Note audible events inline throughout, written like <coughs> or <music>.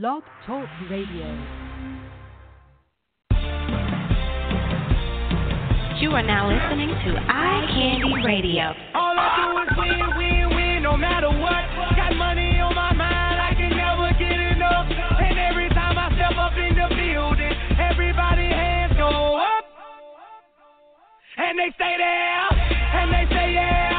Blog Talk Radio. You are now listening to Eye Candy Radio. All I do is win, win, win, no matter what. Got money on my mind, I can never get enough. And every time I step up in the building, everybody hands go up. And they stay there, and they say yeah,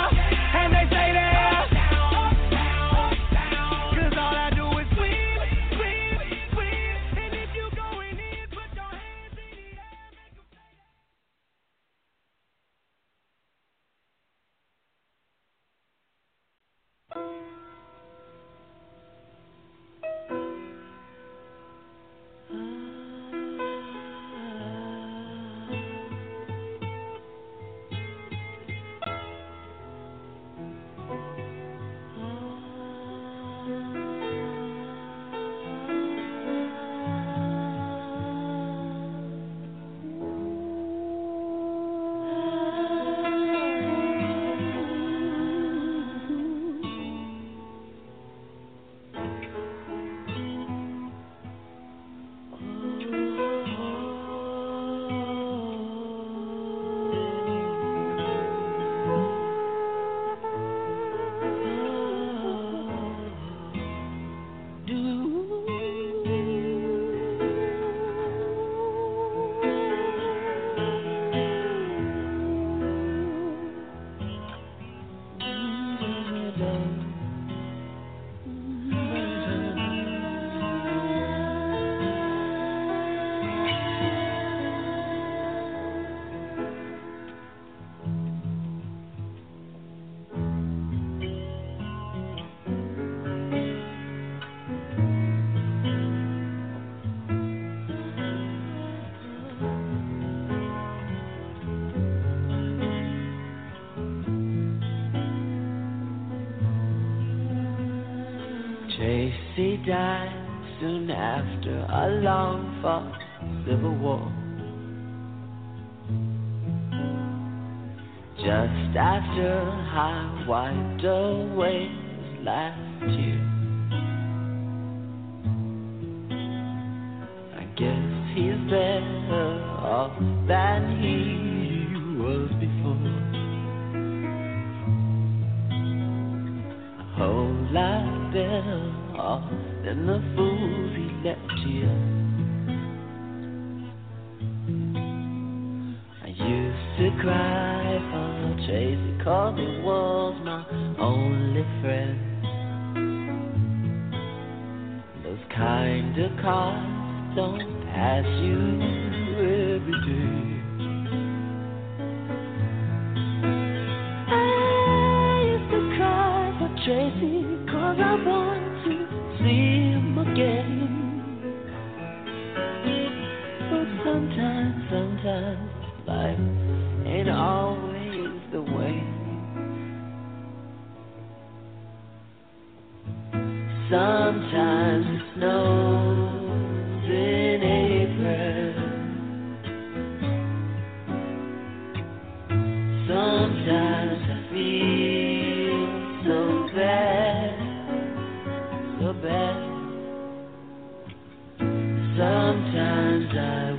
Sometimes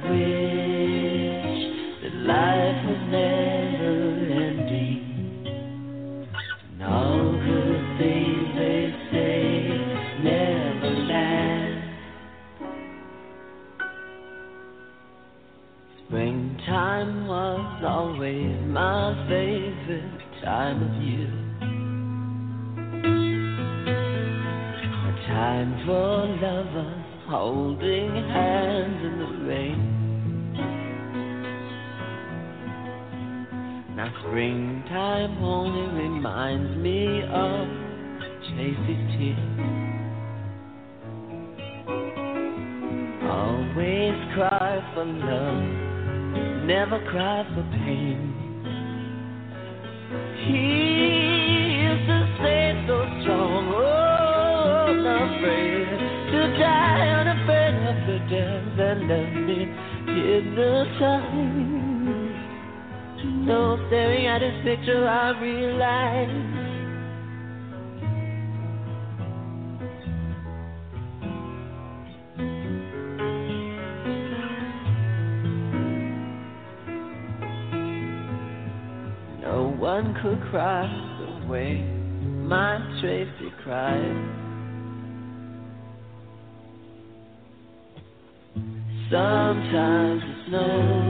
Sometimes it snows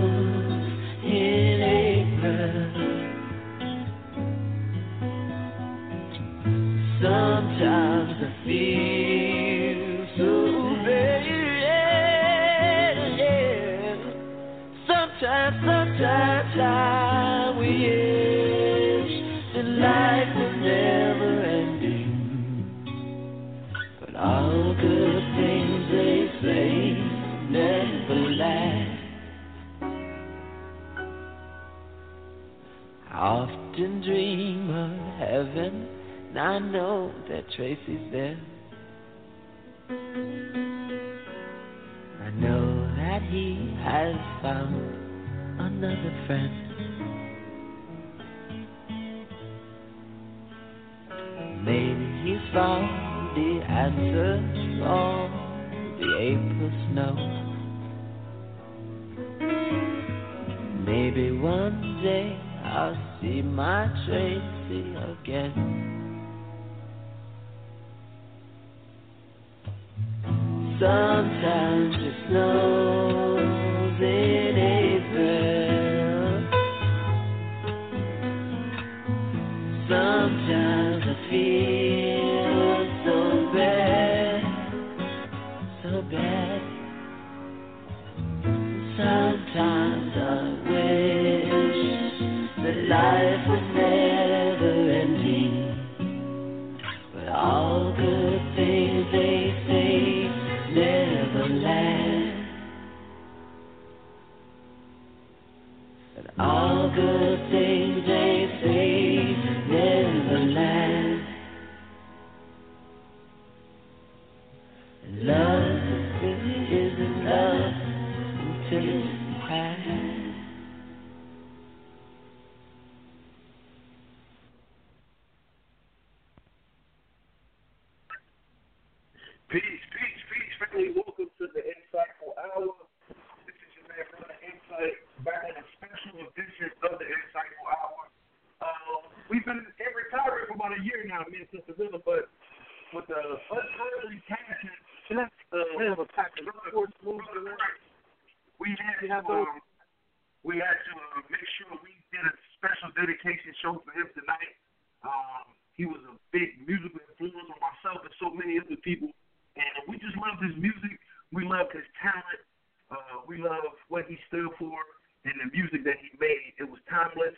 and the music that he made. It was timeless.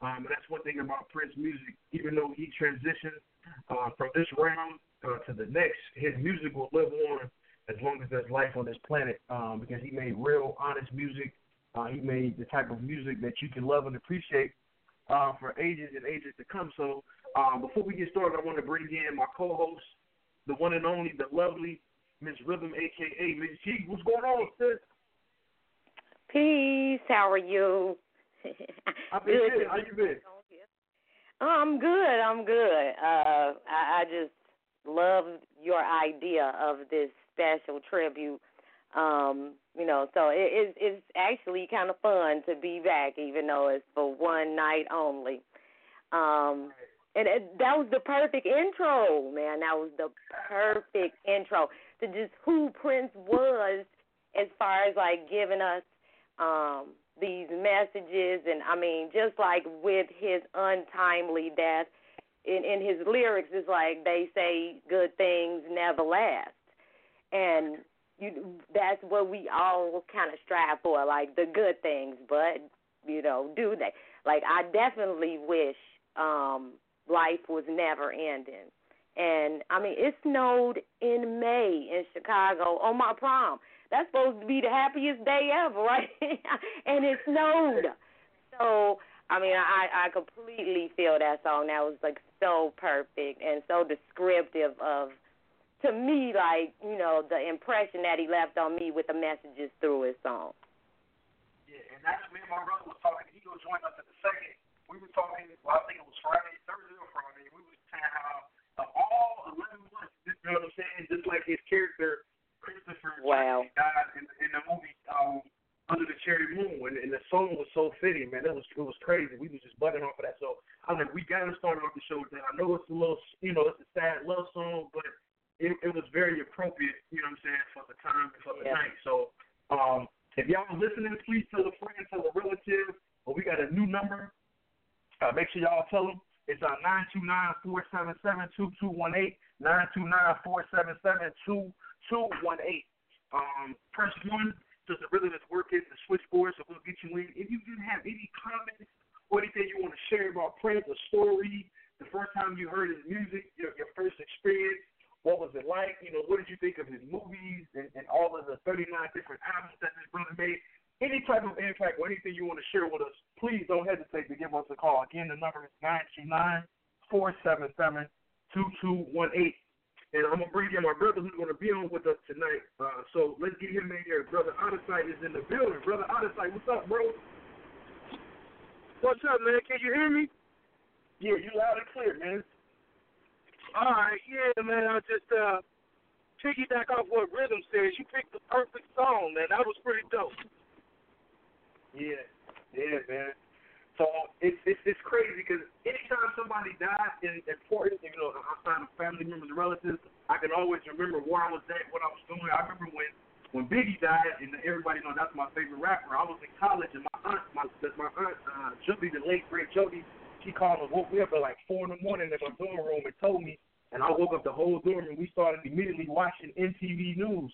Um, and that's one thing about Prince music. Even though he transitioned uh, from this realm uh, to the next, his music will live on as long as there's life on this planet um, because he made real, honest music. Uh, he made the type of music that you can love and appreciate uh, for ages and ages to come. So um, before we get started, I want to bring in my co-host, the one and only, the lovely Miss Rhythm, aka Miss G. What's going on, sis? Peace. How are you? <laughs> I've been good. good. How you been? Oh, I'm good. I'm good. Uh, I, I just love your idea of this special tribute. Um, you know, so it, it's it's actually kind of fun to be back, even though it's for one night only. Um, and it, that was the perfect intro, man. That was the perfect intro to just who Prince was, as far as like giving us um these messages, and I mean, just like with his untimely death, in in his lyrics, it's like they say good things never last, and you that's what we all kind of strive for, like the good things, but you know, do they? Like I definitely wish um life was never ending. And I mean, it snowed in May in Chicago on my prom. That's supposed to be the happiest day ever, right? <laughs> and it snowed. So I mean, I I completely feel that song. That was like so perfect and so descriptive of, to me, like you know, the impression that he left on me with the messages through his song. Yeah, and that's me and my brother was talking. He go join us at the second. We were talking. Well, I think it was Friday, Thursday or Friday. We were saying how of all 11 months, you know what I'm saying? Just like his character, Christopher wow. died in, in the movie um, Under the Cherry Moon, and, and the song was so fitting, man. It was it was crazy. We was just buzzing off of that. So I was like, we got to start off the show with that. I know it's a little, you know, it's a sad love song, but it, it was very appropriate, you know what I'm saying, for the time and for the yeah. night. So um, if y'all are listening, please tell a friend, tell a relative. But we got a new number. Uh, make sure y'all tell them it's uh, 929-477-2218, 929-477-2218. Um, press 1 does the rhythm that's working, the switchboard, so we'll get you in. If you didn't have any comments or anything you want to share about Prince, a story, the first time you heard his music, your, your first experience, what was it like? You know, what did you think of his movies and, and all of the 39 different albums that this brother made? Any type of impact or anything you want to share with us, please don't hesitate to give us a call. Again, the number is nine two nine four seven seven two two one eight. And I'm gonna bring in my brother who's gonna be on with us tonight. Uh, so let's get him in here. Brother Ottosight is in the building. Brother Ottosight, what's up, bro? What's up, man? Can you hear me? Yeah, you loud and clear, man. All right, yeah, man. I just uh piggyback off what Rhythm says. You picked the perfect song, man. That was pretty dope. Yeah, yeah, man. So it's it's it's crazy because anytime somebody dies in important, you know, outside of family members relatives, I can always remember where I was at, what I was doing. I remember when when Biggie died, and everybody knows that's my favorite rapper. I was in college, and my aunt, my my aunt uh, Jody, the late great Jody, she called and woke me up at like four in the morning in my dorm room and told me, and I woke up the whole dorm, and we started immediately watching MTV News,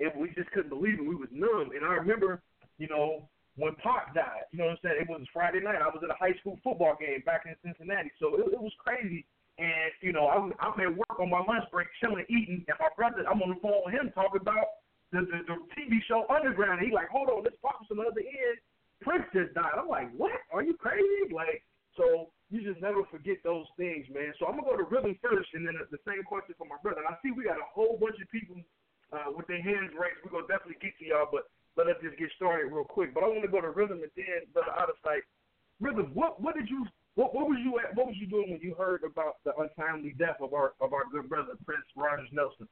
and we just couldn't believe it. We was numb, and I remember, you know, when Pac died. You know what I'm saying? It was Friday night. I was at a high school football game back in Cincinnati, so it, it was crazy. And you know, I was I'm at work on my lunch break, chilling, eating, and my brother, I'm on the phone with him talking about the the, the TV show Underground. And he like, hold on, let's pop some other end. Prince just died. I'm like, what? Are you crazy? Like, so you just never forget those things, man. So I'm gonna go to rhythm first, and then the same question for my brother. And I see we got a whole bunch of people uh, with their hands raised. We're gonna definitely get to y'all, but let us just get started real quick. But I want to go to Rhythm and then Brother Ottosight. Rhythm, what what did you what what was you at, what was you doing when you heard about the untimely death of our of our good brother Prince Rogers Nelson?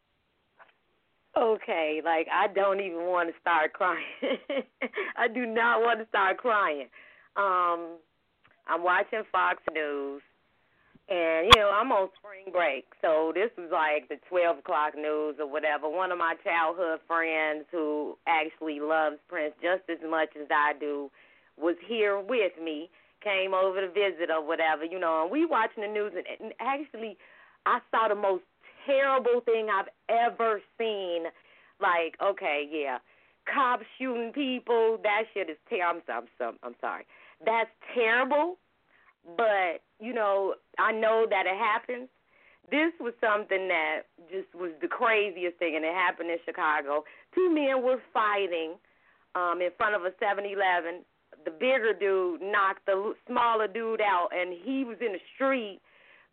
Okay, like I don't even want to start crying. <laughs> I do not want to start crying. Um, I'm watching Fox News and, you know, I'm on spring break. So this was like the 12 o'clock news or whatever. One of my childhood friends who actually loves Prince just as much as I do was here with me, came over to visit or whatever, you know, and we watching the news. And, and actually, I saw the most terrible thing I've ever seen. Like, okay, yeah, cops shooting people. That shit is terrible. I'm, I'm, I'm sorry. That's terrible but you know, I know that it happens. This was something that just was the craziest thing, and it happened in Chicago. Two men were fighting um, in front of a 7-Eleven. The bigger dude knocked the smaller dude out, and he was in the street.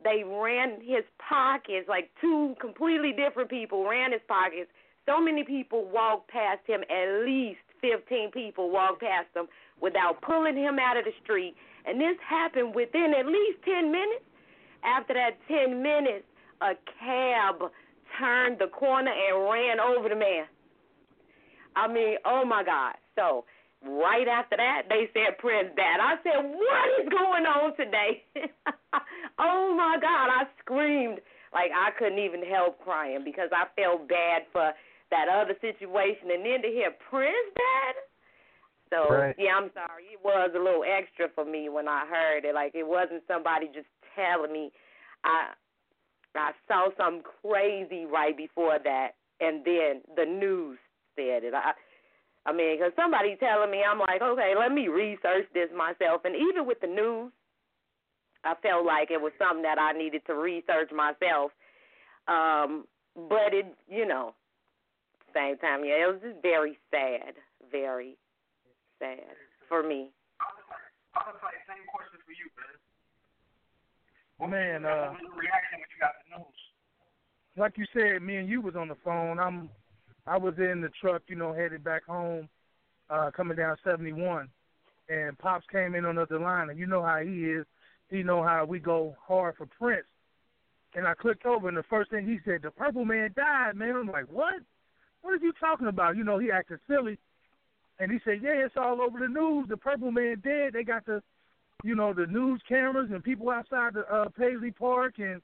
They ran his pockets, like two completely different people ran his pockets. So many people walked past him, at least 15 people walked past him without pulling him out of the street and this happened within at least 10 minutes. After that 10 minutes, a cab turned the corner and ran over the man. I mean, oh my God. So, right after that, they said Prince died. I said, what is going on today? <laughs> oh my God. I screamed. Like, I couldn't even help crying because I felt bad for that other situation. And then to hear Prince died, so right. yeah, I'm sorry. It was a little extra for me when I heard it. Like it wasn't somebody just telling me. I I saw something crazy right before that, and then the news said it. I I mean, because somebody telling me, I'm like, okay, let me research this myself. And even with the news, I felt like it was something that I needed to research myself. Um, but it, you know, same time, yeah, it was just very sad, very sad for me. I was like, same question for you, man. What Man, uh, reaction when you got the news? like you said, me and you was on the phone. I'm, I was in the truck, you know, headed back home, uh, coming down 71, and pops came in on the other line, and you know how he is. He know how we go hard for Prince. And I clicked over, and the first thing he said, "The Purple Man died, man." I'm like, "What? What are you talking about?" You know, he acted silly, and he said, "Yeah, it's all over the news. The Purple Man dead. They got the, you know, the news cameras and people outside the uh, Paisley Park, and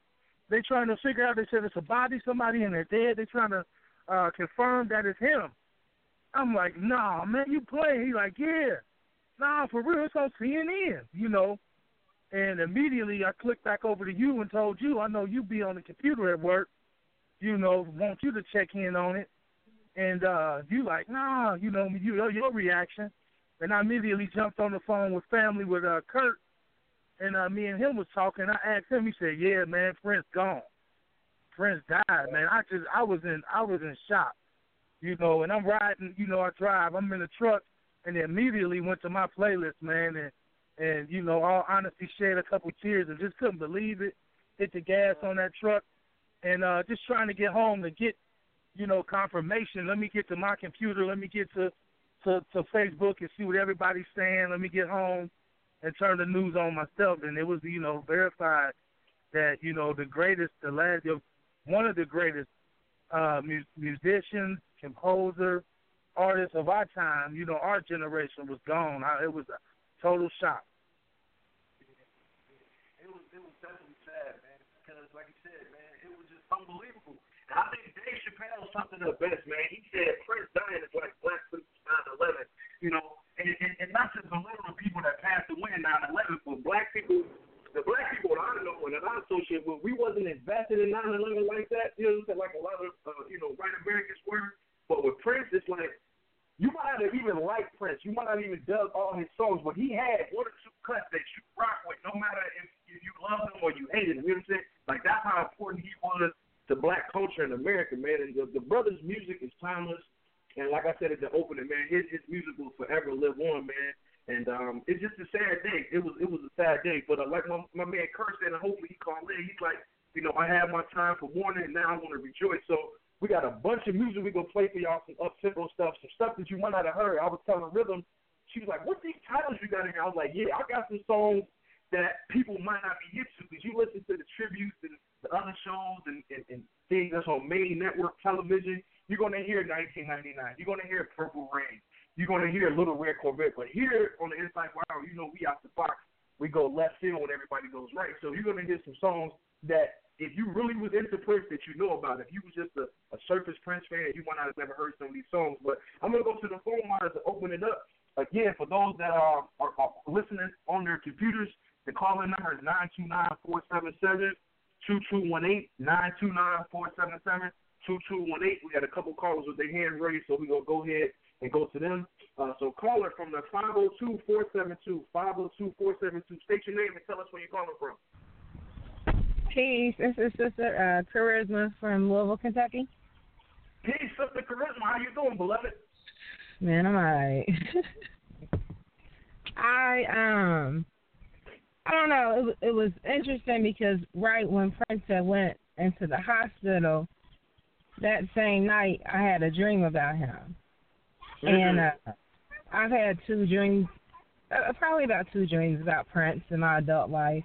they trying to figure out. They said it's a body, somebody, and they're dead. They trying to uh, confirm that it's him." I'm like, "Nah, man, you playing?" He like, "Yeah, nah, for real. It's on CNN." You know. And immediately I clicked back over to you and told you, I know you be on the computer at work, you know, want you to check in on it. And uh you like, nah, you know, you know your reaction. And I immediately jumped on the phone with family with uh Kurt and uh me and him was talking. I asked him, he said, Yeah, man, Prince gone. Prince died, man. I just I was in I was in shock. You know, and I'm riding, you know, I drive, I'm in the truck and immediately went to my playlist, man, and and you know, all honesty, shed a couple tears and just couldn't believe it. Hit the gas on that truck, and uh just trying to get home to get, you know, confirmation. Let me get to my computer. Let me get to to to Facebook and see what everybody's saying. Let me get home and turn the news on myself. And it was, you know, verified that you know the greatest, the last, one of the greatest uh mu- musicians, composer, artists of our time. You know, our generation was gone. I, it was a total shock. It was it was definitely sad, man. Because like you said, man, it was just unbelievable. And I think Dave Chappelle something the best, man. He said Prince dying is like Black People's 9/11. You know, and, and and not just the people that passed away in 9/11, but Black people, the Black people that I know and that I associate with, we wasn't invested in 9/11 like that. You know, like a lot of uh, you know white Americans were. But with Prince, it's like you might not have even liked Prince. You might not even dug all his songs, but he had one or two cuts that you rock with, no matter if, if you love him or you hated him. You know what I'm saying? Like that's how important he was to black culture in America, man. And the, the brother's music is timeless. And like I said at the opening, man, his his music will forever live on, man. And um, it's just a sad day. It was it was a sad day. But uh, like my my man Kurt said, and hopefully he called in. He's like, you know, I had my time for mourning, and now I want to rejoice. So we got a bunch of music we gonna play for y'all, some up tempo stuff, some stuff that you might not have heard. I was telling Rhythm, she was like, "What these titles you got in here?" I was like, "Yeah, I got some songs that people might not be used to because you listen to the tributes and the other shows and, and, and things that's on main network television. You're gonna hear 1999. You're gonna hear Purple Rain. You're gonna hear Little Red Corvette. But here on the Insightful Hour, you know we out the box. We go left field when everybody goes right. So you're gonna hear some songs that if you really was into Prince that you know about, if you was just a, a surface Prince fan, you might not have never heard some of these songs. But I'm gonna go to the phone lines to open it up. Again, for those that are, are, are listening on their computers, the calling number is nine two nine four seven seven two two one eight nine two nine four seven seven two two one eight. We got a couple callers with their hands raised, so we're gonna go ahead and go to them. Uh, so caller from the five zero two four seven two five zero two four seven two. State your name and tell us where you're calling from. Peace. This is Sister uh, Charisma from Louisville, Kentucky. Peace, Sister Charisma. How you doing, beloved? Man, I'm alright. <laughs> I um, I don't know. It, was- it was interesting because right when Prince went into the hospital, that same night I had a dream about him, and uh, I've had two dreams, uh, probably about two dreams about Prince in my adult life,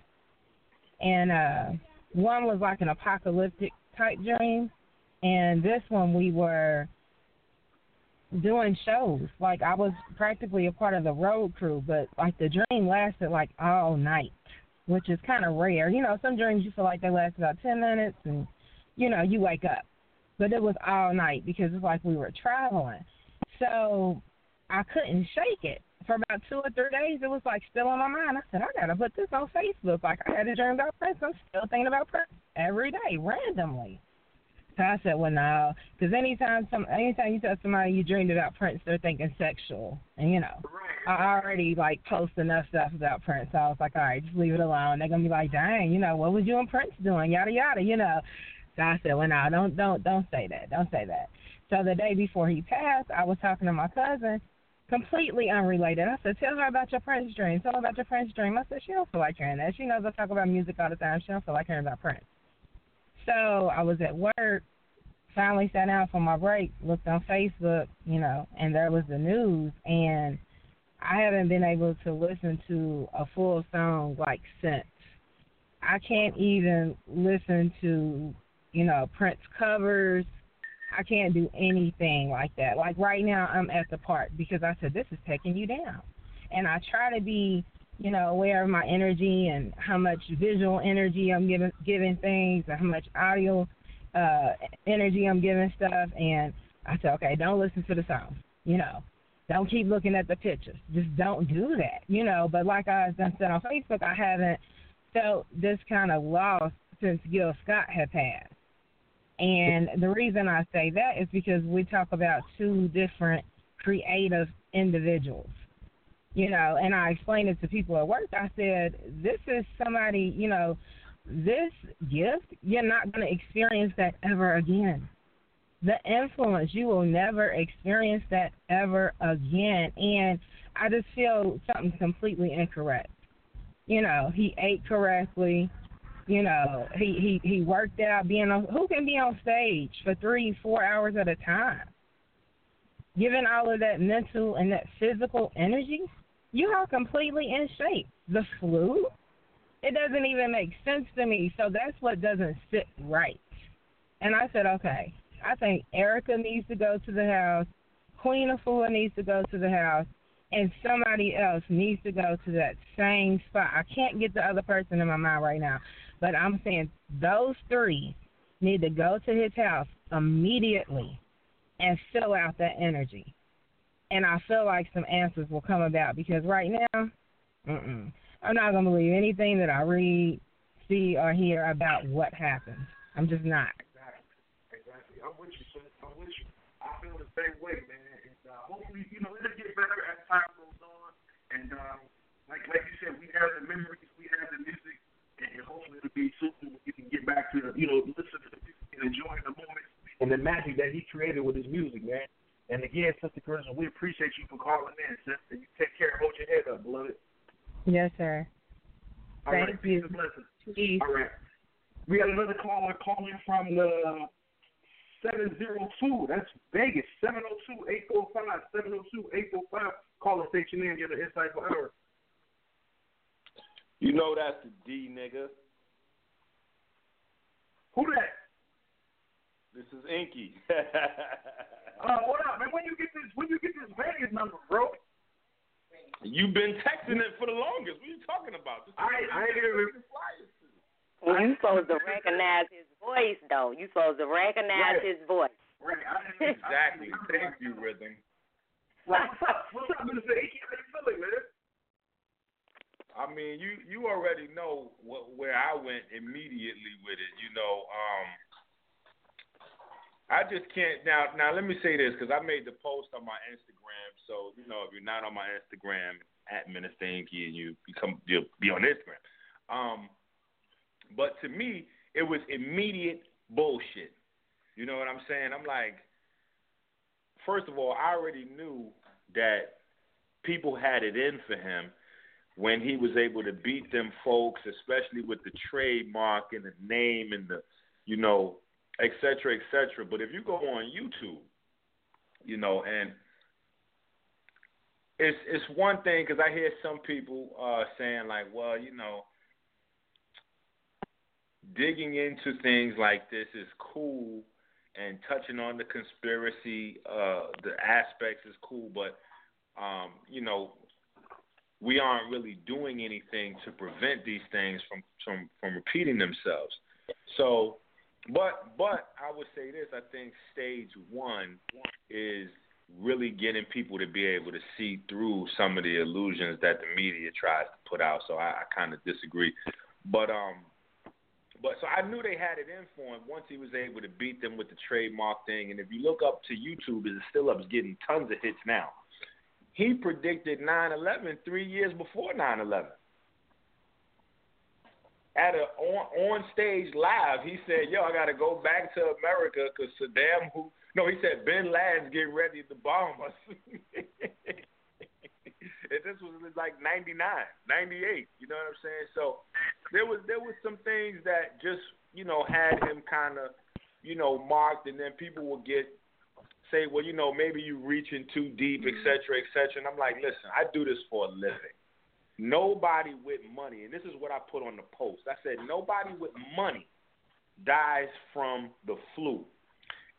and uh, one was like an apocalyptic type dream, and this one we were doing shows. Like I was practically a part of the road crew, but like the dream lasted like all night, which is kind of rare. You know, some dreams you feel like they last about ten minutes, and you know you wake up, but it was all night because it's like we were traveling. So I couldn't shake it for about two or three days. It was like still on my mind. I said I gotta put this on Facebook. Like I had a dream about Prince. I'm still thinking about Prince every day randomly. So I said, well, no, because anytime some, anytime you tell somebody you dreamed about Prince, they're thinking sexual, and you know, Right. I already like post enough stuff about Prince. So I was like, all right, just leave it alone. They're gonna be like, dang, you know, what was you and Prince doing? Yada yada, you know. So I said, well, no, don't don't don't say that, don't say that. So the day before he passed, I was talking to my cousin, completely unrelated. I said, tell her about your Prince dream. Tell her about your Prince dream. I said, she don't feel like hearing that. She knows I talk about music all the time. She don't feel like hearing about Prince. So I was at work, finally sat down for my break, looked on Facebook, you know, and there was the news. And I haven't been able to listen to a full song like since. I can't even listen to, you know, Prince covers. I can't do anything like that. Like right now, I'm at the part because I said this is taking you down, and I try to be, you know, aware of my energy and how much visual energy I'm giving giving things, and how much audio uh energy I'm giving stuff. And I said, okay, don't listen to the songs, you know. Don't keep looking at the pictures. Just don't do that, you know. But like I said on Facebook, I haven't felt this kind of loss since Gil Scott had passed. And the reason I say that is because we talk about two different creative individuals. You know, and I explained it to people at work. I said, This is somebody, you know, this gift, you're not going to experience that ever again. The influence, you will never experience that ever again. And I just feel something completely incorrect. You know, he ate correctly. You know, he he he worked out being on. Who can be on stage for three, four hours at a time? Given all of that mental and that physical energy, you are completely in shape. The flu, it doesn't even make sense to me. So that's what doesn't sit right. And I said, okay, I think Erica needs to go to the house. Queen Afua needs to go to the house and somebody else needs to go to that same spot. I can't get the other person in my mind right now, but I'm saying those three need to go to his house immediately and fill out that energy. And I feel like some answers will come about because right now, I'm not to believe anything that I read, see, or hear about what happened. I'm just not. Exactly. Exactly. I'm with you. I'm with you. I feel the same way, man. And uh, hopefully, you know, it'll get better as time goes on. And um, like like you said, we have the memories, we have the music, and hopefully it'll be when we can get back to, you know, listen to the music and enjoy the moments and the magic that he created with his music, man. And again, Sister Carissa, we appreciate you for calling in, sister. You take care. and Hold your head up, beloved. Yes, sir. All Thank right, you. peace and blessings. All right. We got another caller calling from the 702. That's Vegas. 702-845. 702-845. Call the station in. Get an insightful hour. You know that's the D nigga. Who that? This is Inky. <laughs> Uh, what up, man? When you get this? When you get this Vegas number, bro? You've been texting it for the longest. What are you talking about? This I I ain't even. Well, you supposed to recognize his voice, though. You supposed to recognize Right. his voice. Right. I Exactly. <laughs> Thank you, Rhythm. Like, what's up? What's up, Mr. Icky? How you feeling, man? I mean, you you already know what, where I went immediately with it. You know, um, I just can't now. Now let me say this because I made the post on my Instagram. So you know, if you're not on my Instagram at Minister and you become you'll be on Instagram. Um, but to me, it was immediate bullshit. You know what I'm saying? I'm like, first of all, I already knew that people had it in for him when he was able to beat them folks, especially with the trademark and the name and the, you know, et cetera, et cetera. But if you go on YouTube, you know, and it's it's one thing because I hear some people uh, saying like, well, you know, digging into things like this is cool and touching on the conspiracy, uh, the aspects is cool, but um, you know, we aren't really doing anything to prevent these things from from, from repeating themselves. So, but but I would say this: I think stage one is really getting people to be able to see through some of the illusions that the media tries to put out. So I, I kind of disagree, but um. But so I knew they had it in for him once he was able to beat them with the trademark thing. And if you look up to YouTube, it's still up, getting tons of hits now. He predicted 9/11 three years before 9/11. At a on on stage live, he said, "Yo, I got to go back to America because Saddam who no, he said Bin Laden's getting ready to bomb us." <laughs> and this was like 99, 98, you know what I'm saying? So there was there was some things that just, you know, had him kind of, you know, marked and then people would get say, well, you know, maybe you're reaching too deep, et cetera, et cetera. And I'm like, listen, I do this for a living. Nobody with money, and this is what I put on the post. I said, nobody with money dies from the flu.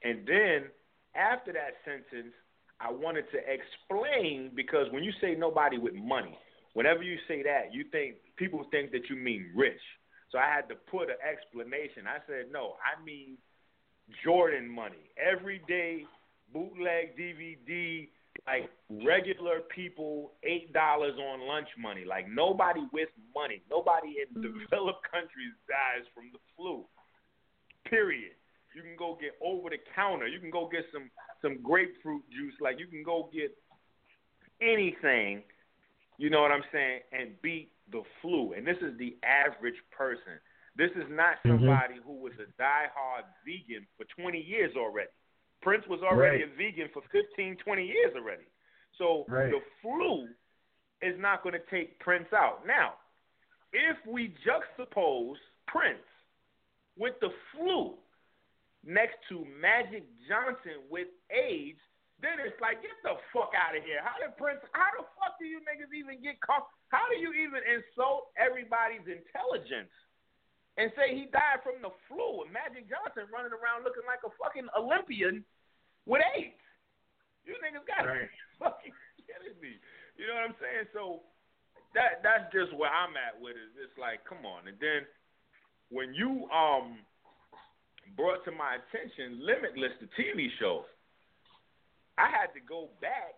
And then after that sentence, I wanted to explain because when you say nobody with money, whenever you say that, you think people think that you mean rich. So I had to put an explanation. I said, no, I mean Jordan money. Everyday bootleg DVD, like regular people, eight dollars on lunch money. Like nobody with money, nobody in developed <laughs> countries dies from the flu. Period. You can go get over the counter. You can go get some some grapefruit juice. Like you can go get anything. You know what I'm saying? And beat the flu. And this is the average person. This is not somebody mm-hmm. who was a diehard vegan for 20 years already. Prince was already right. a vegan for 15, 20 years already. So right. the flu is not going to take Prince out. Now, if we juxtapose Prince with the flu next to Magic Johnson with AIDS, then it's like, get the fuck out of here. How did Prince, how the fuck do you niggas even get caught? How do you even insult everybody's intelligence and say he died from the flu and Magic Johnson running around looking like a fucking Olympian with AIDS? You niggas got to right. <laughs> fucking kidding me. You know what I'm saying? So that that's just where I'm at with it. It's like, come on. And then when you um brought to my attention Limitless, the TV show, I had to go back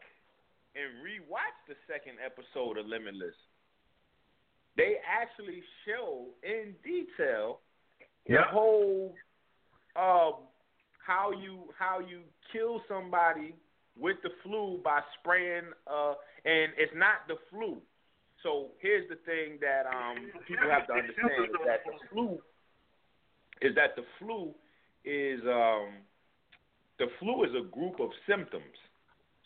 and rewatch the second episode of Limitless. They actually show in detail the whole um, how you how you kill somebody with the flu by spraying uh and it's not the flu. So here's the thing that um people have to understand is that the flu is that the flu is um the flu is a group of symptoms.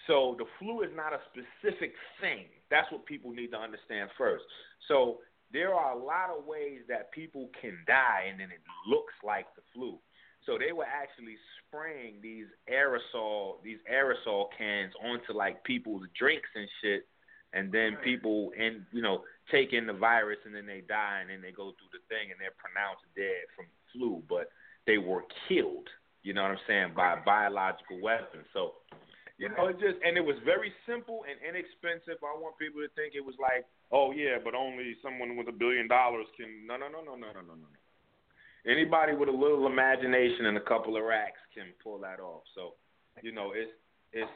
So the flu is not a specific thing. That's what people need to understand first. So there are a lot of ways that people can die and then it looks like the flu. So they were actually spraying these aerosol these aerosol cans onto like people's drinks and shit and then people and you know take in the virus and then they die and then they go through the thing and they're pronounced dead from flu but they were killed. You know what I'm saying by biological weapons. So, you oh, know, it just and it was very simple and inexpensive. I want people to think it was like, oh yeah, but only someone with a billion dollars can. No, no, no, no, no, no, no, no. Anybody with a little imagination and a couple of racks can pull that off. So, you know, it's it's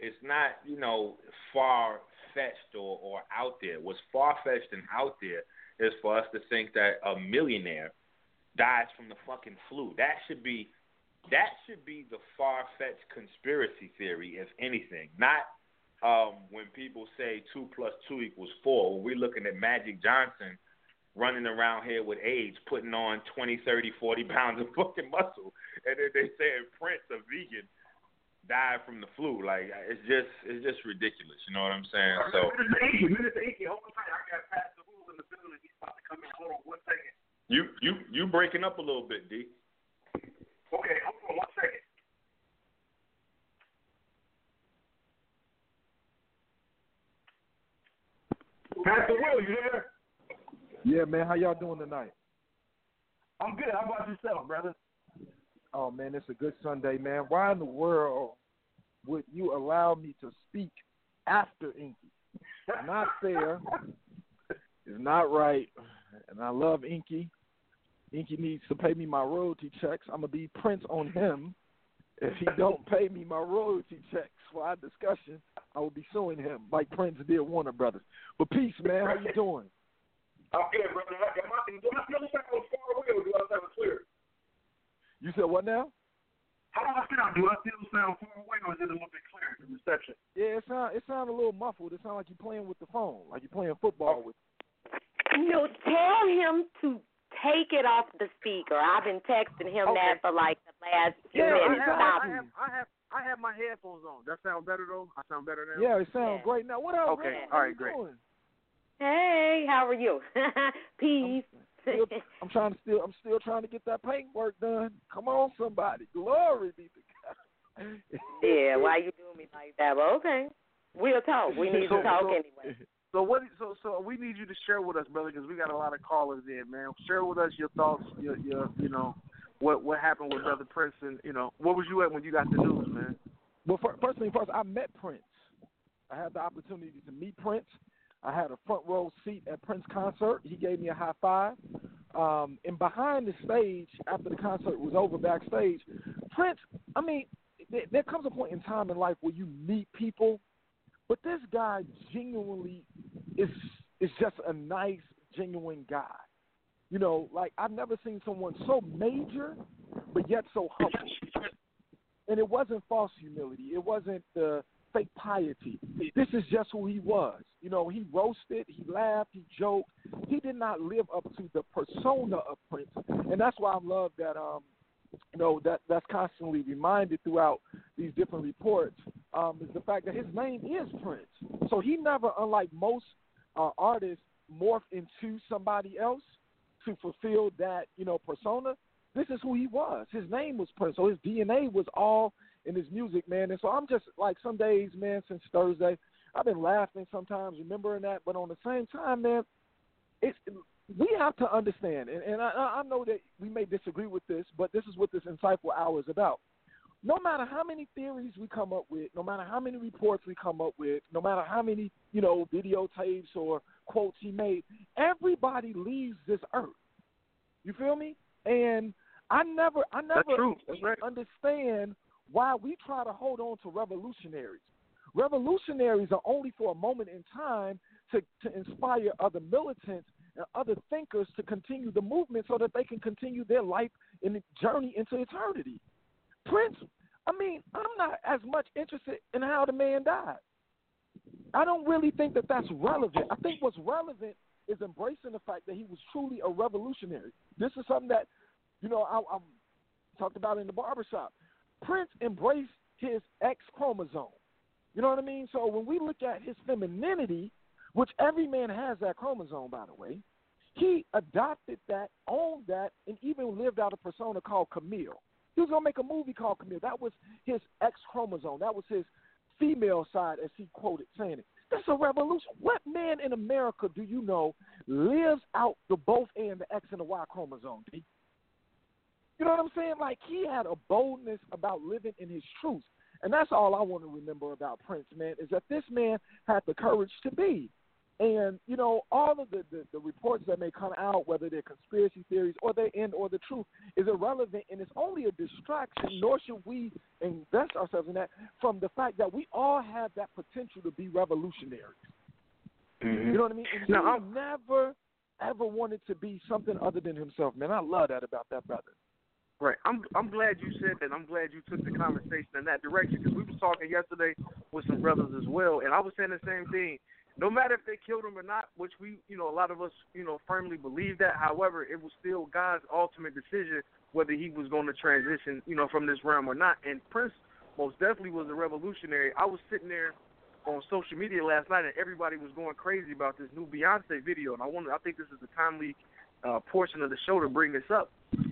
it's not you know far fetched or or out there. What's far fetched and out there is for us to think that a millionaire dies from the fucking flu. That should be that should be the far fetched conspiracy theory, if anything. Not um, when people say two plus two equals four. When we're looking at Magic Johnson running around here with AIDS, putting on 20, 30, 40 pounds of fucking muscle, and then they say Prince, a vegan, died from the flu. Like it's just it's just ridiculous. You know what I'm saying? So. Minute eight, hold on tight. I got Pastor Who in the building. He's about to come in. Hold on one second. You you you breaking up a little bit, D. Okay, hold on one second. Pastor Will, you there? Yeah, man. How y'all doing tonight? I'm good. How about yourself, brother? Oh man, it's a good Sunday, man. Why in the world would you allow me to speak after Inky? not fair. <laughs> it's not right. And I love Inky. Inky needs to pay me my royalty checks. I'm gonna be Prince on him. If he don't pay me my royalty checks for our discussion, I will be suing him like Prince did Warner Brothers. But peace, man. How you doing? I'm good, brother. Do I still sound far away or do I sound clear? You said what now? How do I sound? Do I still sound far away or is it a little bit clearer, the reception? Yeah, it sound it sound a little muffled. It sounds like you're playing with the phone, like you're playing football with You know, tell him to take it off the speaker. I've been texting him Okay. that for like the last few Yeah, I minutes. have, I have, I have, I have my headphones on. That sound better though. I sound better now. Yeah, it sounds great. Now, what up? Okay, Ray? all How right, you great. doing? Hey, how are you? <laughs> Peace. Still, I'm trying to still. I'm still trying to get that paintwork done. Come on, somebody. Glory be to God. yeah, why you doing me like that? But okay, we'll talk. We need <laughs> So- to talk so- anyway. So what? So so we need you to share with us, brother, because we got a lot of callers in, man. Share with us your thoughts, your your you know what what happened with Brother Prince, and you know where was you at when you got the news, man? Well, fir- first thing first, I met Prince. I had the opportunity to meet Prince. I had a front row seat at Prince concert. He gave me a high five. Um, and behind the stage, after the concert was over, backstage, Prince. I mean, there comes a point in time in life where you meet people, but this guy genuinely is is just a nice, genuine guy. You know, like I've never seen someone so major, but yet so humble and it wasn't false humility. It wasn't the fake piety. This is just who he was. You know, he roasted, he laughed, he joked. He did not live up to the persona of Prince, and that's why I love that. Um, you know that that's constantly reminded throughout these different reports um, is the fact that his name is Prince. So he never, unlike most uh, artists, morphed into somebody else to fulfill that you know persona. This is who he was. His name was Prince, so his DNA was all in his music, man. And so I'm just like some days, man, since Thursday, I've been laughing sometimes, remembering that. But on the same time, man, it's we have to understand, and, and I, I know that we may disagree with this, but this is what this insightful hour is about. No matter how many theories we come up with, no matter how many reports we come up with, no matter how many you know videotapes or quotes he made, everybody leaves this earth. You feel me? And I never, I never That's true. That's right. understand why we try to hold on to revolutionaries. Revolutionaries are only for a moment in time to, to inspire other militants and other thinkers to continue the movement so that they can continue their life and journey into eternity. Prince, I mean, I'm not as much interested in how the man died. I don't really think that that's relevant. I think what's relevant is embracing the fact that he was truly a revolutionary. This is something that, you know, I, I talked about in the barbershop. Prince embraced his X chromosome. You know what I mean? So when we look at his femininity, which every man has that chromosome, by the way, he adopted that, owned that, and even lived out a persona called Camille. He was gonna make a movie called Camille. That was his X chromosome. That was his female side, as he quoted saying it. That's a revolution. What man in America do you know lives out the both A and the X and the Y chromosome? You know what I'm saying? Like he had a boldness about living in his truth. And that's all I want to remember about Prince, man, is that this man had the courage to be. And, you know, all of the, the, the reports that may come out, whether they're conspiracy theories or they end or the truth, is irrelevant and it's only a distraction, nor should we invest ourselves in that from the fact that we all have that potential to be revolutionaries. Mm-hmm. You know what I mean? And Now, I'm- never ever wanted to be something other than himself, man. I love that about that brother. Right. I'm I'm glad you said that. I'm glad you took the conversation in that direction because we was talking yesterday with some brothers as well, and I was saying the same thing. No matter if they killed him or not, which we, you know, a lot of us, you know, firmly believe that. However, it was still God's ultimate decision whether he was going to transition, you know, from this realm or not. And Prince most definitely was a revolutionary. I was sitting there on social media last night, and everybody was going crazy about this new Beyonce video. And I wonder, I think this is a timely uh, portion of the show to bring this up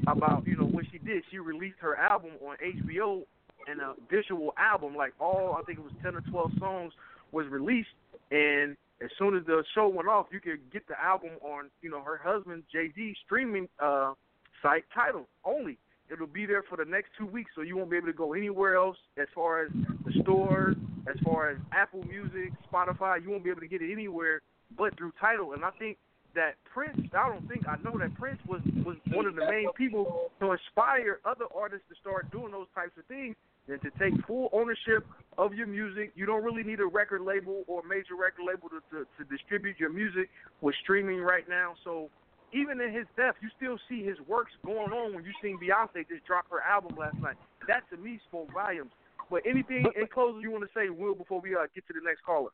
about you know what she did. She released her album on HBO and a visual album, like all I think it was ten or twelve songs was released. And as soon as the show went off, you could get the album on you know her husband Jay Z streaming uh, site Tidal only. It'll be there for the next two weeks, so you won't be able to go anywhere else as far as the stores, as far as Apple Music, Spotify. You won't be able to get it anywhere but through Tidal. And I think that Prince, I don't think I know that Prince was was one of the main people to inspire other artists to start doing those types of things and to take full ownership of your music. You don't really need a record label or a major record label to, to, to distribute your music with streaming right now. So even in his death, you still see his works going on when you seen Beyonce just drop her album last night. That to me spoke volumes. But anything in closing you want to say, Will, before we uh, get to the next caller?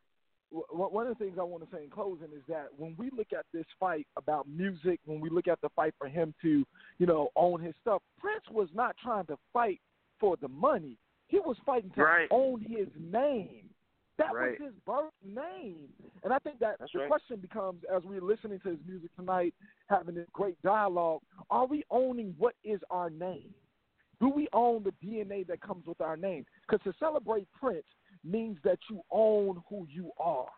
one of the things I want to say in closing is that when we look at this fight about music, when we look at the fight for him to, you know, own his stuff, Prince was not trying to fight for the money. He was fighting to Right. own his name. That Right. was his birth name. And I think that That's the right. question becomes as we're listening to his music tonight, having this great dialogue, are we owning what is our name? Do we own the DNA that comes with our name? Because to celebrate Prince means that you own who you are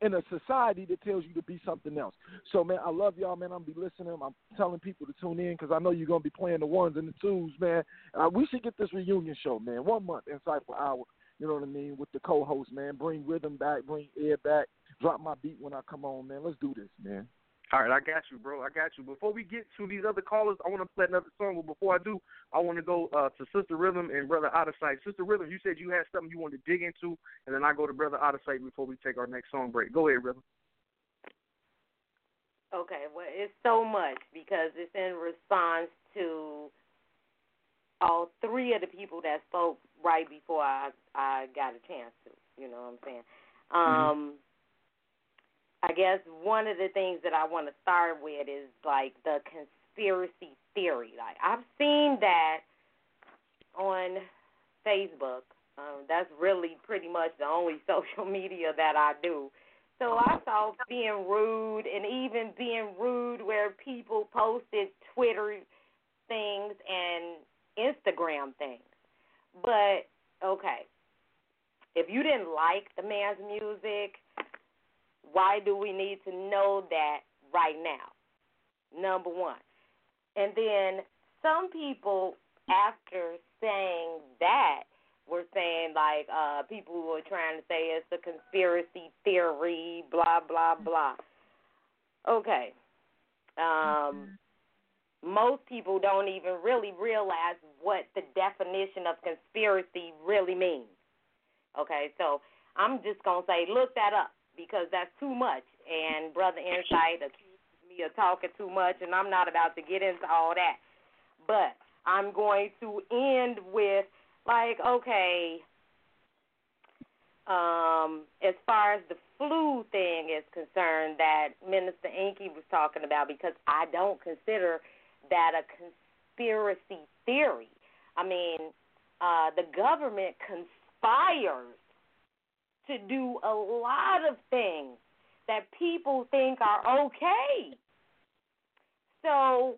in a society that tells you to be something else. So, man, I love y'all, man. I'm be listening. I'm telling people to tune in because I know you're gonna be playing the ones and the twos, man. Uh, we should get this reunion show, man. One month, Insightful Hour. You know what I mean? With the co-host, man. Bring rhythm back. Bring air back. Drop my beat when I come on, man. Let's do this, man. All right, I got you, bro. I got you. Before we get to these other callers, I want to play another song. But before I do, I want to go uh, to Sister Rhythm and Brother Out of Sight. Sister Rhythm, you said you had something you wanted to dig into, and then I go to Brother Out of Sight before we take our next song break. Go ahead, Rhythm. Okay, well, it's so much because it's in response to all three of the people that spoke right before I I got a chance to. You know what I'm saying? Um, I guess one of the things that I want to start with is like the conspiracy theory. Like I've seen that on Facebook. Um, that's really pretty much the only <laughs> social media that I do. So I saw being rude and even being rude where people posted Twitter things and Instagram things. But okay, if you didn't like the man's music, why do we need to know that right now? Number one. And then some people, after saying that, were saying like uh people were trying to say it's a conspiracy theory, blah blah blah. Okay. Um most people don't even really realize what the definition of conspiracy really means. Okay, so I'm just gonna say look that up because that's too much. And Brother Insight accuses me of talking too much, and I'm not about to get into all that. But I'm going to end with like, okay, um, as far as the flu thing is concerned, that Minister Inky was talking about, because I don't consider that a conspiracy theory. I mean, uh, the government conspires to do a lot of things that people think are okay. So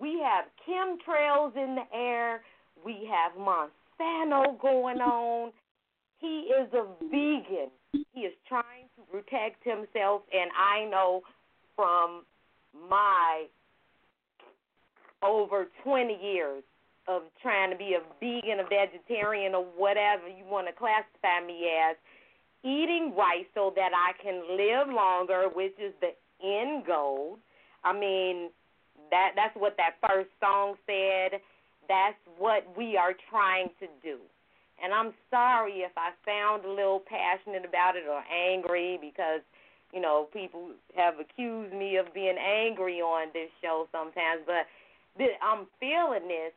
we have chemtrails in the air. We have Monsanto going on. He is a vegan. He is trying to protect himself, and I know from my over 20 years of trying to be a vegan, a vegetarian, or whatever you want to classify me as, eating right so that I can live longer, which is the end goal. I mean, that that's what that first song said. That's what we are trying to do. And I'm sorry if I sound a little passionate about it or angry because, you know, people have accused me of being angry on this show sometimes, but I'm feeling this.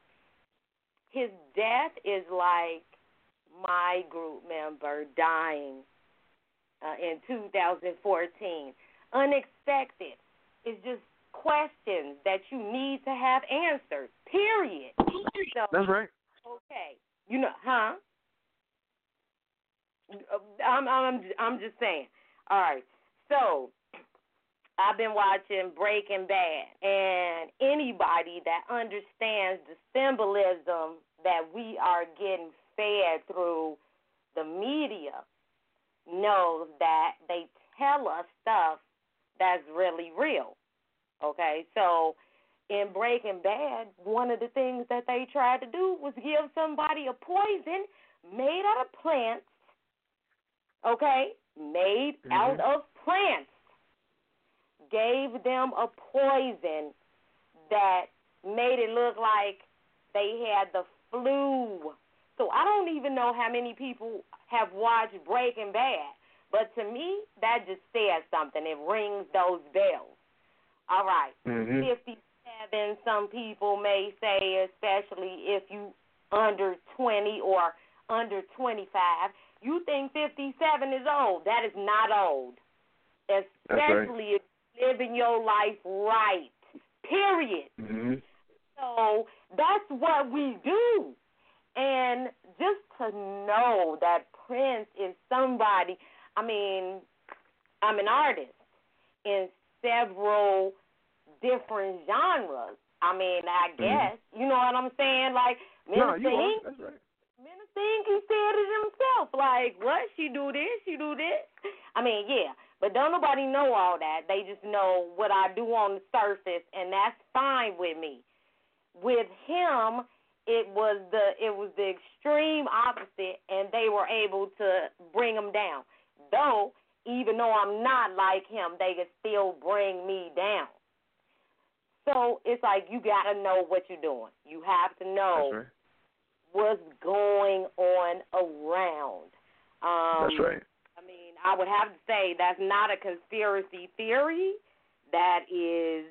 His death is like my group member dying uh, in 2014. Unexpected. It's just questions that you need to have answered. Period. So, That's right. Okay. You know, huh? I'm I'm I'm just saying. All right. So, I've been watching Breaking Bad, and anybody that understands the symbolism that we are getting fed through the media knows that they tell us stuff that's really real. Okay, so in Breaking Bad, one of the things that they tried to do was give somebody a poison made out of plants. Okay, made Mhm. out of plants. Gave them a poison that made it look like they had the flu. So I don't even know how many people have watched Breaking Bad, but to me, that just says something. It rings those bells. All right. Mhm. 57, some people may say, especially if you under 20 or under 25, You think 57 is old. That is not old. right. Especially if you're living your life right. Period. Mm-hmm. So that's what we do. And just to know that Prince is somebody, I mean, I'm an artist in several different genres. I mean, I Mhm. guess, you know what I'm saying? Like, No, Minister. Ink, That's right. Minister he said it himself. Like, what? She do this, she do this. I mean, yeah. But don't nobody know all that. They just know what I do on the surface, and that's fine with me. With him, it was the it was the extreme opposite, and they were able to bring him down. Though, even though I'm not like him, they could still bring me down. So it's like you got to know what you're doing. You have to know right. what's going on around. Um, That's right. I mean, I would have to say that's not a conspiracy theory. That is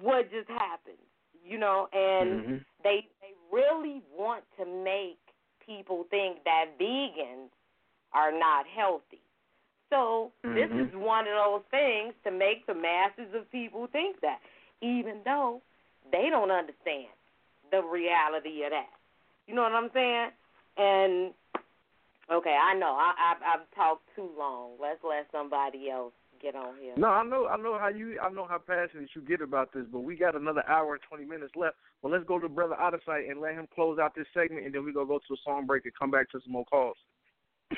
what just happened, you know. And Mhm. they they really want to make people think that vegans are not healthy. So this Mhm. is one of those things to make the masses of people think that, even though they don't understand the reality of that. You know what I'm saying? And okay, I know I, I've I've talked too long. Let's let somebody else get on here. No, I know, I know how you, I know how passionate you get about this. But we got another hour and twenty minutes left. Well, let's go to brother sight and let him close out this segment, and then we gonna go to a song break and come back to some more calls. <coughs>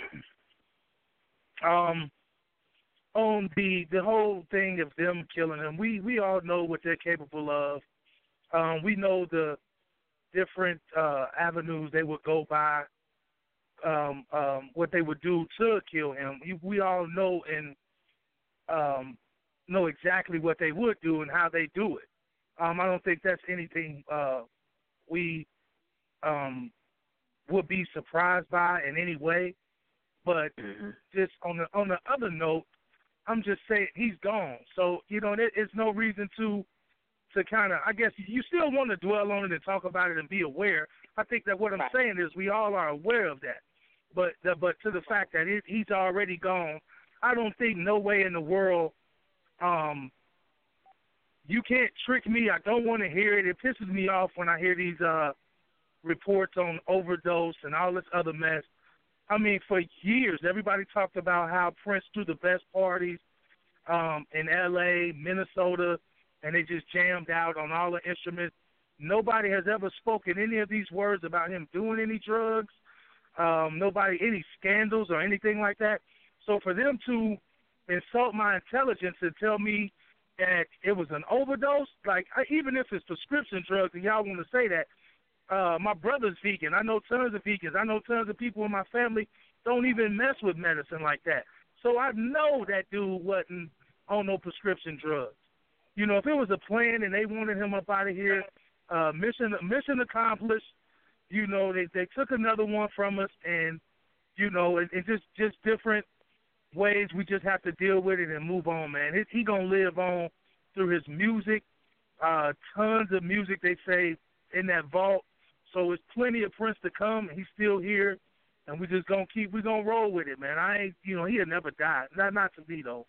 um on the the whole thing of them killing him, we we all know what they're capable of. Um, we know the different uh, avenues they would go by, um, um, what they would do to kill him. We all know and um, know exactly what they would do and how they do it. Um, I don't think that's anything uh, we um, would be surprised by in any way. But just on the on the other note, I'm just saying he's gone. So you know, there is no reason to to kind of. I guess you still want to dwell on it and talk about it and be aware. I think that what I'm saying is we all are aware of that. But the, but to the fact that it, he's already gone, I don't think no way in the world. Um, you can't trick me. I don't want to hear it. It pisses me off when I hear these uh reports on overdose and all this other mess. I mean, for years, everybody talked about how Prince threw the best parties um, in L.A., Minnesota, and they just jammed out on all the instruments. Nobody has ever spoken any of these words about him doing any drugs. Um, nobody, any scandals or anything like that. So for them to insult my intelligence and tell me that it was an overdose, like I, even if it's prescription drugs, and y'all want to say that, uh, my brother's vegan. I know tons of vegans. I know tons of people in my family don't even mess with medicine like that. So I know that dude wasn't on no prescription drugs. You know, if it was a plan and they wanted him up out of here, uh, mission mission accomplished. You know, they they took another one from us, and you know, it, it just just different ways. We just have to deal with it and move on, man. He, he gonna live on through his music. Uh, tons of music they say in that vault. So it's plenty of Prince to come, he's still here, and we just gonna keep we gonna roll with it, man. I ain't you know he'll never die, not not to me though.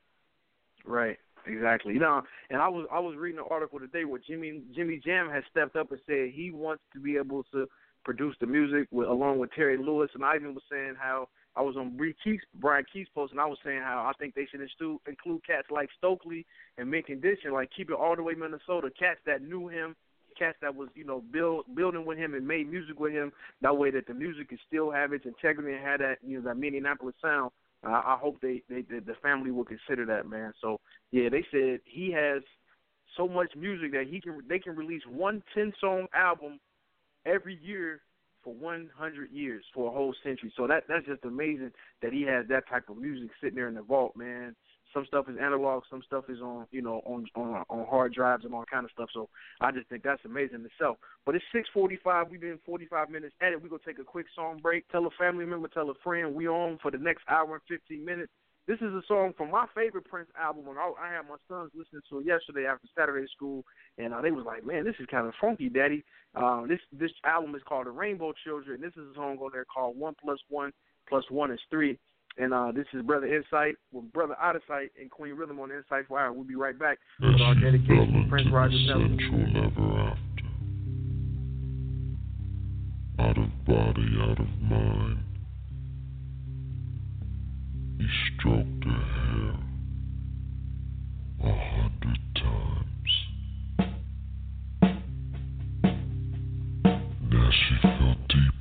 Right. Exactly. You know, and I was I was reading an article today where Jimmy Jimmy Jam has stepped up and said he wants to be able to produce the music with, along with Terry Lewis, and I even was saying how I was on Bree Keith's, Brian Keith's post, and I was saying how I think they should include, include cats like Stokley and Mint Condition, like keep it all the way Minnesota, cats that knew him, cats that was you know build building with him and made music with him. That way that the music can still have its integrity and have that you know that Minneapolis sound. Uh, I hope they, they, they the family will consider that man. So yeah, they said he has so much music that he can they can release one ten song album every year for 100 years for a whole century. So that that's just amazing that he has that type of music sitting there in the vault, man. Some stuff is analog, some stuff is on you know on on on hard drives and all kind of stuff. So I just think that's amazing itself. But it's 6:45. We've been 45 minutes at it. We're gonna take a quick song break. Tell a family member, tell a friend. We on for the next hour and 15 minutes. This is a song from my favorite Prince album, and I, I had my sons listening to it yesterday after Saturday school, and uh, they was like, "Man, this is kind of funky, Daddy." Uh, this this album is called The Rainbow Children. This is a song on there called One Plus One Plus One is Three, and uh, this is Brother Insight with Brother Out of Sight and Queen Rhythm on Insight Wire. We'll be right back with our dedication to Prince Rogers Nelson. Out of body, out of mind. He stroked her hair a hundred times. Now she felt deep.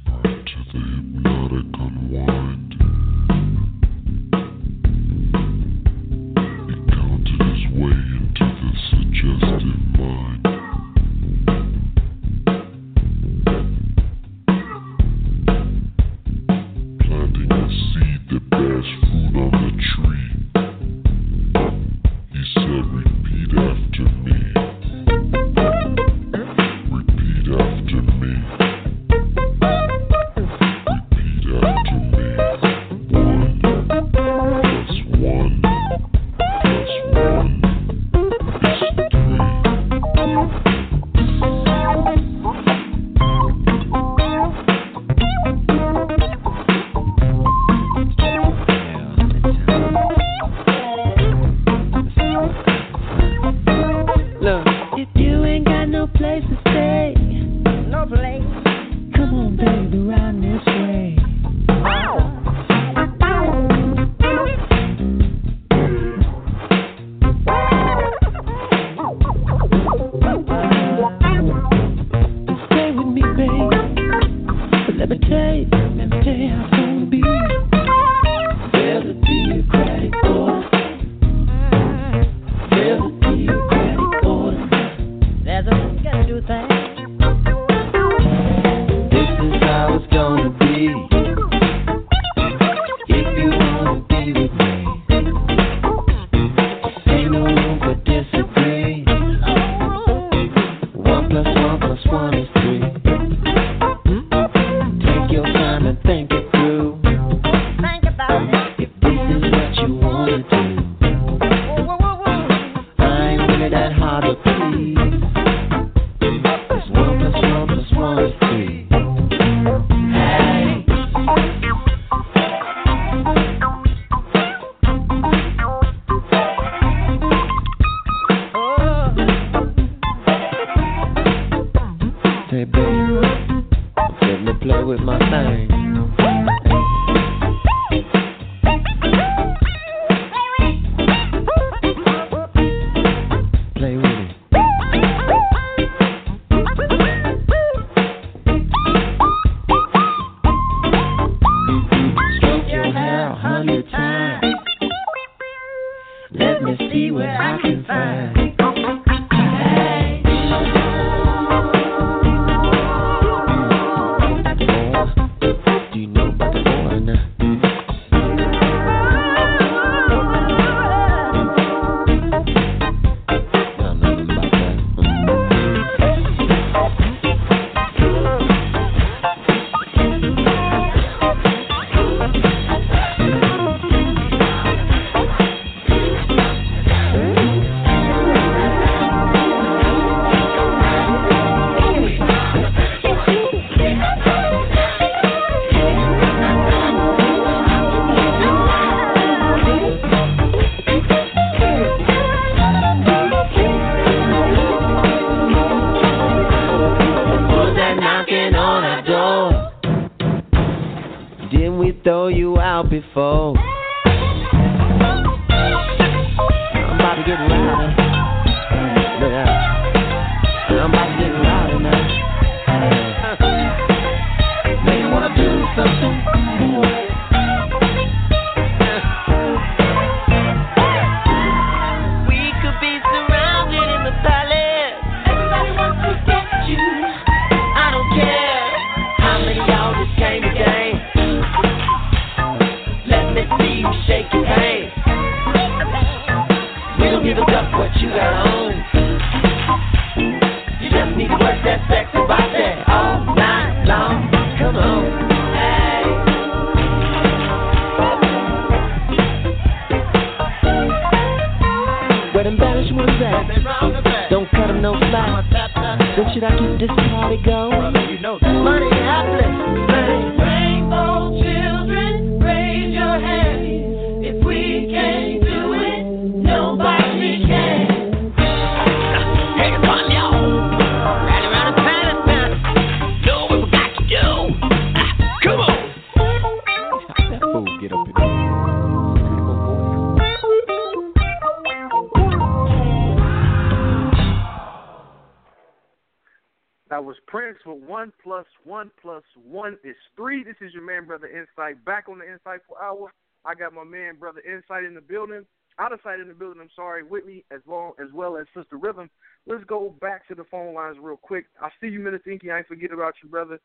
The building. I'm sorry, Whitney, as long as well as Sister Rhythm. Let's go back to the phone lines real quick. I see you, Minister Inky. I ain't forget about you, brother.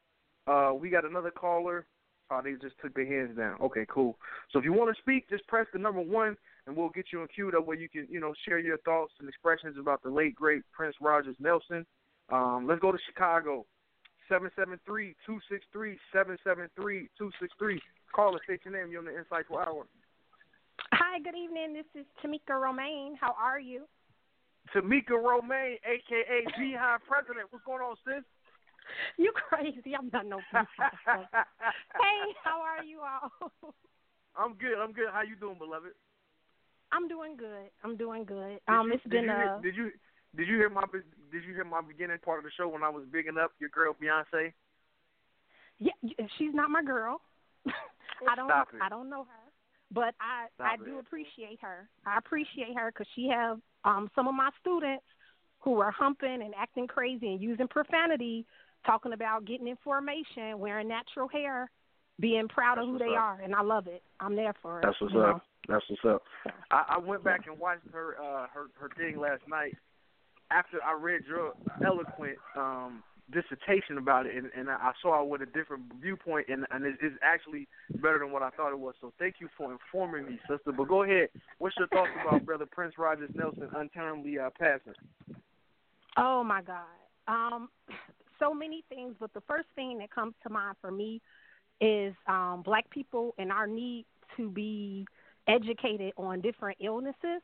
Uh, we got another caller. Oh, they just took their hands down. Okay, cool. So if you want to speak, just press the number one, and we'll get you in queue. That way you can, you know, share your thoughts and expressions about the late great Prince Rogers Nelson. Um, let's go to Chicago. 773-263-773-263. Call us, state your name. You're on the Insightful Hour. Hi, good evening. This is Tamika Romaine. How are you? Tamika Romaine, a.k.a. BeyHive President. What's going on, sis? You crazy. I'm not no BeyHive <laughs> Hey, how are you all? I'm good. I'm good. How you doing, beloved? I'm doing good. I'm doing good. Did Um, you, it's did been you, a did you did you hear my did you hear my beginning part of the show when I was bigging up your girl Beyonce? yeah. She's not my girl. <laughs> I don't. Stop it. I don't know her, but I Stop I it. do appreciate her. I appreciate her because she have um some of my students who are humping and acting crazy and using profanity, talking about getting information, wearing natural hair, being proud of who they up. are, and I love it. I'm there for it. That's what's up. know. That's what's up. I, I went back and watched her uh her her thing last night after I read your eloquent um dissertation about it and, and I saw it with a different viewpoint and and it, it's actually better than what I thought it was. So thank you for informing me, sister. But go ahead. What's your thoughts about brother Prince Rogers Nelson untimely uh, passing? Oh my God. Um, so many things, but the first thing that comes to mind for me is um, black people and our need to be educated on different illnesses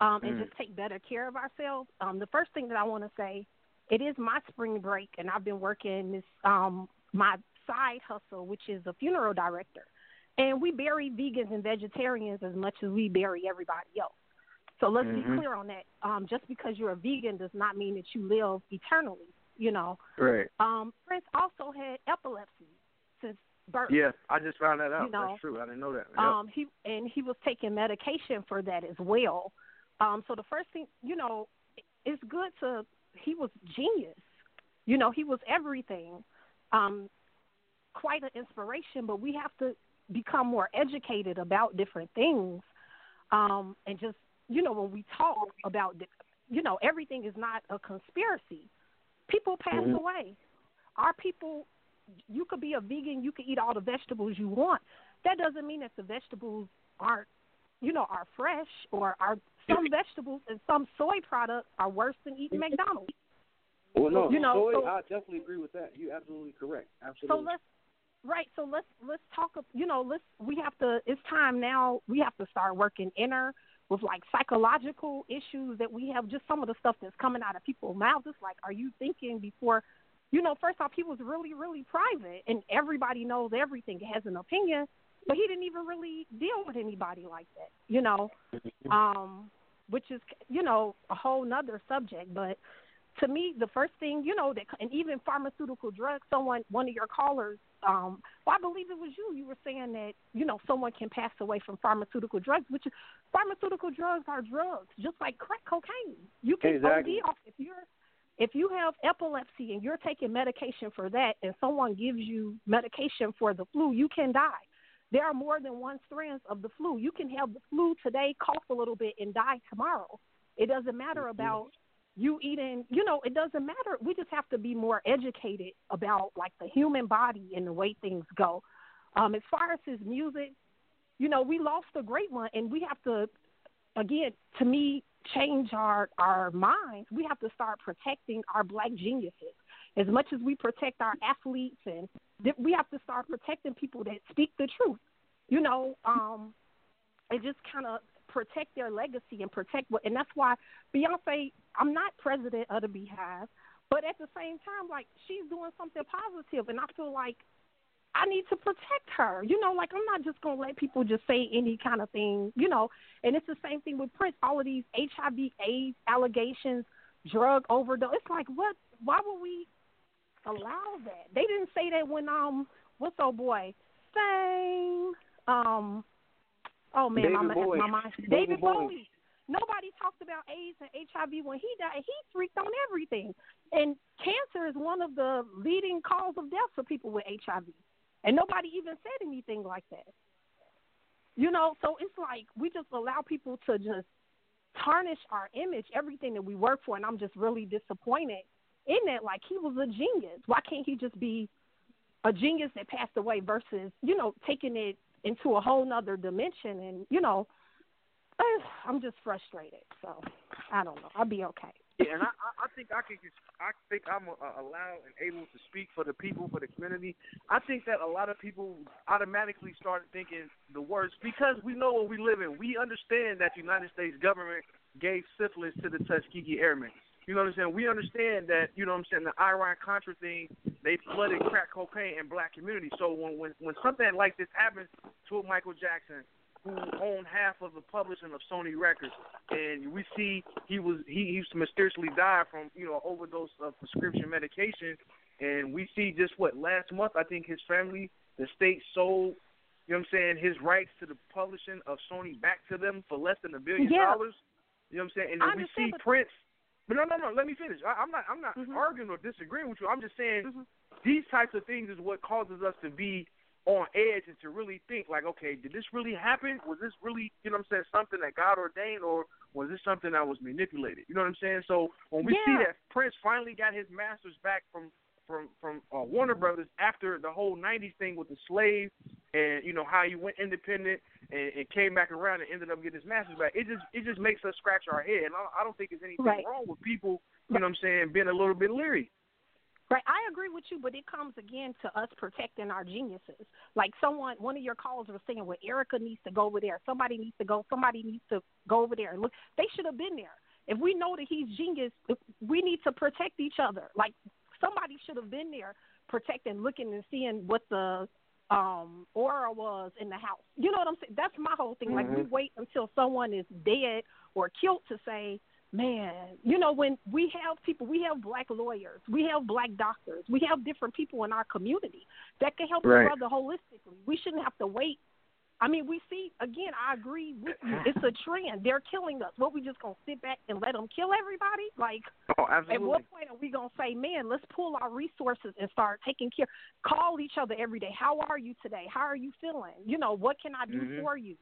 um, and Mm. just take better care of ourselves. Um, the first thing that I want to say, it is my spring break, and I've been working this um, my side hustle, which is a funeral director, and we bury vegans and vegetarians as much as we bury everybody else. So let's Mhm. be clear on that. Um, just because you're a vegan does not mean that you live eternally. You know. Right. Um, Prince also had epilepsy since birth. Yeah, I just found that out. You know, That's true. I didn't know that. Yep. Um, he and he was taking medication for that as well. Um, so the first thing, you know, it's good to. He was genius. You know, he was everything. Um, quite an inspiration, but we have to become more educated about different things. Um, and just you know, when we talk about, you know, everything is not a conspiracy. People pass Mhm. away. Our people you could be a vegan, you could eat all the vegetables you want. That doesn't mean that the vegetables aren't, you know, are fresh or are some vegetables and some soy products are worse than eating McDonald's. Well, no, You know, soy, so- I definitely agree with that. You're absolutely correct. Absolutely. So let's right. So let's let's talk. of- You know, let's we have to. It's time now. We have to start working inner with like psychological issues that we have. Just some of the stuff that's coming out of people's mouths. It's like, are you thinking before? You know, first off, he was really really private, and everybody knows everything. Has an opinion, but he didn't even really deal with anybody like that. You know, um, which is you know a whole nother subject, but to me, the first thing, you know, that and even pharmaceutical drugs. Someone, one of your callers, um, well, I believe it was you. You were saying that you know someone can pass away from pharmaceutical drugs, which is pharmaceutical drugs are drugs, just like crack cocaine. You can Exactly. OD off if you're if you have epilepsy and you're taking medication for that, and someone gives you medication for the flu, you can die. There are more than one strands of the flu. You can have the flu today, cough a little bit, and die tomorrow. It doesn't matter about you eating you know it doesn't matter. We just have to be more educated about like the human body and the way things go. Um as far as his music you know we lost a great one and we have to again to me change our our minds. We have to start protecting our black geniuses as much as we protect our athletes and we have to start protecting people that speak the truth you know um and just kind of protect their legacy and protect what and that's why Beyonce I'm not president of the BeyHive, but at the same time like she's doing something positive and I feel like I need to protect her. You know, like I'm not just gonna let people just say any kind of thing, you know. And it's the same thing with Prince, all of these HIV AIDS allegations, drug overdose. It's like what why would we allow that? They didn't say that when um what's old boy? Same um Oh man, David my, Bowie. my mind. David David Bowie. Bowie. Nobody talked about AIDS and HIV when he died. He freaked on everything, and cancer is one of the leading cause of death for people with HIV, and nobody even said anything like that. You know, so it's like we just allow people to just tarnish our image, everything that we work for, and I'm just really disappointed in that. Like he was a genius. Why can't he just be a genius that passed away versus you know taking it into a whole nother dimension and you know eh, I'm just frustrated. So I don't know. I'll be okay. Yeah, and I, I think I can. I think I'm uh, allowed and able to speak for the people, for the community. I think that a lot of people automatically started thinking the worst because we know what we live in. We understand that the United States government gave syphilis to the Tuskegee Airmen. You know what I'm saying? We understand that. You know what I'm saying? The Iran Contra thing, they flooded crack cocaine in black communities. So when when when something like this happens to a Michael Jackson, who owned half of the publishing of Sony Records, and we see he was he used to mysteriously die from you know overdose of prescription medication, and we see just what last month I think his family, the state sold, you know what I'm saying, his rights to the publishing of Sony back to them for less than a billion Yeah. dollars. You know what I'm saying, and then we see Prince. But no, no, no. Let me finish. I, I'm not. I'm not arguing or disagreeing with you. I'm just saying these types of things is what causes us to be on edge and to really think like, okay, did this really happen? Was this really, you know what I'm saying, something that God ordained or was this something that was manipulated? You know what I'm saying? So when we see that Prince finally got his masters back from from from uh, Warner Brothers after the whole '90s thing with the slave, and you know how he went independent and, and came back around and ended up getting his masters back. It just it just makes us scratch our head. And I, I don't think there's anything Right. wrong with people, you know what I'm saying, being a little bit leery. Right, I agree with you, but it comes again to us protecting our geniuses. Like someone, one of your callers was saying, "Well, Erica needs to go over there. Somebody needs to go. Somebody needs to go over there and look." They should have been there. If we know that he's genius, we need to protect each other. Like somebody should have been there, protecting, looking, and seeing what the um aura was in the house. You know what I'm saying? That's my whole thing. Like we Mhm. wait until someone is dead or killed to say, man, you know, when we have people, we have black lawyers, we have black doctors, we have different people in our community that can help Right. the brother holistically. We shouldn't have to wait. I mean, we see again. I agree with you. <laughs> It's a trend. They're killing us. What we just gonna sit back and let them kill everybody? Like, Oh, at what point are we gonna say, man, let's pull our resources and start taking care? Call each other every day. How are you today? How are you feeling? You know, what can I do Mhm. for you?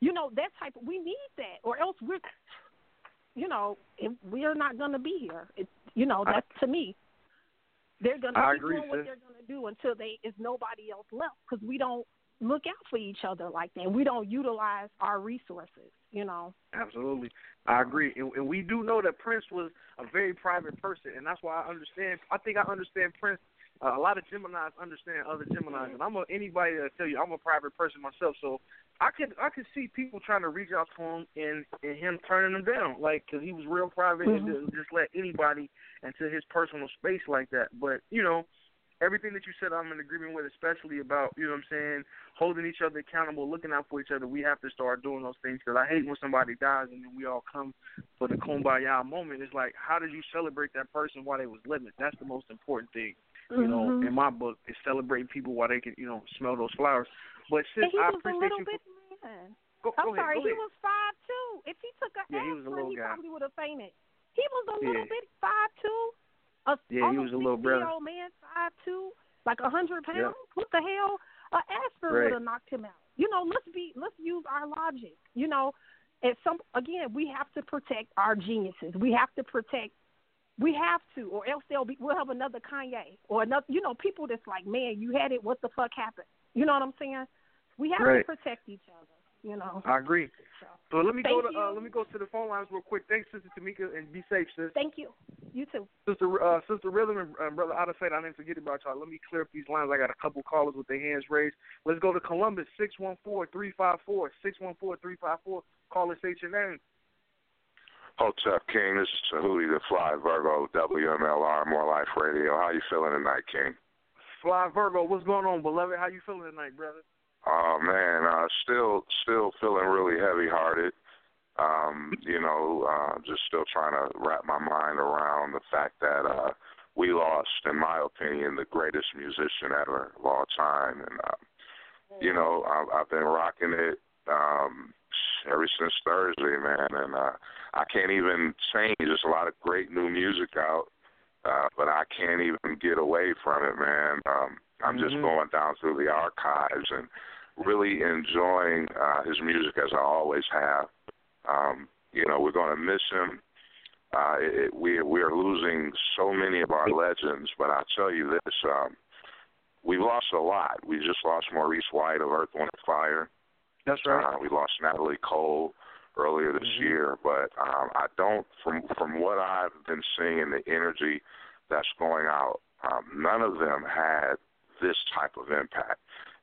You know that type. Of, we need that, or else we're, you know, if we're not gonna be here. It, you know, I- that's to me. They're gonna I keep agree, doing what they're gonna do until they is nobody else left because we don't look out for each other like that. We don't utilize our resources. You know. Absolutely, I agree, and, and we do know that Prince was a very private person, and that's why I understand. I think I understand Prince. Uh, a lot of Gemini's understand other Gemini's, and I'm a, anybody that tell you I'm a private person myself, so I could I could see people trying to reach out to him and and him turning them down, like because he was real private and Mhm. didn't just let anybody into his personal space like that. But you know, everything that you said, I'm in agreement with, especially about you know what I'm saying, holding each other accountable, looking out for each other. We have to start doing those things because I hate when somebody dies and then we all come for the kumbaya moment. It's like, how did you celebrate that person while they was living? That's the most important thing, you know, Mhm. in my book, is celebrating people while they can, you know, smell those flowers. But he I was a appreciate little you. bit man. Go, I'm go ahead, sorry, go he ahead. was five two. If he took a Yeah, he was a aspirin, little he probably would have fainted. He was a little Yeah. bit five two. A, Yeah, he was a little brother. Old man, five two, like a hundred pounds. Yep. What the hell? A aspirin Right. would have knocked him out. You know, let's be let's use our logic. You know, at some again, we have to protect our geniuses. We have to protect. We have to, or else they'll be. We'll have another Kanye or another. You know, people that's like, man, you had it. What the fuck happened? You know what I'm saying? We have Right. to protect each other. You know. I agree. So let me go to uh, let me go to the phone lines real quick. Thanks, Sister Tamika, and be safe, sis. Thank you. You too. Sister uh, Sister Rhythm and uh, Brother Out of Sight, I didn't forget about y'all. Let me clear up these lines. I got a couple callers with their hands raised. Let's go to Columbus, 614-354. 614-354. Call us, state your name. Hotep King, this is Tahuti the Fly Virgo, WMLR, More Life Radio. How you feeling tonight, King? Fly Virgo, what's going on, beloved? How you feeling tonight, brother? Oh man, uh still still feeling really heavy hearted. Um, you know, uh just still trying to wrap my mind around the fact that uh we lost, in my opinion, the greatest musician ever of all time and uh you know, I've I've been rocking it. Um ever since Thursday, man. And uh, I can't even change. There's a lot of great new music out, uh, but I can't even get away from it, man. Um, I'm just Mhm. going down through the archives and really enjoying uh, his music as I always have. Um, you know, we're going to miss him. Uh, it, we we are losing so many of our legends, but I'll tell you this: um, we've lost a lot. We just lost Maurice White of Earth, Wind, and Fire. That's right. Uh, we lost Natalie Cole earlier this Mhm. year, but um, I don't. From from what I've been seeing, and the energy that's going out, um, none of them had this type of impact.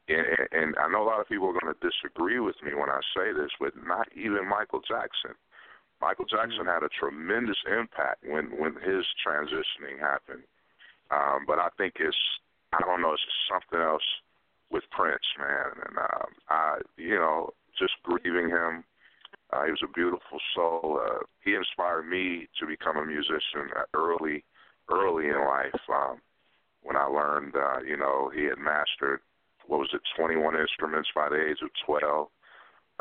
And, and- I know a lot of people are going to disagree with me when I say this, but not even Michael Jackson. Michael Jackson had a tremendous impact when when his transitioning happened. Um, but I think it's I don't know, it's just something else with Prince, man. And um, I, you know, just grieving him. Uh, he was a beautiful soul. Uh, he inspired me to become a musician uh, early, early in life. Um, when I learned, uh, you know, he had mastered what was it, 21 instruments by the age of 12.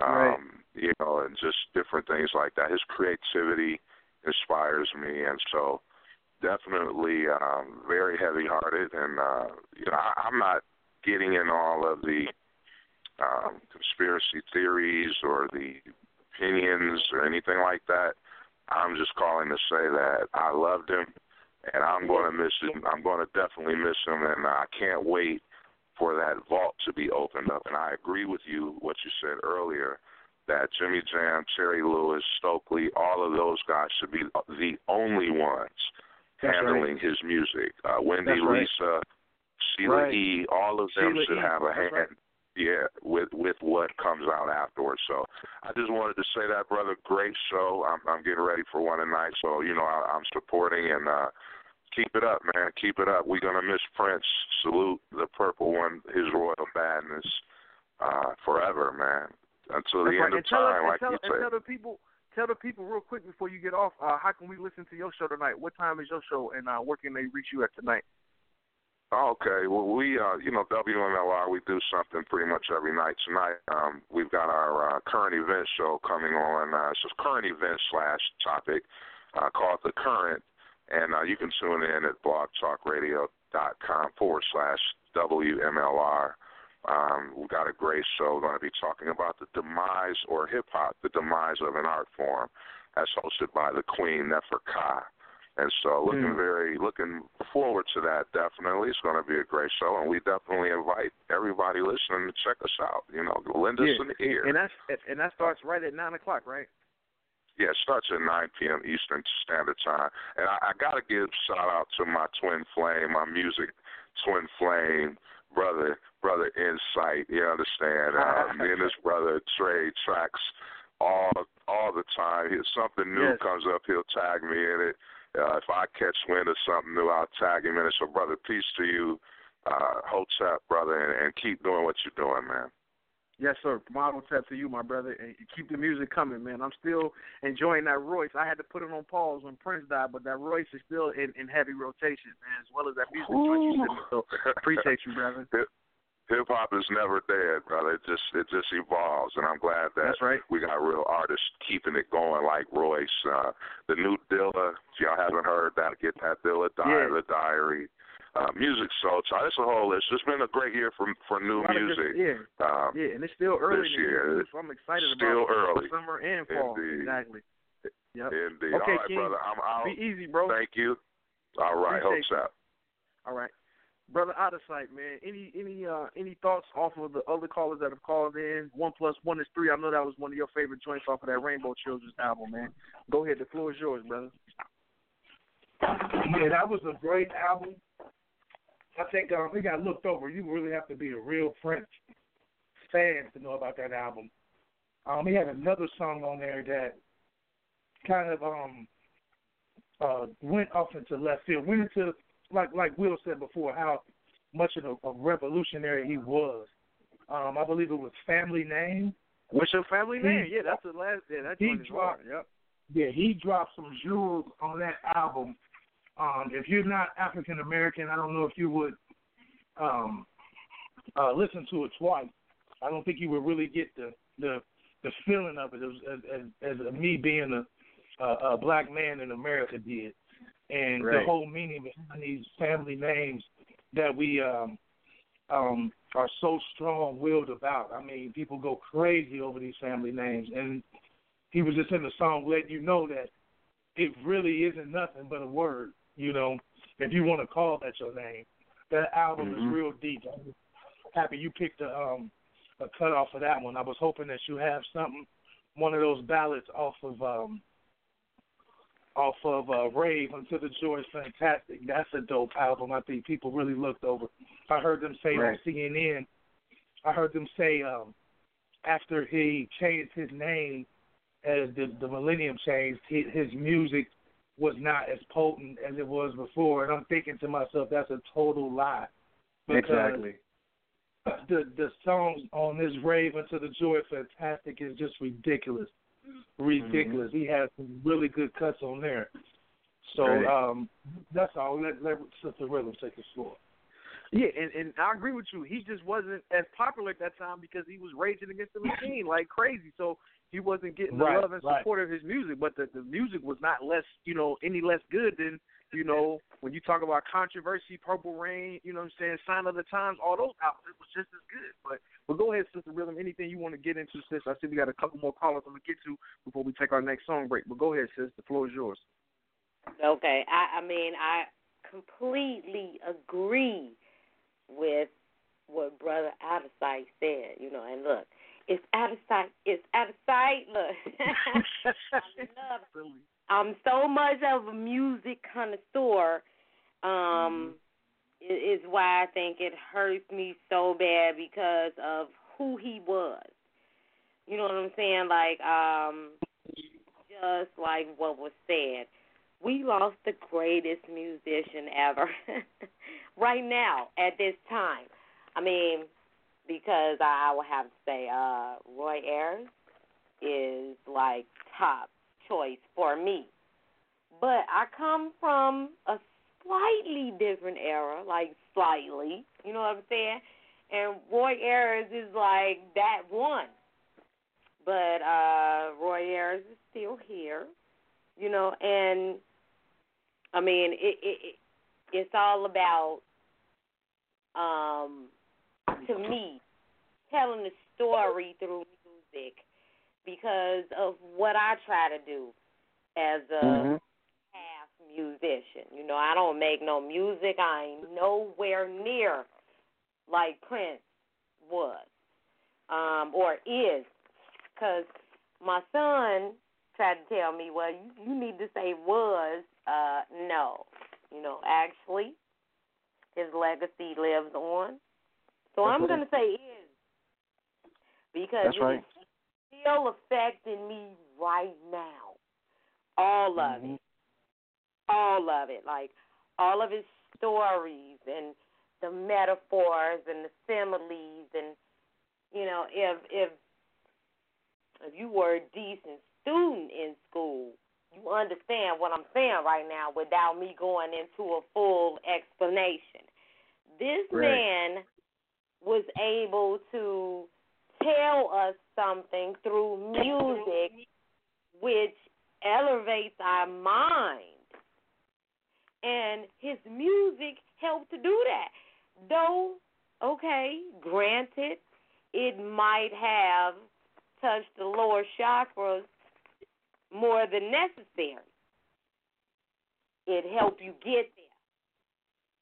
Um, Right. You know, and just different things like that. His creativity inspires me, and so definitely um, very heavy-hearted. And uh, you know, I, I'm not getting in all of the um, conspiracy theories or the opinions or anything like that. I'm just calling to say that I loved him, and I'm going to miss him. I'm going to definitely miss him, and I can't wait for that vault to be opened up. And I agree with you what you said earlier that Jimmy Jam, Terry Lewis, Stokley, all of those guys should be the only ones That's handling right. his music. Uh, Wendy, That's right. Lisa, Sheila Right. E, all of them Sheila should E, have a hand. right. Yeah, with with what comes out afterwards. So I just wanted to say that, brother. Great show. I'm I'm getting ready for one tonight, so you know I, I'm supporting and uh keep it up, man. Keep it up. We're gonna miss Prince. Salute the purple one, his royal badness, uh, forever, man. Until the That's right. end of and time, like tell, you and say. tell the people, tell the people real quick before you get off. Uh, how can we listen to your show tonight? What time is your show, and uh, where can they reach you at tonight? Okay, well we uh you know WMLR we do something pretty much every night. Tonight um we've got our uh, current event show coming on. Uh, it's a current event slash topic uh, called the Current, and uh, you can tune in at blogtalkradio.com forward slash WMLR. Um, we've got a great show. We're going to be talking about the demise or hip hop, the demise of an art form, as hosted by the Queen Neferka. And so, looking Mm. very, looking forward to that. Definitely, it's going to be a great show, and we definitely invite everybody listening to check us out. You know, lend us Yeah. an ear. And that's and that starts right at nine o'clock, right? Yeah, it starts at 9 p.m. Eastern Standard Time. And I, I got to give shout out to my twin flame, my music twin flame brother, brother Insight. You understand? <laughs> Uh, me and this brother trade tracks all all the time. If something new Yes. comes up, he'll tag me in it. Uh, if I catch wind of something new, I'll tag him in it. So, brother, peace to you. Uh, Hotep, brother, and, and keep doing what you're doing, man. Yes, sir. Model tap to you, my brother, and keep the music coming, man. I'm still enjoying that Royce. I had to put it on pause when Prince died, but that Royce is still in, in heavy rotation, man, as well as that music joint you sent me. So appreciate you, brother. <laughs> Hip hop is never dead, brother. It just it just evolves, and I'm glad that That's right. we got real artists keeping it going, like Royce. Uh, the new Dilla, if y'all haven't heard that, get that Dilla di- Yeah. the Diary. Uh, music Soul Child. It's a whole list. It's been a great year for for new A lot of music. good- yeah. Um, Yeah, and it's still early this year. year, so I'm excited Still about it. early. summer and fall. Indeed. Exactly. Yep. Indeed. Okay, All right, King. brother. I'm out. Be easy, bro. Thank you. All right. Appreciate Hopes out. All right. Brother out of sight, man. Any any uh any thoughts off of the other callers that have called in? One plus one is three. I know that was one of your favorite joints off of that Rainbow Children's album, man. Go ahead, the floor is yours, brother. Yeah, that was a great album. I think um, it got looked over. You really have to be a real Prince fan to know about that album. Um, he had another song on there that kind of um uh went off into left field. Went into like like Will said before, how much of a, a revolutionary he was. Um, I believe it was Family Name. What's your family He- name? Yeah, that's the last. Yeah, that he hard. dropped- Yep. Yeah, he dropped some jewels on that album. Um, if you're not African American, I don't know if you would um, uh, listen to it twice. I don't think you would really get the the, the feeling of it as as, as me being a, a a black man in America did, and Right. the whole meaning behind these family names that we um um are so strong willed about. I mean, people go crazy over these family names, and he was just in the song letting you know that it really isn't nothing but a word. You know, if you want to call that your name, that album Mhm. is real deep. I'm happy you picked a um a cut off of that one. I was hoping that you have something, one of those ballads off of um off of uh, Rave Until the Joy is Fantastic. That's a dope album. I think people really looked over. I heard them say Right. on CNN. I heard them say um after he changed his name as the the millennium changed, his, his music was not as potent as it was before. And I'm thinking to myself, that's a total lie. Exactly. the the songs on this Rave Until the Joy Fantastic is just ridiculous. Ridiculous. He has some really good cuts on there. So Right. um that's all. Let let Sister Rhythm take the floor. Yeah, and and I agree with you. He just wasn't as popular at that time because he was raging against the machine like crazy. So he wasn't getting the Right, love and right. support of his music. But the the music was not less, you know, any less good than you know when you talk about controversy, Purple Rain, you know what I'm saying, Sign of the Times, all those albums it was just as good. But but go ahead, Sister Rhythm. Anything you want to get into, sis? I see we got a couple more callers I'm gonna get to before we take our next song break. But go ahead, sis. The floor is yours. Okay, I I mean I completely agree with what Brother Out of Sight said. You know, and look, it's out of sight. It's out of sight. Look, <laughs> I love it. <laughs> I'm so much of a music connoisseur. Um, i- is why I think it hurts me so bad because of who he was. You know what I'm saying? Like, um, just like what was said, we lost the greatest musician ever <laughs> right now at this time. I mean, because I, would have to say, uh, Roy Ayers is like top choice for me. But I come from a slightly different era, like slightly, you know what I'm saying? And Roy Ayers is like that one. But uh Roy Ayers is still here, you know, and I mean it it, it it's all about um to me telling the story through music because of what I try to do as a Mhm. half musician. You know, I don't make no music. I ain't nowhere near like Prince was um, or is, because my son tried to tell me, well, you, you need to say was. Uh, no, you know, actually, his legacy lives on. So I'm Okay. going to say is because That's right. is still affecting me right now. All of Mm-hmm. it. All of it. Like all of his stories and the metaphors and the similes and you know, if if if you were a decent student in school, you understand what I'm saying right now without me going into a full explanation. This Right. man was able to tell us something through music which elevates our mind. And his music helped to do that. Though, okay, granted, it might have touched the lower chakras more than necessary. It helped you get there.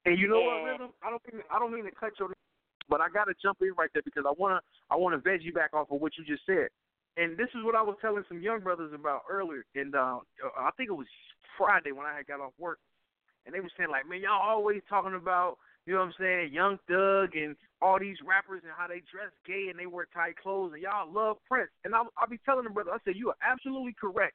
And you know what, Rhythm? I don't mean I don't mean to cut your, but I got to jump in right there because I wanna I wanna veg you back off of what you just said. And this is what I was telling some young brothers about earlier. And uh, I think it was Friday when I had got off work, and they were saying like, man, y'all always talking about you know what I'm saying, Young Thug and all these rappers and how they dress gay and they wear tight clothes and y'all love Prince. And I'll, I'll be telling them, brother, I said you are absolutely correct.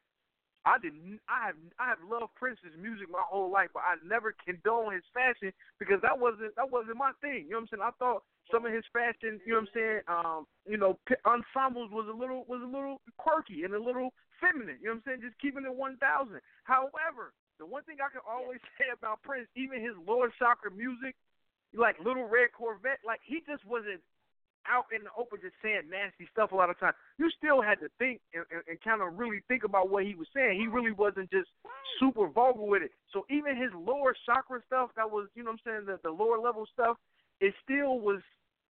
I didn't. I have. I have loved Prince's music my whole life, but I never condone his fashion because that wasn't. That wasn't my thing. You know what I'm saying? I thought some of his fashion. You know what I'm saying? Um. You know, ensembles was a little was a little quirky and a little feminine. You know what I'm saying? Just keeping it 1,000. However, the one thing I can always <laughs> say about Prince, even his Lord Chakra music, like Little Red Corvette, like he just wasn't out in the open just saying nasty stuff a lot of times. You still had to think and, and, and kind of really think about what he was saying. He really wasn't just super vulgar with it. So even his lower chakra stuff, that was you know what I'm saying, the, the lower level stuff, it still was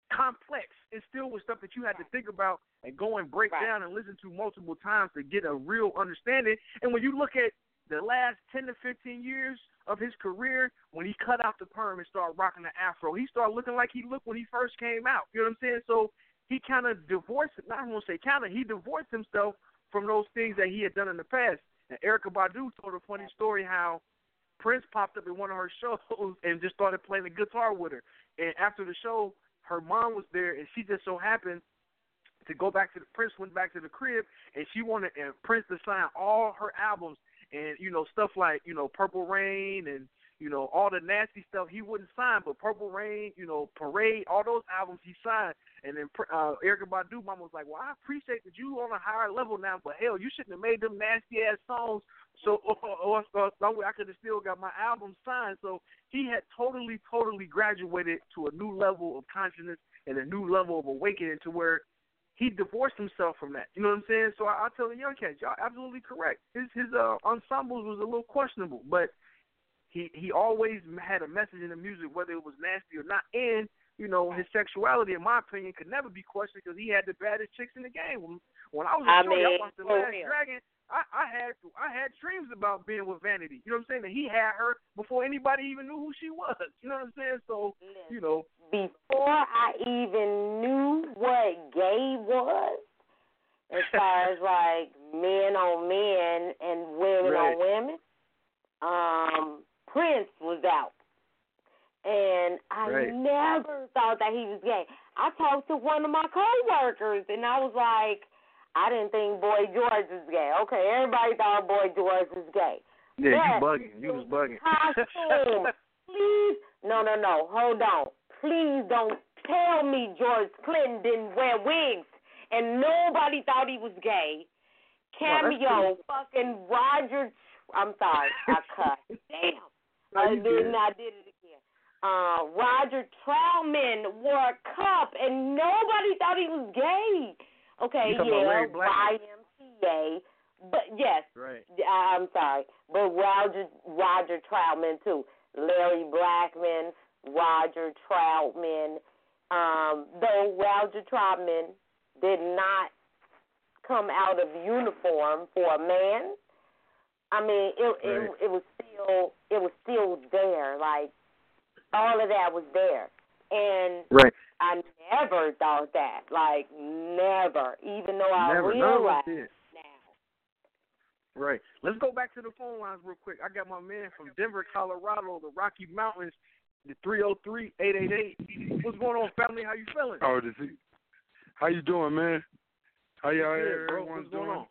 complex. It still was stuff that you had to think about and go and break Right. down and listen to multiple times to get a real understanding. And when you look at the last 10 to 15 years of his career, when he cut out the perm and started rocking the afro, he started looking like he looked when he first came out. You know what I'm saying? So he kind of divorced, not to say kind of, he divorced himself from those things that he had done in the past. And Erykah Badu told a funny story how Prince popped up in one of her <laughs> shows and just started playing the guitar with her. And after the show, her mom was there, and she just so happened to go back to the Prince went back to the crib, and she wanted and Prince to sign all her albums, and you know stuff like you know Purple Rain and you know all the nasty stuff he wouldn't sign, but Purple Rain, you know Parade, all those albums he signed. And then uh, Erykah Badu, mom was like, "Well, I appreciate that you on a higher level now, but hell, you shouldn't have made them nasty ass songs so <laughs> or, or, or, I could have still got my album signed. So he had totally, totally graduated to a new level of consciousness and a new level of awakening to where he divorced himself from that. You know what I'm saying? So I, I tell the young cats, y'all absolutely correct. His his uh, ensembles was a little questionable, but he he always had a message in the music, whether it was nasty or not. And you know, his sexuality, in my opinion, could never be questioned because he had the baddest chicks in the game. When, when I was a I mean, watched the Last real. Dragon. I, I had I had dreams about being with Vanity. You know what I'm saying? That he had her before anybody even knew who she was. <laughs> You know what I'm saying? So you know, Before I even knew what gay was, as <laughs> far as like men on men and women Right. on women, um, Prince was out. And I Right. never thought that he was gay. I talked to one of my coworkers and I was like, I didn't think Boy George was gay. Okay, everybody thought Boy George was gay. yeah, you But bugging. You was bugging. costume. Please, no, no, no. Hold on. Please don't tell me George Clinton didn't wear wigs and nobody thought he was gay. Cameo, fucking Roger. I'm sorry, I cut. Damn. I did good. not did it again. Uh, Roger Troutman wore a cup and nobody thought he was gay. Okay, You talking about yeah, YMCA, but yes, Right. I- I'm sorry, but Roger Roger Troutman too. Larry Blackmon, Roger Troutman. Um, though Roger Troutman did not come out of uniform for a man. I mean, it it Right. it was still it was still there. Like all of that was there, and Right. I never thought that. Like never, even though I Never. None of us realized did. Right. Let's go back to the phone lines real quick. I got my man from Denver, Colorado, the Rocky Mountains, the three zero three eight eight eight. What's going on, family? How you feeling? Oh, this is, how you doing, man? How y'all Good, bro. everyone's What's going doing? on?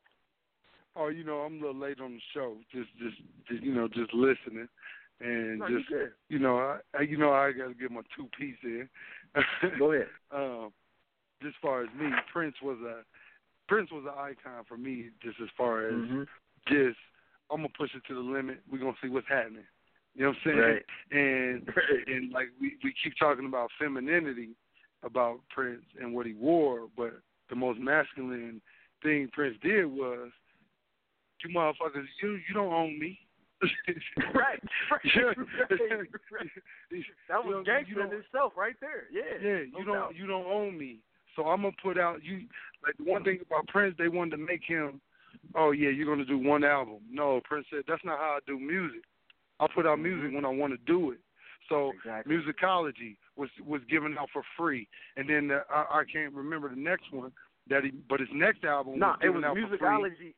Oh, you know, I'm a little late on the show. Just, just, just you know, just listening, and No, just, good. you know, I, I, you know, I got to get my two piece in. <laughs> Go ahead. um, just as far as me, Prince was a Prince was an icon for me. Just as far as Mm-hmm. just, I'm gonna push it to the limit. We're gonna see what's happening. You know what I'm saying? Right. And <laughs> and like we we keep talking about femininity about Prince and what he wore, but the most masculine thing Prince did was, you motherfuckers, you you don't own me. <laughs> right. Yeah. That You know, was gangster in itself right there. Yeah. Yeah, no you don't doubt. you don't own me. So I'm gonna put out you like the one thing about Prince they wanted to make him oh yeah, you're gonna do one album. No, Prince said that's not how I do music. I put out mm-hmm. music when I want to do it. So Exactly. musicology was was given out for free, and then the, I, I can't remember the next one that he, but his next album was it was out for free. musicology.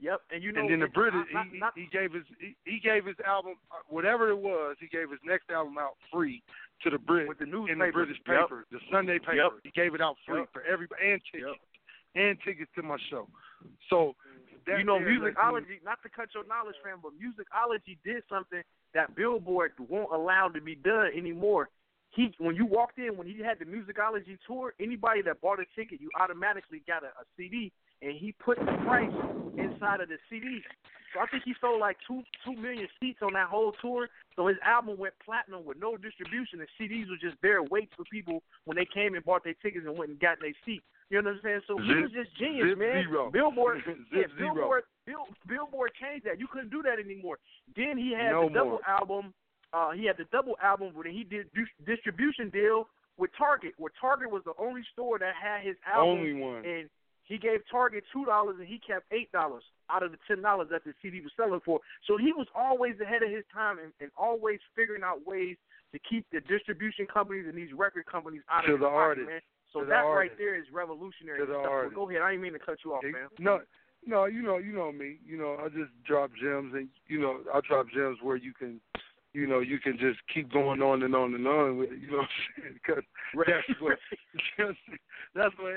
Yep, and you know, and then the British, not- he, not- he gave his he, he gave his album uh, whatever it was. He gave his next album out free to the Brit with the in newspaper. the British Yep. paper, the Sunday paper. Yep. He gave it out free Yep. for everybody and tickets and tickets to my show. So that you know, there lets me- musicology. Not to cut your knowledge, fam, but musicology did something that Billboard won't allow to be done anymore. He, when you walked in, when he had the musicology tour, anybody that bought a ticket, you automatically got a, a CD, and he put the price inside of the CD. So I think he sold like two two million seats on that whole tour. So his album went platinum with no distribution, and CDs were just there waiting for people when they came and bought their tickets and went and got their seat. You know what I'm saying? So he was just genius, zip man. zero. <laughs> Billboard, Zip yeah, zero. Billboard, Bill, Billboard changed that. You couldn't do that anymore. Then he had No the double more. album. Uh, he had the double album where he did distribution deal with Target, where Target was the only store that had his album. Only one. And he gave Target two dollars and he kept eight dollars out of the ten dollars that the CD was selling for. So he was always ahead of his time and, and always figuring out ways to keep the distribution companies and these record companies out To of the artist. man. So that right there is revolutionary. To the stuff. Well. Go ahead. I didn't mean to cut you off, man. No, no, you know, you know me. You know, I just drop gems, and you know, I drop gems where you can, you know, you can just keep going on and on and on with it. You know what I'm saying? Because <laughs> that's what, that's what,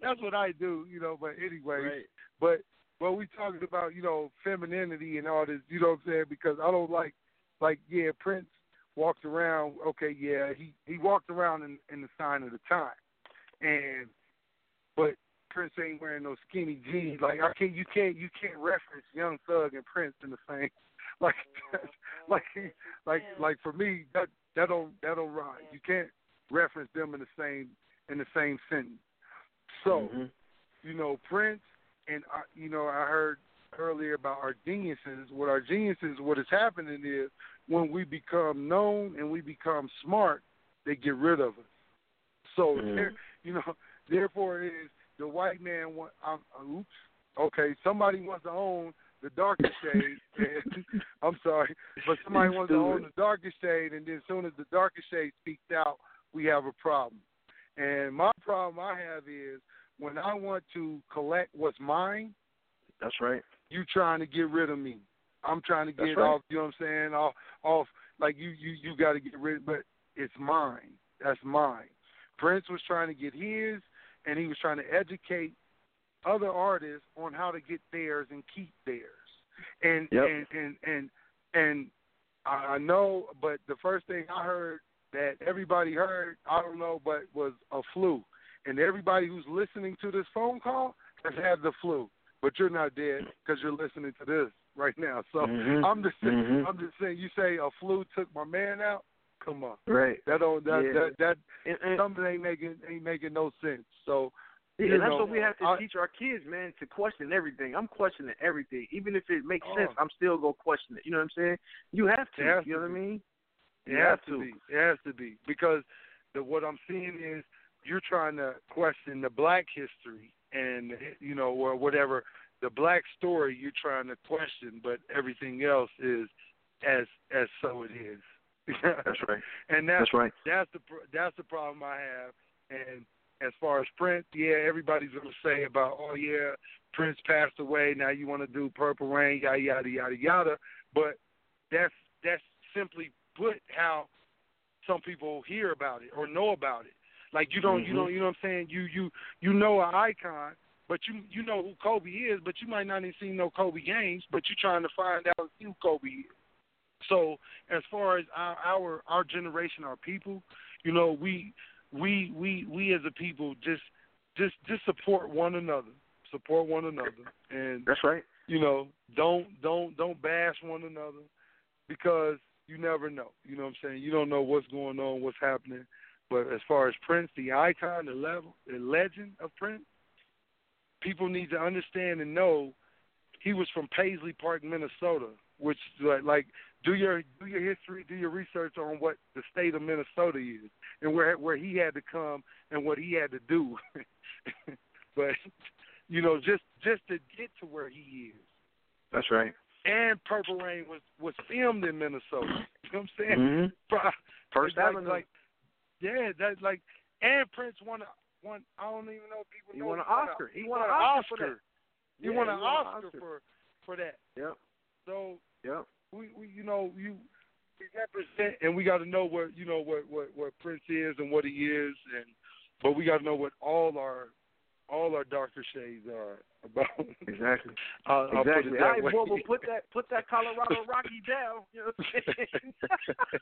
that's what I do. You know, but anyway, Right. but but we talking about you know femininity and all this. You know what I'm saying? Because I don't like, like yeah, Prince walked around. Okay, yeah, he he walked around in in the sign of the time, and but Prince ain't wearing no skinny jeans. Like I can't, you can't, you can't reference Young Thug and Prince in the same. <laughs> Like, like, like, like for me, that that don't that don't ride. You can't reference them in the same in the same sentence. So, you know, Prince and uh, you know, I heard earlier about our geniuses. What our geniuses, what is happening is when we become known and we become smart, they get rid of us. So, Mhm. there, you know, <laughs> therefore, it is the white man want. Um, oops. Okay, somebody wants to own the darkest shade. <laughs> and, <laughs> I'm sorry, but somebody wants to own the darkest shade, and then as soon as the darkest shade speaks out, we have a problem. And my problem I have is when I want to collect what's mine, That's right. you trying to get rid of me. I'm trying to get right. off. You know what I'm saying? Off, off. Like you, you, you got to get rid. But it's mine. That's mine. Prince was trying to get his, and he was trying to educate other artists on how to get theirs and keep theirs. And Yep. and and and and I I know, but the first thing I heard that everybody heard, I don't know, but was a flu. And everybody who's listening to this phone call has had the flu, but you're not dead because you're listening to this right now. So Mhm. I'm just saying, Mhm. I'm just saying. You say a flu took my man out. Come on, Right. that don't that Yeah. that that and- something ain't making ain't making no sense. So Yeah, and that's know, what we have to I- teach our kids, man, to question everything. I'm questioning everything, even if it makes Oh. sense. I'm still gonna question it. You know what I'm saying? You have to. It has You know to what I be. mean? It You has have to to. be. It has to be because the what I'm seeing is you're trying to question the black history and you know or whatever the black story you're trying to question, but everything else is as as so it is. <laughs> That's right. And that's That's right. That's the that's the problem I have. And as far as Prince, yeah, everybody's gonna say about oh yeah, Prince passed away. Now you want to do Purple Rain, yada yada yada yada. But that's that's simply put how some people hear about it or know about it. Like you don't you Mhm. don't you know what I'm saying? You you you know an icon, but you you know who Kobe is, but you might not even seen no Kobe games, but you're trying to find out who Kobe is. So as far as our our, our generation, our people, you know, we we we we as a people just just just support one another. Support one another. And That's right. you know, don't don't don't bash one another because you never know. You know what I'm saying? You don't know what's going on, what's happening. But as far as Prince, the icon, the level, the legend of Prince, people need to understand and know he was from Paisley Park, Minnesota, which like, like do your do your history, do your research on what the state of Minnesota is and where where he had to come and what he had to do. <laughs> but you know, just just to get to where he is. That's right. And Purple Rain was was filmed in Minnesota. You know what I'm saying? <laughs> Mhm. First like, Avenue. like yeah, that's like and Prince won a won I don't even know if people He know won an he won a- Oscar. He, won an an Oscar. He won an an Oscar. for for that. Yep. So Yep. we, we you know you we represent and we got to know what you know what what what Prince is and what he is and but we got to know what all our all our darker shades are about exactly. <laughs> I'll, I'll exactly. that right, well, put that put that Colorado Rocky down. You know what I'm saying? <laughs>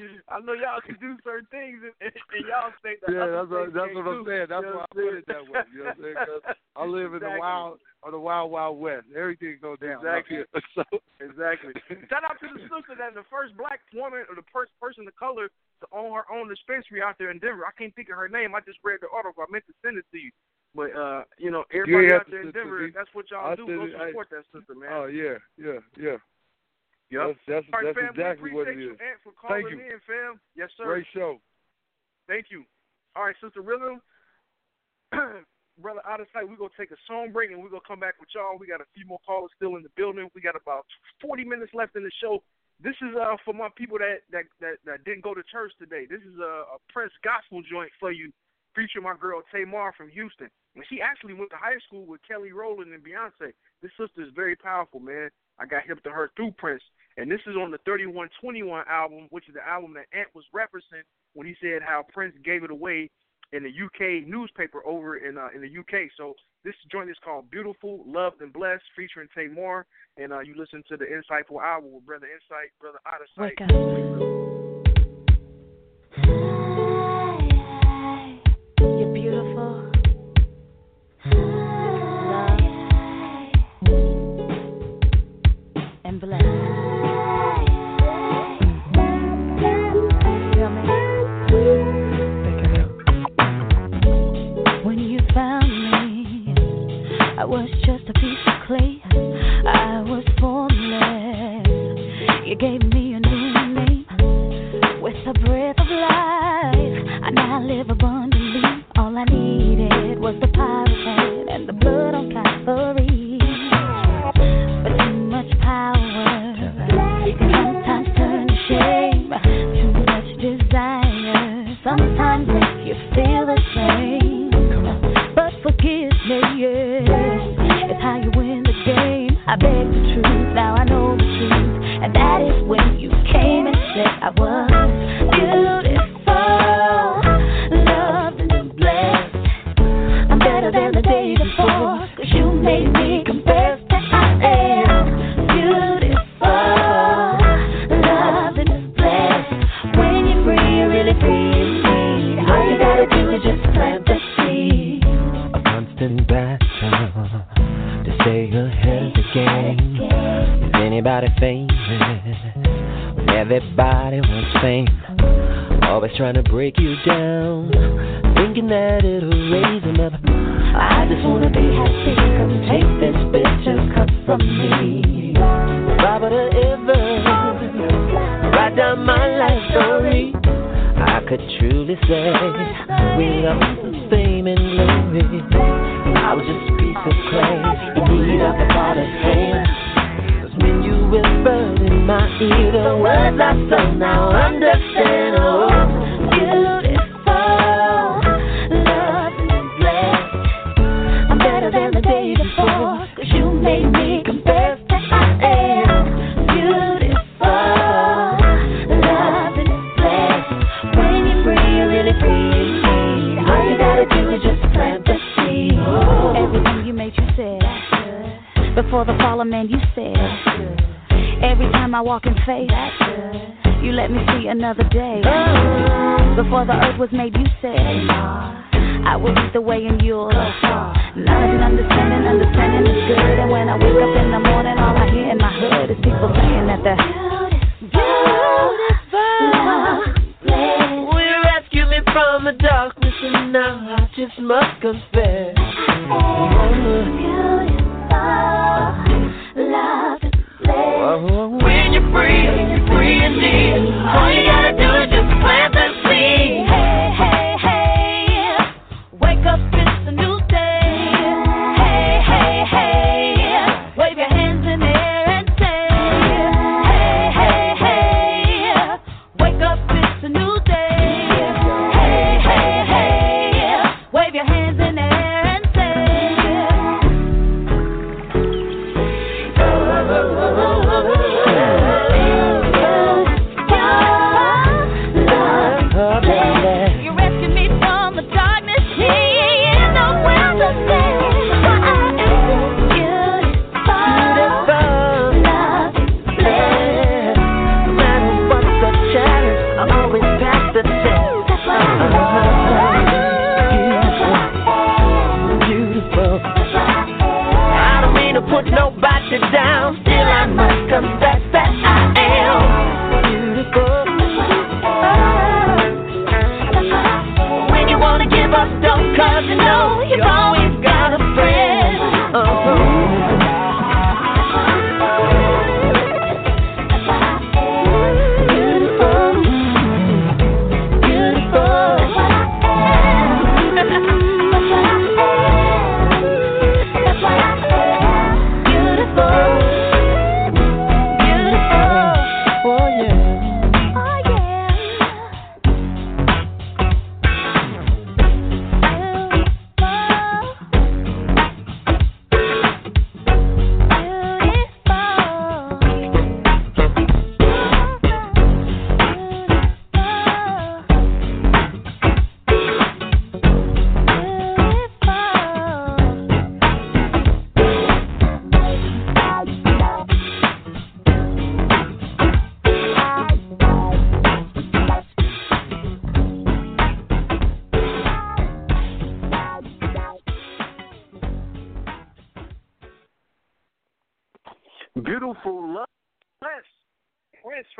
<laughs> I know y'all can do certain things in, in, in y'all state. that Yeah, that's what, that's what I'm saying. That's You know why I put it that way. You know what I'm saying? 'Cause I live in the wild, on the wild, wild west. Everything go down. Exactly. So, Exactly. Shout out to the sister that's the first black woman or the first person of color own her own dispensary out there in Denver. I can't think of her name. I just read the article. I meant to send it to you. But uh, you know, everybody have out there in send it to Denver, me. that's what y'all I do. Go it- I- support that sister, man. oh yeah, yeah, yeah. Yep. That's that's, right, that's fam, exactly what it is. appreciate you, Ant, for calling Thank you. in, fam. Yes, sir. Great show. Thank you. All right, Sister Rhythm. <clears throat> Brother out of sight, we're gonna take a song break and we're gonna come back with y'all. We got a few more callers still in the building. We got about forty minutes left in the show. This is uh for my people that that that, that didn't go to church today. This is a, a Prince gospel joint for you, featuring my girl Tamar from Houston. And she actually went to high school with Kelly Rowland and Beyonce. This sister is very powerful, man. I got hip to her through Prince. And this is on the 3121 album, which is the album that Ant was referencing when he said how Prince gave it away in the UK newspaper over in uh, in the UK. So this joint is called Beautiful, Loved and Blessed, featuring Tamar, And uh, you listen to the Insightful Hour with Brother Insight, Brother Out of Sight. Was just a piece of clay. I was formless. You gave me a new name with a breath of life. I now live abundantly. All I needed was the power of and the blood on Calvary.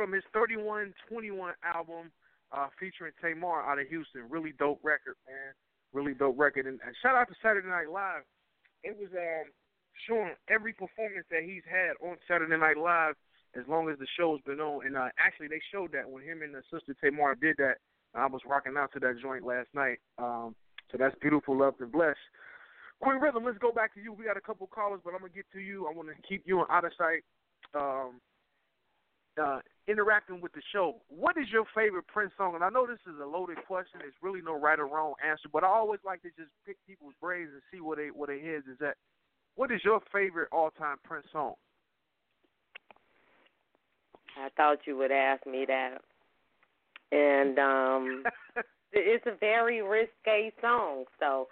From his 3121 album uh, featuring Tamar out of Houston. Really dope record, man. Really dope record. And, and shout out to Saturday Night Live. It was um, showing every performance that he's had on Saturday Night Live as long as the show's been on. And uh, actually, they showed that when him and the sister Tamar did that. I was rocking out to that joint last night. Um, so that's beautiful, loved and blessed. Queen Rhythm, let's go back to you. We got a couple callers, but I'm gonna get to you. I want to keep you on out of sight. Um, uh, interacting with the show. What is your favorite Prince song? And I know this is a loaded question. There's really no right or wrong answer, but I always like to just pick people's brains and see what they what their heads is at. What is your favorite all time Prince song? I thought you would ask me that. And um <laughs> it's a very risque song, so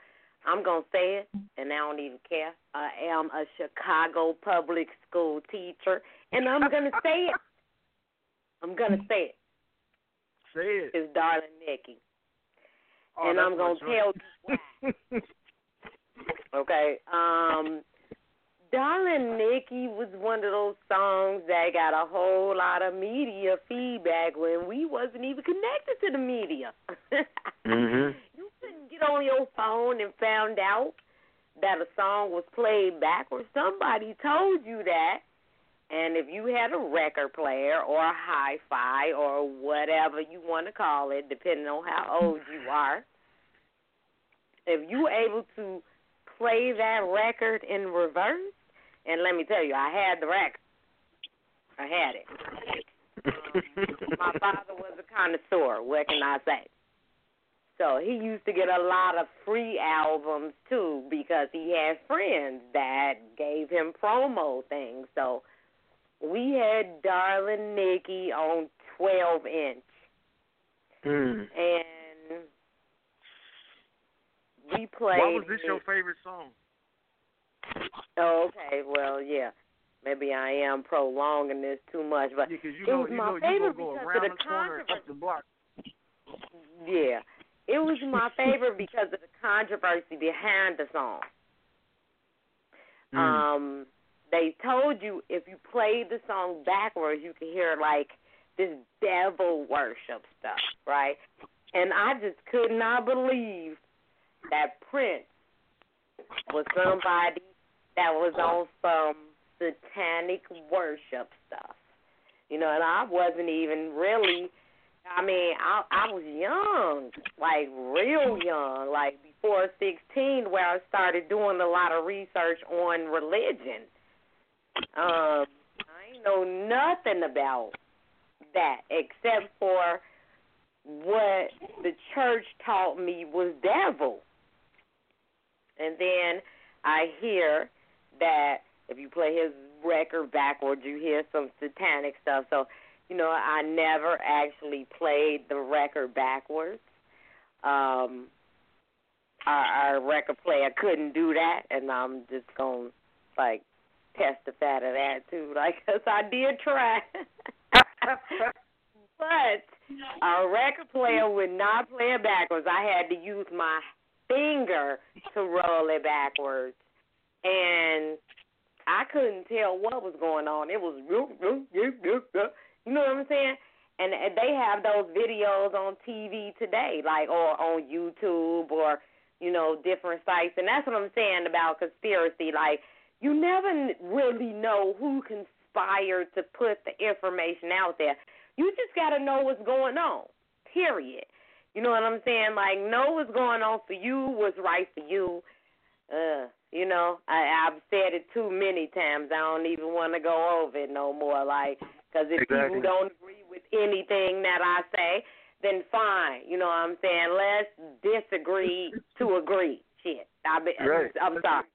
I'm gonna say it, and I don't even care. I am a Chicago public school teacher, and I'm gonna say it. I'm gonna say it. Say it. It's Darling Nikki, Oh, and I'm gonna tell you why. <laughs> okay. Um, Darling Nikki was one of those songs that got a whole lot of media feedback when we wasn't even connected to the media. <laughs> Mm-hmm. You couldn't get on your phone and found out that a song was played backwards. Somebody told you that. And if you had a record player or a hi fi or whatever you want to call it, depending on how old you are, if you were able to play that record in reverse, and let me tell you, I had the record. I had it. Um, my <laughs> father was a connoisseur, what can I say? So he used to get a lot of free albums too because he had friends that gave him promo things. So we had Darling Nikki on 12 inch. Mm. And we played. Why was this it- your favorite song? Oh, okay. Well, yeah. Maybe I am prolonging this too much, but Because you it know was you my know favorite go because of the the controversy. the block. Yeah, it was my <laughs> favorite because of the controversy behind the song. Mm. Um, they told you if you played the song backwards, you could hear like this devil worship stuff, right? And I just could not believe that Prince was somebody that was on some satanic worship stuff. You know, and I wasn't even really I mean, I I was young, like real young, like before sixteen, where I started doing a lot of research on religion. Um, I know nothing about that except for what the church taught me was devil. And then I hear that if you play his record backwards, you hear some satanic stuff. So you know, I never actually played the record backwards. Um, our, our record player couldn't do that, and I'm just gonna like testify to that too, <laughs> like 'cause I did try. <laughs> but our record player would not play it backwards. I had to use my finger to roll it backwards, and I couldn't tell what was going on. It was <laughs> you know what I'm saying? And and they have those videos on TV today, like or on YouTube or you know different sites. And that's what I'm saying about conspiracy. Like you never really know who conspired to put the information out there. You just got to know what's going on. Period. You know what I'm saying? Like know what's going on for you, what's right for you. Uh, you know, I, I've said it too many times. I don't even want to go over it no more. Like, because if Exactly. people don't agree with anything that I say, then fine. You know what I'm saying? Let's disagree to <laughs> agree. Shit, I be, Right. I'm sorry.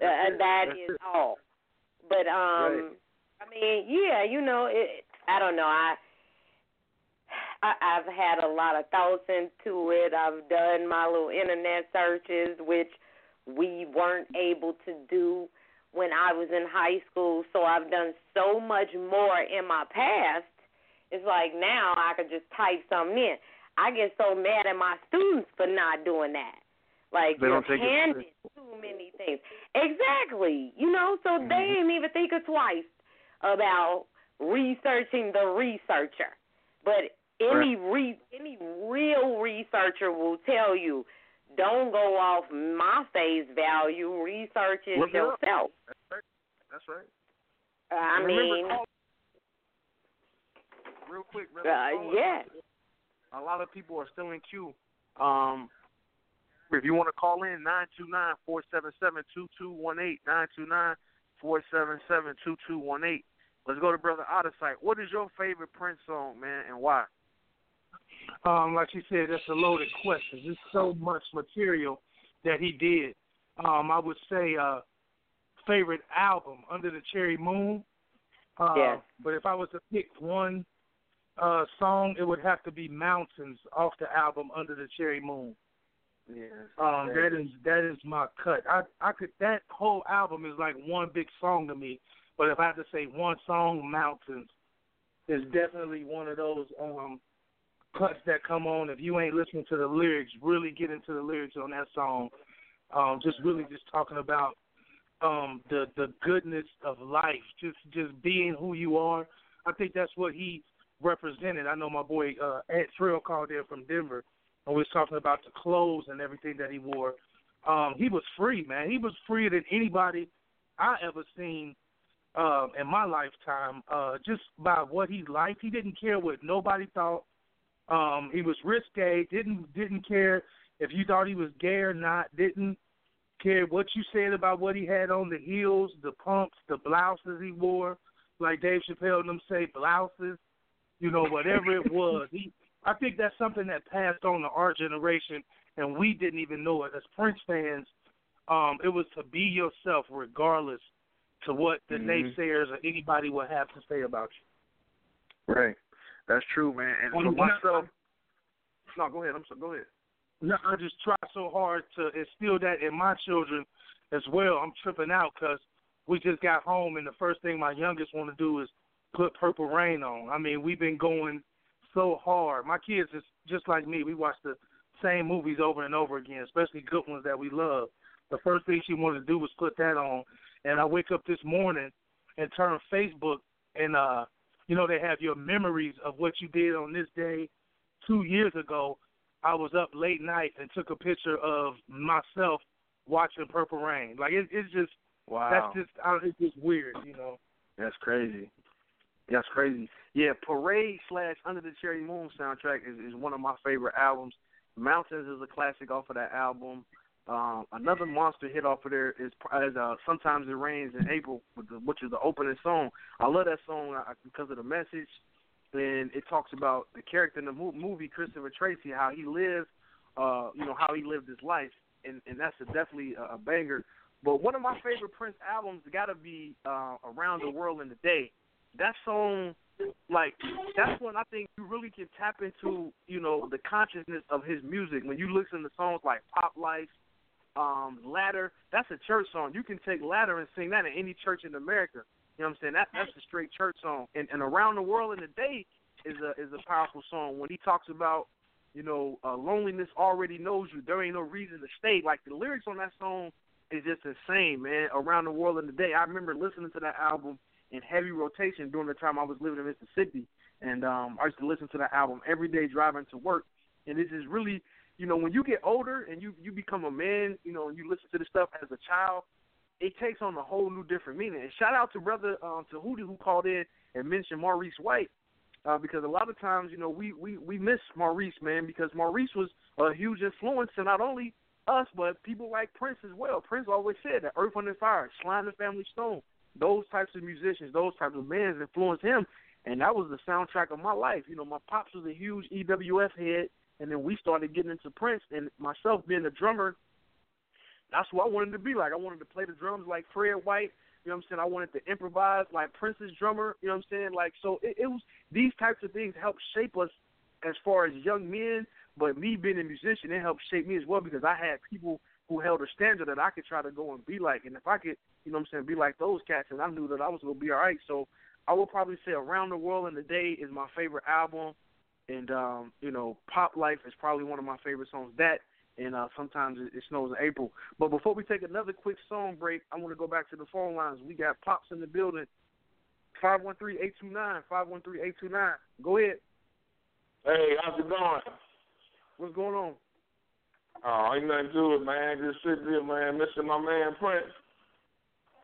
And that is all. But um, I mean, yeah, you know, it, I don't know. I, I I've had a lot of thoughts into it. I've done my little internet searches, which we weren't able to do when I was in high school. So I've done so much more in my past. It's like now I could just type something in. I get so mad at my students for not doing that. Like They you're don't take it handed too many things. Exactly. You know, so Mm-hmm. they didn't even think of twice about researching the researcher. But any re any real researcher will tell you, don't go off my face value. Research it Look yourself. That's right. That's right. I And mean, call- real quick, uh, yeah. A lot of people are still in queue. Um, if you want to call in, nine two nine four seven seven two two one eight nine two nine four seven seven two two one eight. Let's go to brother Out of Sight. What is your favorite Prince song, man, and why? Um, like you said, that's a loaded question. There's so much material that he did. Um, I would say uh favorite album, Under the Cherry Moon. Uh Yeah. but if I was to pick one uh song, it would have to be Mountains off the album Under the Cherry Moon. Yeah. Um, that is that is my cut. I I could that whole album is like one big song to me. But if I had to say one song, Mountains is definitely one of those um cuts that come on. If you ain't listening to the lyrics, really get into the lyrics on that song. Um, just really just talking about um the the goodness of life, just just being who you are. I think that's what he represented. I know my boy uh Ant Trill called in from Denver and we was talking about the clothes and everything that he wore. Um, he was free, man. He was freer than anybody I ever seen uh, in my lifetime. Uh, just by what he liked, he didn't care what nobody thought. Um, he was risque. Didn't didn't care if you thought he was gay or not. Didn't care what you said about what he had on the heels, the pumps, the blouses he wore. Like Dave Chappelle and them say, blouses. You know, whatever it <laughs> was, he I think that's something that passed on to our generation, and we didn't even know it. As Prince fans, um, it was to be yourself regardless to what the Mhm. naysayers or anybody would have to say about you. Right. That's true, man. And Well, for myself, no, go ahead. I'm so go ahead. No, I just try so hard to instill that in my children as well. I'm tripping out because we just got home, and the first thing my youngest want to do is put Purple Rain on. I mean, we've been going so hard. My kids is just like me. We watch the same movies over and over again, especially good ones that we love. The first thing she wanted to do was put that on, and I wake up this morning and turn Facebook, and uh, you know they have your memories of what you did on this day two years ago. I was up late night and took a picture of myself watching Purple Rain. Like it, it's just Wow. that's just I, it's just weird, you know. That's crazy. That's crazy. Yeah, Parade slash Under the Cherry Moon soundtrack is, is one of my favorite albums. Mountains is a classic off of that album. Um, another monster hit off of there is, is uh, Sometimes It Rains in April, which is the opening song. I love that song uh, because of the message, and it talks about the character in the movie, Christopher Tracy, how he lived, uh, you know, how he lived his life, and and that's a, definitely a, a banger. But one of my favorite Prince albums got to be uh, Around the World in a Day. That song, like, that's when I think you really can tap into, you know, the consciousness of his music. When you listen to songs like Pop Life, um, Ladder, that's a church song. You can take Ladder and sing that in any church in America. You know what I'm saying? That that's a straight church song. And and Around the World in a Day is a is a powerful song when he talks about you know, uh, loneliness already knows you. There ain't no reason to stay. Like the lyrics on that song is just insane, man. Around the world in the day. I remember listening to that album in heavy rotation during the time I was living in Mississippi, and um, I used to listen to that album every day driving to work. And this is really, you know, when you get older and you you become a man, you know, and you listen to this stuff as a child, it takes on a whole new different meaning. And shout out to brother um, to Hootie who called in and mentioned Maurice White uh, because a lot of times, you know, we, we, we miss Maurice, man, because Maurice was a huge influence to not only us, but people like Prince as well. Prince always said that Earth, Wind, and Fire, Sly and the Family Stone, those types of musicians, those types of bands influenced him, and that was the soundtrack of my life. You know, my pops was a huge EWF head, and then we started getting into Prince, and myself being a drummer, that's what I wanted to be like. I wanted to play the drums like Fred White. You know what I'm saying? I wanted to improvise like Prince's drummer. You know what I'm saying? Like so, it, it was these types of things helped shape us as far as young men. But me being a musician, it helped shape me as well because I had people who held a standard that I could try to go and be like. And if I could, you know what I'm saying, be like those cats, and I knew that I was gonna be all right. So I would probably say Around the World in a Day is my favorite album, and um, you know, Pop Life is probably one of my favorite songs. That and uh, sometimes it, it snows in April. But before we take another quick song break, I want to go back to the phone lines. We got Pops in the building. Five one three eight two nine. Five one three eight two nine. Go ahead. Hey, how's it going? What's going on? Oh, ain't nothing to it, man. Just sitting here, man, missing my man Prince.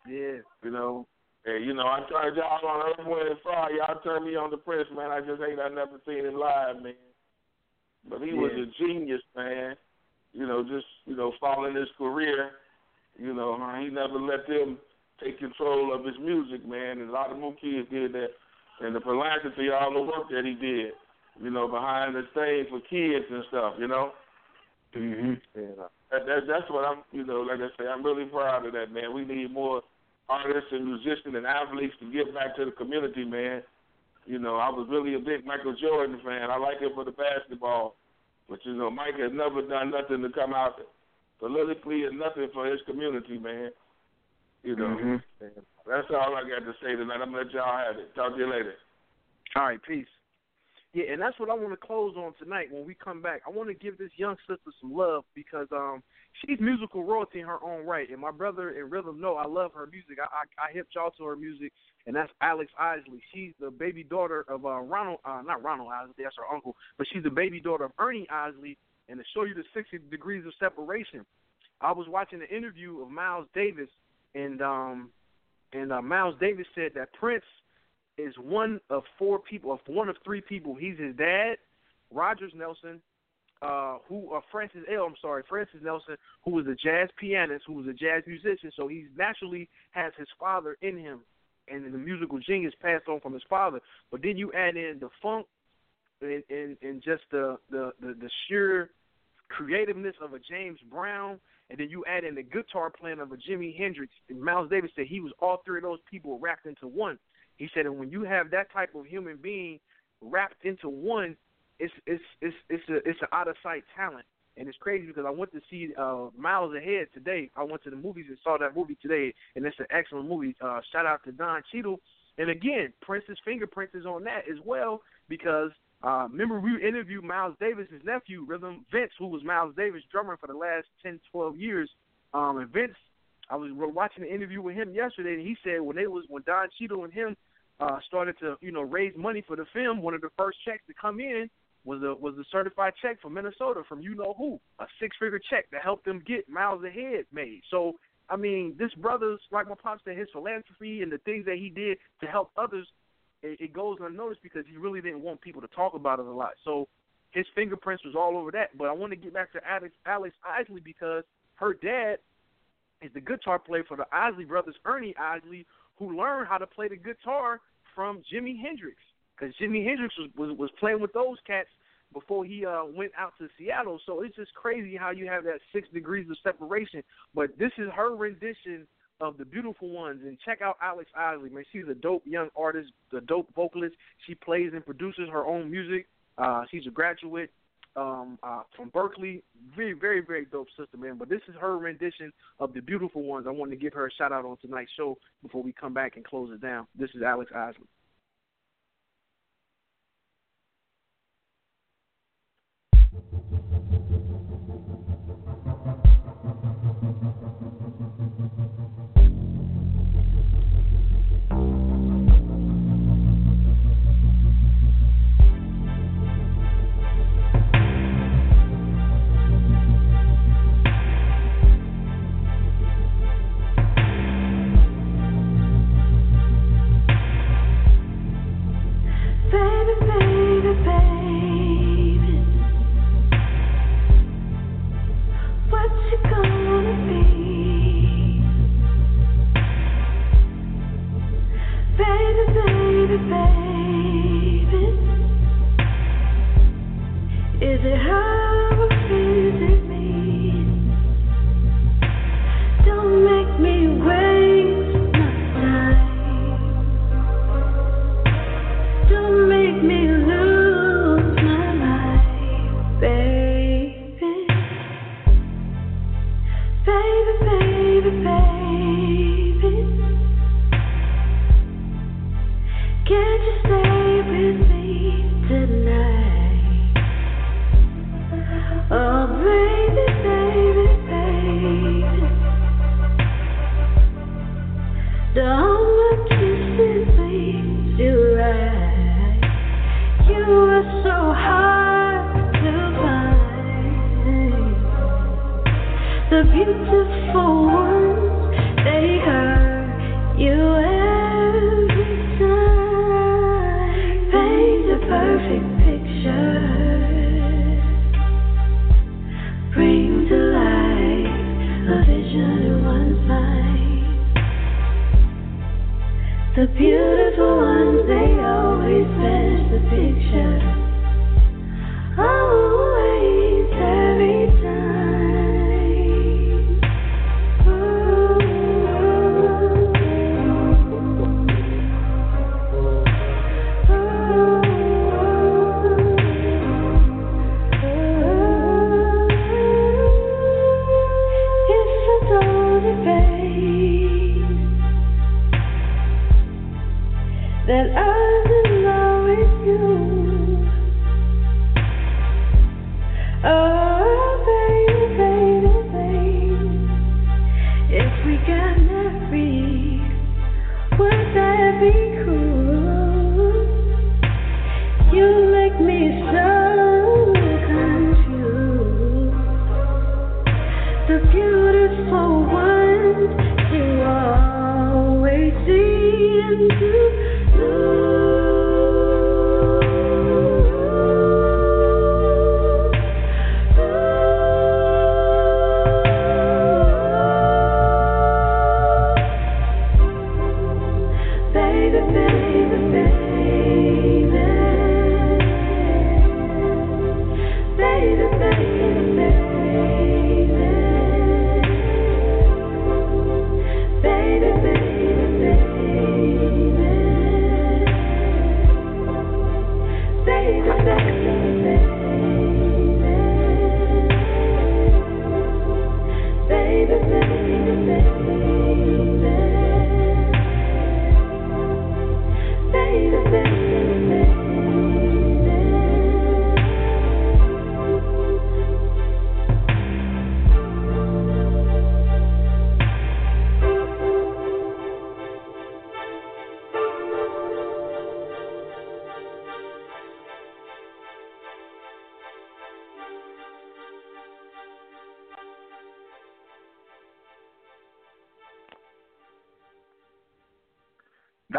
Yeah. You know, and you know, I turned y'all on Earth, Wind, and Fire. Y'all turned me on the Prince, man. I just ain't I never seen him live, man. But he was a genius, man. You know, just you know, following his career. You know, he never let them take control of his music, man. And a lot of more kids did that. And the philanthropy, all the work that he did, you know, behind the scenes for kids and stuff, you know. Mm-hmm. And uh, that, that, that's what I'm, you know, like I say, I'm really proud of that, man. We need more artists and musicians and athletes to give back to the community, man. You know, I was really a big Michael Jordan fan. I like him for the basketball, but you know, Mike has never done nothing to come out politically and nothing for his community, man. You know, Mhm. That's all I got to say tonight. I'm gonna let y'all have it. Talk to you later. All right, peace. Yeah, and that's what I want to close on tonight when we come back. I want to give this young sister some love because um she's musical royalty in her own right. And my brother and Rhythm know I love her music. I I, I hipped y'all to her music, and that's Alex Isley. She's the baby daughter of uh, Ronald, uh, not Ronald Isley, that's her uncle, but she's the baby daughter of Ernie Isley. And to show you the 60 degrees of separation, I was watching the interview of Miles Davis, and um and uh, Miles Davis said that Prince is one of four people, of one of three people. He's his dad, Rogers Nelson, uh, who uh, Francis L. I'm sorry, Francis Nelson, who was a jazz pianist, who was a jazz musician. So he naturally has his father in him, and the musical genius passed on from his father. But then you add in the funk, and and, and just the, the the the sheer creativeness of a James Brown, and then you add in the guitar playing of a Jimi Hendrix. And Miles Davis said he was all three of those people wrapped into one. He said, and when you have that type of human being wrapped into one, it's it's it's it's a it's an out of sight talent. And it's crazy because I went to see uh Miles Ahead today. I went to the movies and saw that movie today, and it's an excellent movie. Uh, shout out to Don Cheadle. And again, Prince's fingerprints is on that as well because uh, remember we interviewed Miles Davis, nephew, Rhythm Vince, who was Miles Davis' drummer for the last 10, 12 years. Um, and Vince, I was watching the interview with him yesterday, and he said when they was when Don Cheadle and him uh, started to you know raise money for the film, one of the first checks to come in was a was a certified check from Minnesota from you know who, a six figure check to help them get Miles Ahead made. So I mean, this brother's like my pops said, his philanthropy and the things that he did to help others, it, it goes unnoticed because he really didn't want people to talk about it a lot. So his fingerprints was all over that. But I want to get back to Alex Alex Isley because her dad is the guitar player for the Isley brothers, Ernie Isley, who learned how to play the guitar from Jimi Hendrix. Because Jimi Hendrix was, was was playing with those cats before he uh went out to Seattle. So it's just crazy how you have that six degrees of separation. But this is her rendition of the beautiful ones and check out Alex Isley, man. She's a dope young artist, the dope vocalist. She plays and produces her own music. Uh she's a graduate um uh from Berkeley. Very, very, very dope sister, man. But this is her rendition of the beautiful ones. I wanted to give her a shout out on tonight's show before we come back and close it down. This is Alex Isley.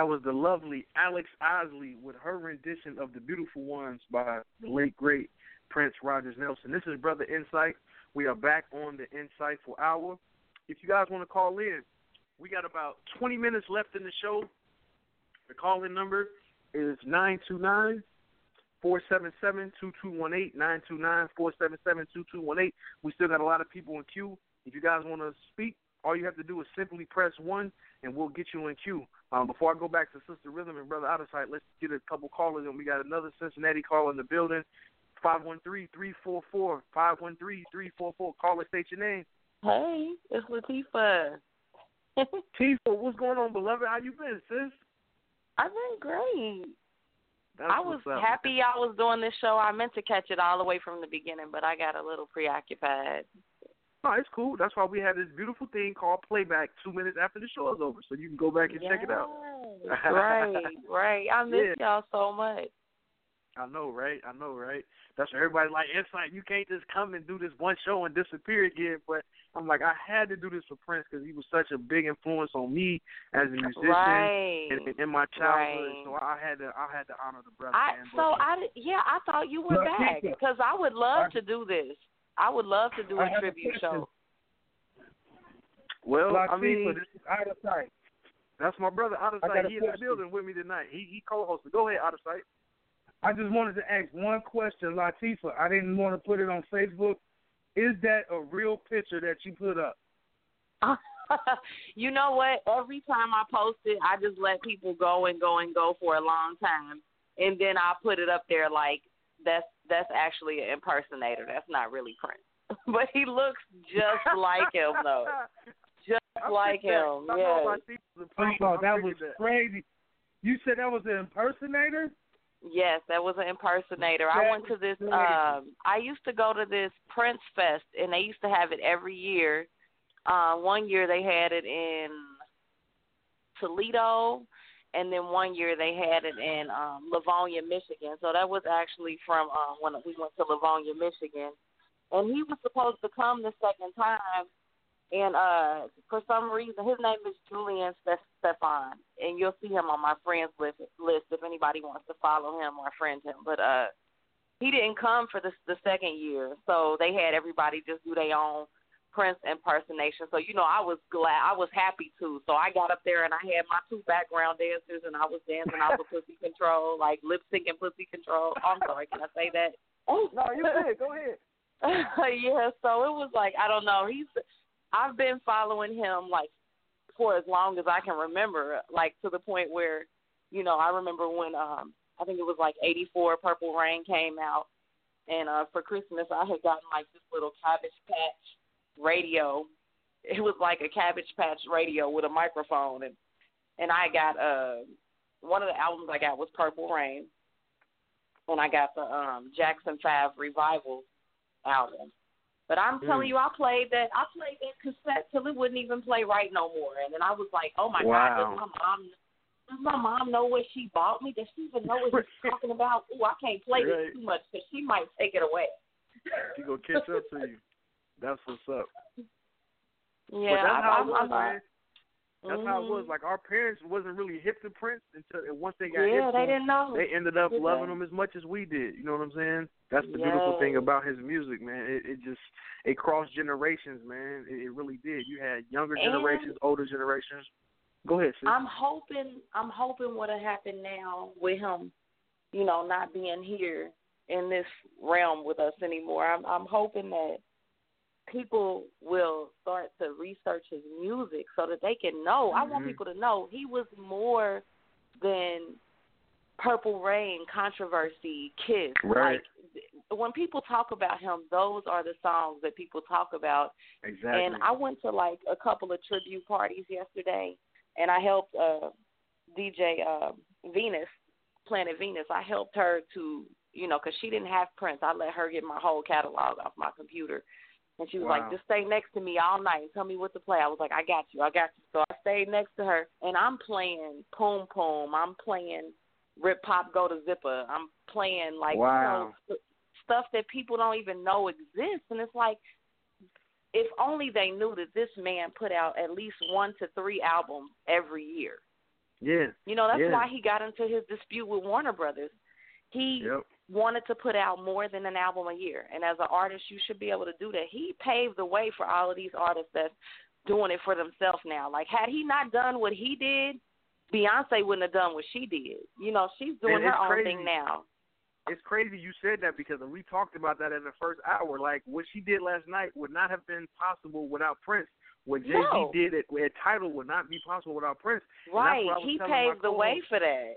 Was the lovely Alex Isley with her rendition of The Beautiful Ones by the late, great Prince Rogers Nelson. This is Brother Insight. We are back on the Insightful Hour. If you guys want to call in, we got about 20 minutes left in the show. The call in number is 929 477 2218. 929 477 2218. We still got a lot of people in queue. If you guys want to speak, all you have to do is simply press 1 and we'll get you in queue. Um, before I go back to Sister Rhythm and Brother Out of Sight, let's get a couple callers and we got another Cincinnati caller in the building. 513-344. 513-344. Caller, state your name. Hey, it's Latifah. <laughs> Tifa, what's going on, beloved? How you been, sis? I've been great. That's I was happy I was doing this show. I meant to catch it all the way from the beginning, but I got a little preoccupied. No, it's cool. That's why we have this beautiful thing called playback two minutes after the show is over, so you can go back and check it out. <laughs> Right, right. I miss Yeah. y'all so much. I know, right? I know, right? That's why everybody likes. It's like. You can't just come and do this one show and disappear again. But I'm like, I had to do this for Prince because he was such a big influence on me as a musician Right. and in, in my childhood. Right. So I had to, I had to honor the brother. I man. so But- I yeah I thought you were Look, back because I would love I- to do this. I would love to do I a have a tribute question. show. well, I Latifah, mean, this is out of sight. that's my brother out of sight. a He in the building with me tonight. He he co-hosted. Go ahead, out of sight. I just wanted to ask one question, Latifa. I didn't want to put it on Facebook. Is that a real picture that you put up? <laughs> you know what? Every time I post it, I just let people go and go and go for a long time, and then I put it up there like that's that's actually an impersonator. That's not really Prince, <laughs> but he looks just <laughs> like him though, just like him. I know Yes. Latifah's Oh, Prince. I that was crazy. You said that was an impersonator? Yes, that was an impersonator. I went to this is um I used to go to this Prince Fest and they used to have it every year. Uh one year they had it in Toledo and then one year they had it in um Livonia, Michigan. So that was actually from um when we went to Livonia, Michigan. And he was supposed to come the second time and uh for some reason his name is Julian Stefan and you'll see him on my friends list list if anybody wants to follow him or friend him but uh he didn't come for the the second year so they had everybody just do their own Prince impersonation. So you know, I was glad, I was happy too. So I got up there and I had my two background dancers and I was dancing out with <laughs> Pussy Control, like lip sync and Pussy Control. Oh, I'm sorry, can I say that? Oh no, you good. Go ahead. <laughs> yeah, so it was like I don't know. He's I've been following him like for as long as I can remember, like to the point where, you know, I remember when um I think it was like '84, Purple Rain came out, and uh for Christmas I had gotten like this little Cabbage Patch radio. It was like a Cabbage Patch radio with a microphone, and and I got uh one of the albums I got was Purple Rain, and I got the um Jackson Five Revival album. But I'm telling Mm. you, I played that. I played that cassette till it wouldn't even play right no more. And then I was like, oh my Wow. God, does my mom? Does my mom know what she bought me? Does she even know what she's talking about? Ooh, I can't play Right. this too much because she might take it away. She gonna catch up to you. That's what's up. Yeah, but that's how I, it was, man. That's how it was. Mm-hmm. Like our parents wasn't really hip to Prince until once they got Yeah, hip to they him, didn't know. They ended up Did loving they? him as much as we did. You know what I'm saying? That's the beautiful thing about his music, man. It, it just it crossed generations, man. It, it really did. You had younger And- generations, older generations. Go ahead, sis. I'm hoping I'm hoping what'll happen now with him, you know, not being here in this realm with us anymore. I'm I'm hoping that people will start to research his music so that they can know. I want Mhm. people to know he was more than Purple Rain, Controversy, Kiss. Right. Like when people talk about him, those are the songs that people talk about. Exactly. And I went to like a couple of tribute parties yesterday, and I helped uh, DJ uh, Venus, Planet Venus. I helped her to, you know, because she didn't have Prince. I let her get my whole catalog off my computer. And she was Wow. like, just stay next to me all night and tell me what to play. I was like, I got you, I got you. So I stayed next to her, and I'm playing Poom Poom. I'm playing Rip Pop Go to Zipper. I'm playing like you know stuff that people don't even know exists, and it's like if only they knew that this man put out at least one to three albums every year. yeah. You know, that's yeah. why he got into his dispute with Warner Brothers. He Yep. Wanted to put out more than an album a year. And as an artist, you should be able to do that. He paved the way for all of these artists that's doing it for themselves now. Like, had he not done what he did, Beyonce wouldn't have done what she did. You know, she's doing her own crazy. thing now. It's crazy you said that because we talked about that in the first hour. Like what she did last night would not have been possible without Prince. What Jay Z No. did at, at Tidal would not be possible without Prince. Right. what I was He paved the way for that.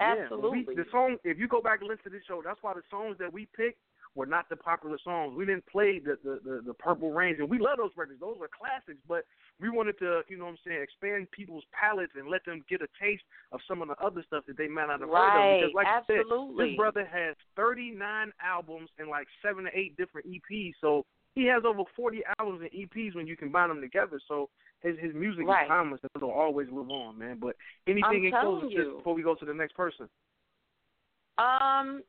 Yeah, Absolutely. we, the song, if you go back and listen to this show, that's why the songs that we picked were not the popular songs. We didn't play the the, the, the Purple Rains, and we love those records. Those are classics, but we wanted to, you know what I'm saying, expand people's palates and let them get a taste of some of the other stuff that they might not have heard of. Because like you said, absolutely. this brother has 39 albums and like seven to eight different EPs. So he has over 40 albums and EPs when you combine them together. So his his music Right. is timeless and it'll always live on, man. But anything in closing you. just before we go to the next person. Um,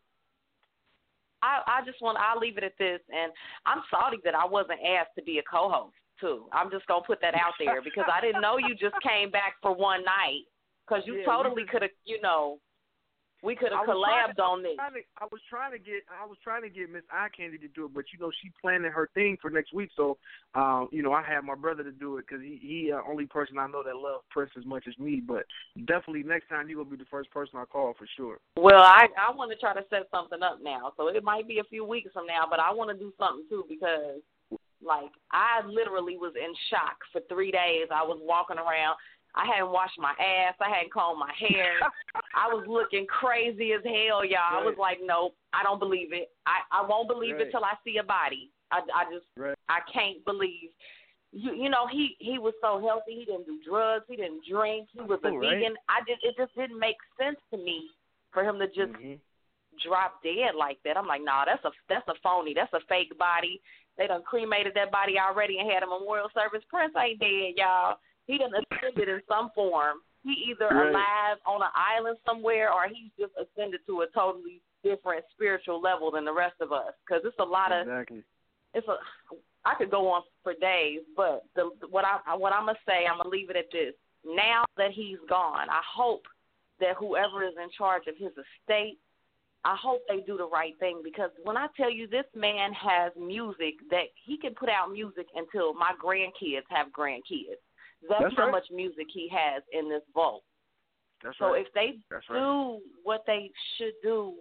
I I just want I'll leave it at this, and I'm sorry that I wasn't asked to be a co-host too. I'm just gonna put that out there because I didn't know you just <laughs> came back for one night because you Yeah, totally could have you know we could have collabed to- on this. I was trying to get I was trying to get Miss Eye Candy to do it, but you know she planning her thing for next week. So, um, you know I had my brother to do it because he he uh, only person I know that loves Prince as much as me. But definitely next time you gonna be the first person I call for sure. Well, I I want to try to set something up now, so it might be a few weeks from now, but I want to do something too because like I literally was in shock for three days. I was walking around. I hadn't washed my ass. I hadn't combed my hair. <laughs> I was looking crazy as hell, y'all. I was like, nope, I don't believe it. I I won't believe Right. it till I see a body. I I just Right. I can't believe. You you know he he was so healthy. He didn't do drugs. He didn't drink. He was a Oh, right. vegan. I just it just didn't make sense to me for him to just mm-hmm. drop dead like that. I'm like, nah, that's a that's a phony. That's a fake body. They done cremated that body already and had a memorial service. Prince ain't dead, y'all. He done ascended in some form. He either Right. alive on an island somewhere or he's just ascended to a totally different spiritual level than the rest of us. Because it's a lot of exactly. it's a I could go on for days, but the what I what I'm gonna say, I'm gonna leave it at this. Now that he's gone, I hope that whoever is in charge of his estate I hope they do the right thing because when I tell you this man has music that he can put out music until my grandkids have grandkids. That's, That's how right. much music he has in this vault. That's so right. if they That's right. do what they should do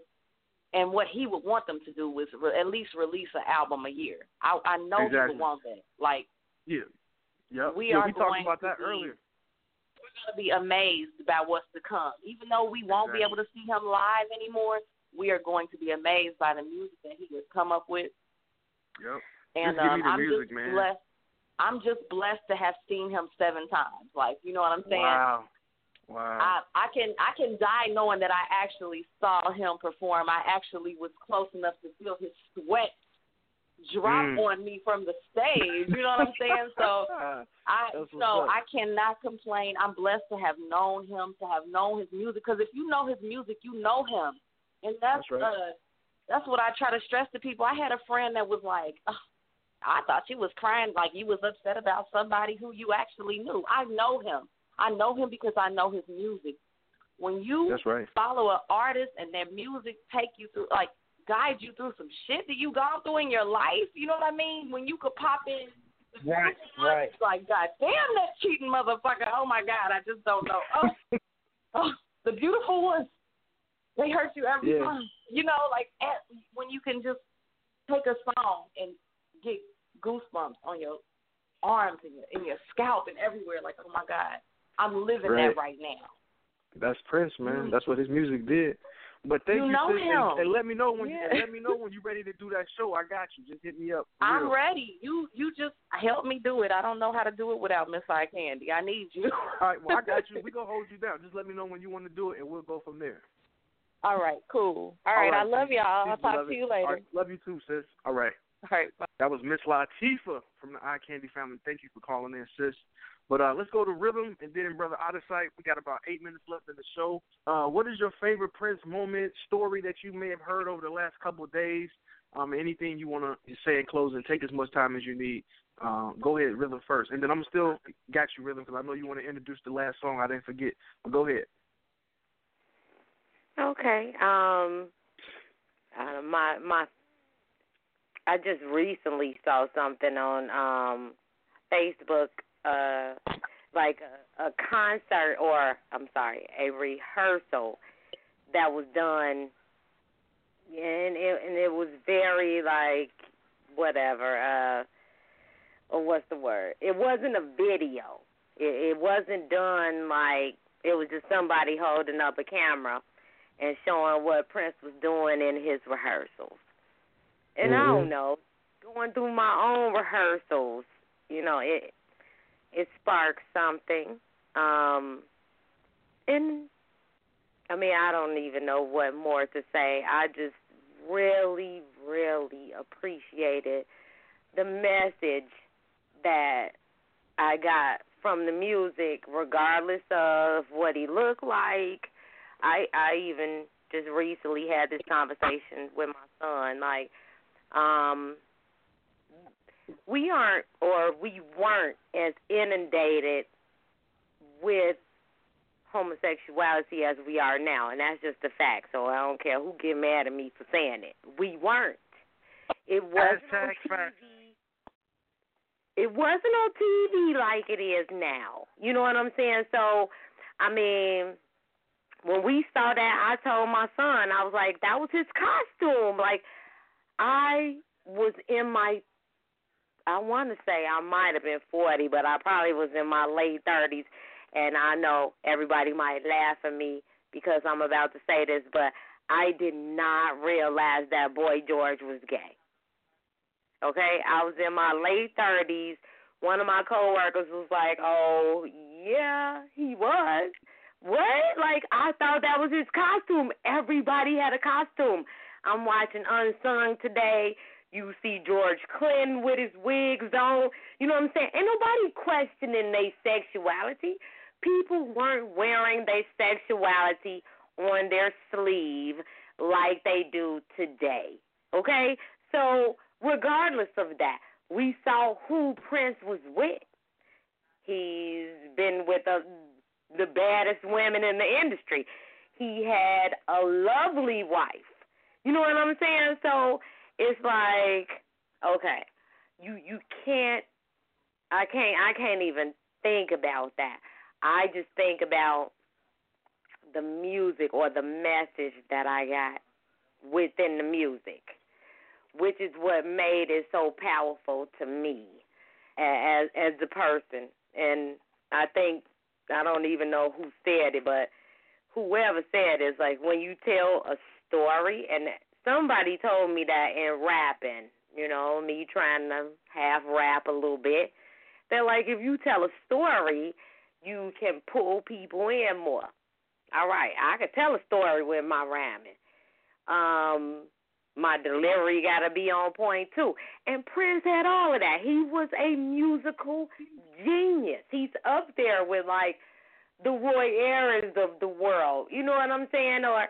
and what he would want them to do was re- at least release an album a year. I I know he Exactly. would want that. Like Yeah. Yep. We yeah, are we talked going about to that be- earlier. we're gonna be amazed by what's to come. Even though we won't be able to see him live anymore, we are going to be amazed by the music that he has come up with. Yep. And Just um, I'm music, just man. blessed. I'm just blessed to have seen him seven times. Like you know what I'm saying? Wow. Wow. I I can I can die knowing that I actually saw him perform. I actually was close enough to feel his sweat drop Mm. on me from the stage. You know what I'm saying? So <laughs> I That's so. I cannot complain. I'm blessed to have known him, to have known his music. Because if you know his music, you know him, and that's, That's right. uh that's what I try to stress to people. I had a friend that was like, "Ugh, <laughs> I thought you was crying like you was upset about somebody who you actually knew. I know him. I know him because I know his music. When you That's right. follow an artist and their music take you through, like guide you through some shit that you gone through in your life, you know what I mean? When you could pop in Right, right. it's like, God damn that cheating motherfucker. Oh my God, I just don't know. Oh, <laughs> oh the beautiful ones. They hurt you every Yeah. time. You know, like at, when you can just take a song and get goosebumps on your arms and your, and your scalp and everywhere. Like, oh my God, I'm living Right. that right now. That's Prince, man. Mm. That's what his music did. But thank You you, know sis, him. And, and let me know when Yeah. you let me know when you're ready to do that show. I got you. Just hit me up. for I'm ready. You you just help me do it. I don't know how to do it without Miss Eye Candy. I need you. All right, well I got you. <laughs> We gonna hold you down. Just let me know when you want to do it, and we'll go from there. All right, cool. All right, I love y'all. I'll talk to you All later. right, love you too, sis. All right. All right, bye. That was Miss Latifa from the Eye Candy family. Thank you for calling in, sis. But uh, let's go to Rhythm and then Brother Out of Sight. We got about eight minutes left in the show. Uh, what is your favorite Prince moment, story that you may have heard over the last couple of days? Um, anything you want to say in closing? Take as much time as you need. Um, go ahead, Rhythm first, and then I'm still got you, Rhythm, because I know you want to introduce the last song. I didn't forget. But go ahead. Okay. Um uh, my my I just recently saw something on um Facebook uh like a, a concert or I'm sorry, a rehearsal that was done and it and it was very like whatever uh or what's the word? It wasn't a video. It, it wasn't done like it was just somebody holding up a camera and showing what Prince was doing in his rehearsals. And I don't Mhm. know, going through my own rehearsals, you know, it it sparks something. Um and I mean, I don't even know what more to say. I just really, really appreciated the message that I got from the music, regardless of what he looked like. I I even just recently had this conversation with my son. Like, um, we aren't or we weren't as inundated with homosexuality as we are now, and that's just a fact. So I don't care who get mad at me for saying it. We weren't. It wasn't on TV. It wasn't on TV like it is now. You know what I'm saying? So, I mean, when we saw that, I told my son, I was like, that was his costume. Like, I was in my, I want to say I might have been 40, but I probably was in my late 30s. And I know everybody might laugh at me because I'm about to say this, but I did not realize that Boy George was gay. Okay, I was in my late 30s. One of my coworkers was like, "Oh, yeah, he was." What? Like I thought that was his costume. Everybody had a costume. I'm watching Unsung today. You see George Clinton with his wigs on. You know what I'm saying? Ain't nobody questioning their sexuality. People weren't wearing their sexuality on their sleeve like they do today. Okay? So, regardless of that, we saw who Prince was with. He's been with a, the baddest women in the industry. He had a lovely wife. You know what I'm saying? So it's like, okay, you you can't. I can't. I can't even think about that. I just think about the music or the message that I got within the music, which is what made it so powerful to me as as a person. And I think I don't even know who said it, but whoever said it is like when you tell a story, and somebody told me that in rapping, you know, me trying to half rap a little bit. They're like, if you tell a story, you can pull people in more. All right, I could tell a story with my rhyming. Um, my delivery got to be on point too. And Prince had all of that. He was a musical genius. He's up there with like the Roy Ayers of the world. You know what I'm saying? Or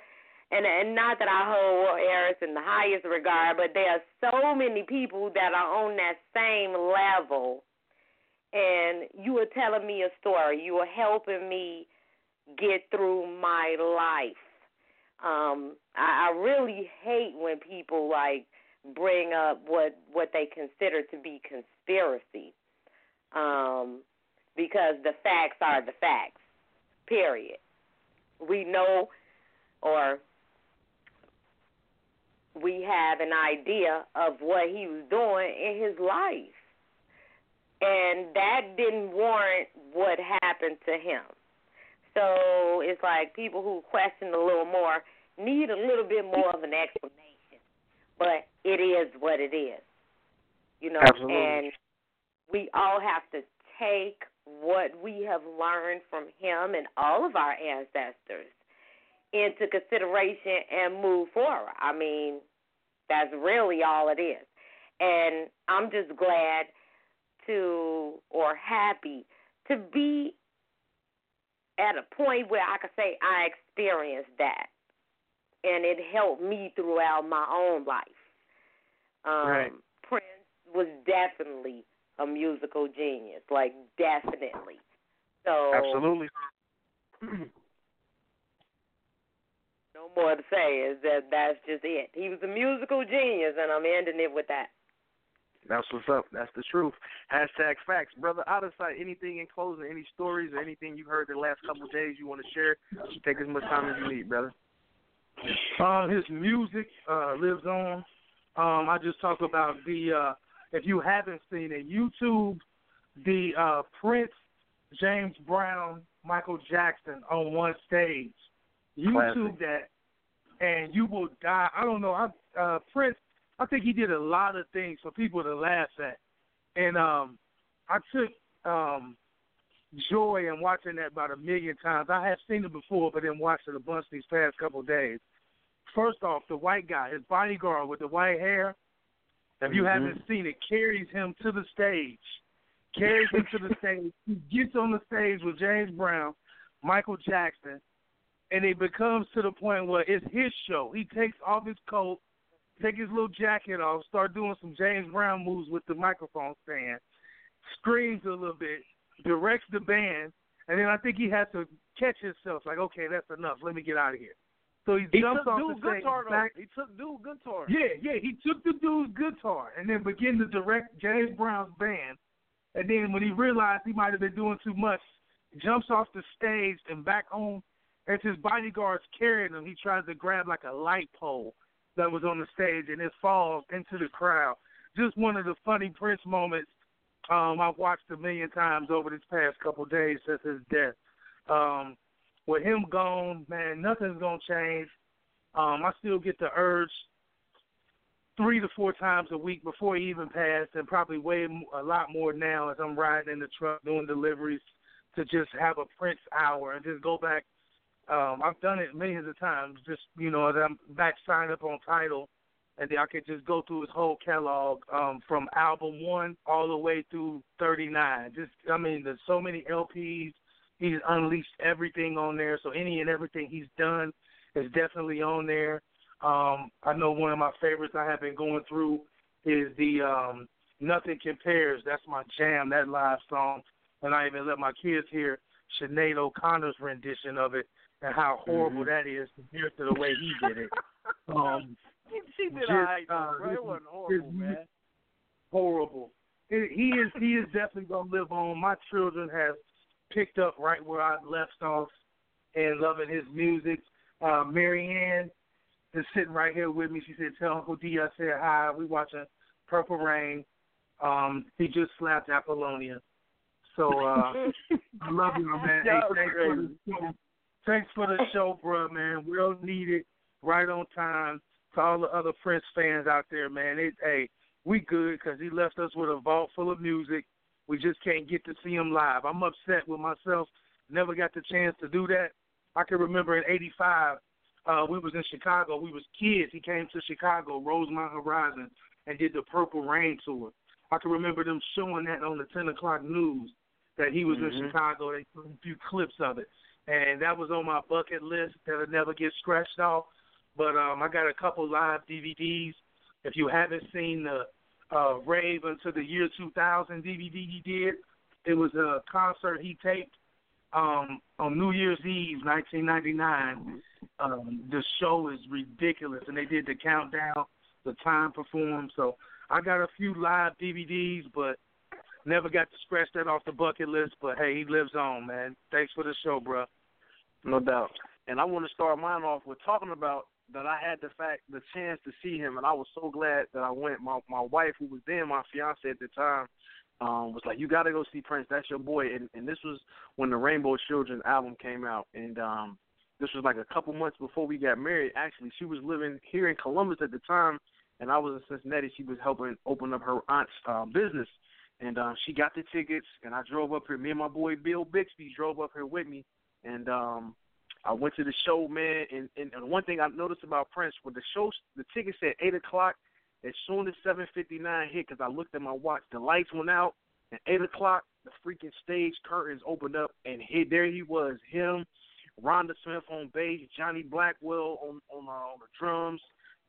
and and not that I hold Ayers in the highest regard, but there are so many people that are on that same level. And you were telling me a story. You were helping me get through my life. Um, I, I really hate when people like bring up what what they consider to be conspiracy, um, because the facts are the facts. Period. We know, or we have an idea of what he was doing in his life, and that didn't warrant what happened to him. So it's like people who question a little more need a little bit more of an explanation. But it is what it is. You know, Absolutely. and we all have to take what we have learned from him and all of our ancestors into consideration and move forward. I mean, that's really all it is. And I'm just glad to or happy to be at a point where I could say I experienced that, and it helped me throughout my own life. Um, Right. Prince was definitely a musical genius, like definitely. So Absolutely. <clears throat> no more to say is that that's just it. He was a musical genius, and I'm ending it with that. That's what's up. That's the truth. Hashtag facts, brother. Out of sight. Anything in closing? Any stories or anything you heard the last couple of days you want to share? Take as much time as you need, brother. Um, his music uh, lives on. Um, I just talked about the uh, if you haven't seen it, YouTube the uh, Prince, James Brown, Michael Jackson on one stage. YouTube that, and you will die. I don't know. I uh, Prince. I think he did a lot of things for people to laugh at, and um, I took um, joy in watching that about a million times. I have seen it before, but then watched it a bunch these past couple of days. First off, the white guy, his bodyguard with the white hair. If you Mhm. haven't seen it, carries him to the stage. Carries him to the <laughs> stage. He gets on the stage with James Brown, Michael Jackson, and it becomes to the point where it's his show. He takes off his coat, take his little jacket off, start doing some James Brown moves with the microphone stand, screams a little bit, directs the band, and then I think he has to catch himself, like, okay, that's enough. Let me get out of here. So he, He jumps took off the stage guitar back. He took dude guitar. Yeah, yeah, he took the dude's guitar and then began to direct James Brown's band. And then when he realized he might have been doing too much, jumps off the stage and back home. As his bodyguards carrying him, he tries to grab like a light pole that was on the stage and it falls into the crowd. Just one of the funny Prince moments um, I've watched a million times over this past couple of days since his death. Um, with him gone, man, nothing's gonna change. Um, I still get the urge three to four times a week before he even passed, and probably way a lot more now as I'm riding in the truck doing deliveries to just have a Prince hour and just go back. Um, I've done it millions of times. Just you know, I'm back signed up on Tidal, and then I could just go through his whole catalog um, from album one all the way through 39. Just I mean, there's so many LPs. He's unleashed everything on there. So any and everything he's done is definitely on there. Um, I know one of my favorites I have been going through is the um, Nothing Compares. That's my jam, that live song. And I even let my kids hear Sinead O'Connor's rendition of it and how horrible Mhm. that is compared to the way he did it. <laughs> Um, she did Just, right, uh, bro. It wasn't horrible, man. horrible. He he is he is definitely gonna live on. My children have picked up right where I left off and loving his music. Uh, Mary Ann is sitting right here with me. She said, "Tell Uncle D I said hi." We watching Purple Rain. Um, he just slapped Apollonia. So uh, <laughs> I love you, man. Hey, thanks for the. Thanks for the <laughs> show, bro, man. Well needed, right on time. To all the other Prince fans out there, man. It, hey, we good because he left us with a vault full of music. We just can't get to see him live. I'm upset with myself. Never got the chance to do that. I can remember in '85, uh, we was in Chicago. We was kids. He came to Chicago, Rosemont Horizon, and did the Purple Rain tour. I can remember them showing that on the 10 o'clock news that he was Mhm. in Chicago. They put a few clips of it, and that was on my bucket list that'll never get scratched off. But um, I got a couple live DVDs. If you haven't seen the uh, Rave until the year 2000 DVD he did, it was a concert he taped um, on New Year's Eve, 1999. Um, the show is ridiculous, and they did the countdown, the time performed. So I got a few live DVDs, but never got to scratch that off the bucket list. But hey, he lives on, man. Thanks for the show, bro. No doubt. And I want to start mine off with talking about that I had the fact the chance to see him and I was so glad that I went. My my wife who was then my fiance at the time, um, was like, You gotta go see Prince, that's your boy and, and this was when the Rainbow Children album came out and um this was like a couple months before we got married. Actually, she was living here in Columbus at the time and I was in Cincinnati. She was helping open up her aunt's um, business. And um, she got the tickets, and I drove up here. Me and my boy Bill Bixby drove up here with me, and um, I went to the show, man. And, and, and one thing I noticed about Prince, when the show, the ticket said eight o'clock. As soon as seven fifty nine hit, because I looked at my watch, the lights went out. At eight o'clock, the freaking stage curtains opened up, and he, there he was, him, Rhonda Smith on bass, Johnny Blackwell on on, uh, on the drums,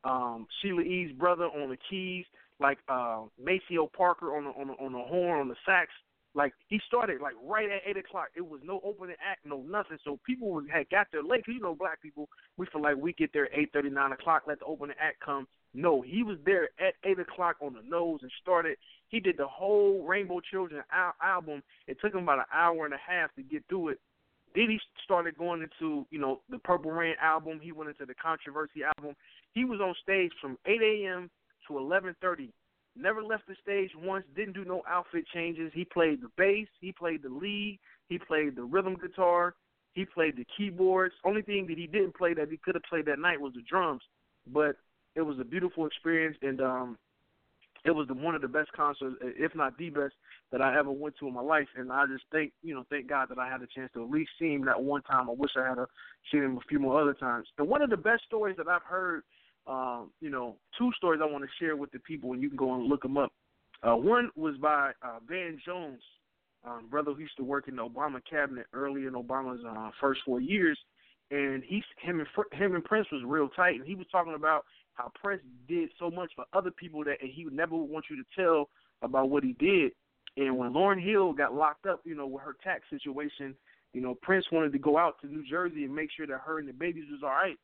um, Sheila E's brother on the keys, like uh, Maceo Parker on the on the on the horn on the sax. Like he started like right at eight o'clock. It was no opening act, no nothing. So people had got there late. 'Cause you know, black people, we feel like we get there eight thirty, nine o'clock. Let the opening act come. No, he was there at eight o'clock on the nose and started. He did the whole Rainbow Children al- album. It took him about an hour and a half to get through it. Then he started going into, you know, the Purple Rain album. He went into the Controversy album. He was on stage from 8 a.m. to 11:30. Never left the stage once. Didn't do no outfit changes. He played the bass. He played the lead. He played the rhythm guitar. He played the keyboards. Only thing that he didn't play that he could have played that night was the drums. But it was a beautiful experience, and um, it was the, one of the best concerts, if not the best, that I ever went to in my life. And I just thank you know thank God that I had a chance to at least see him that one time. I wish I had a, seen him a few more other times. And one of the best stories that I've heard, um, you know, two stories I want to share with the people, and you can go and look them up. Uh, one was by uh, Van Jones, um, brother who used to work in the Obama cabinet early in Obama's uh, first four years, and he's him and him and Prince was real tight, and he was talking about how Prince did so much for other people that he would never want you to tell about what he did. And when Lauryn Hill got locked up, you know, with her tax situation, you know, Prince wanted to go out to New Jersey and make sure that her and the babies was all right.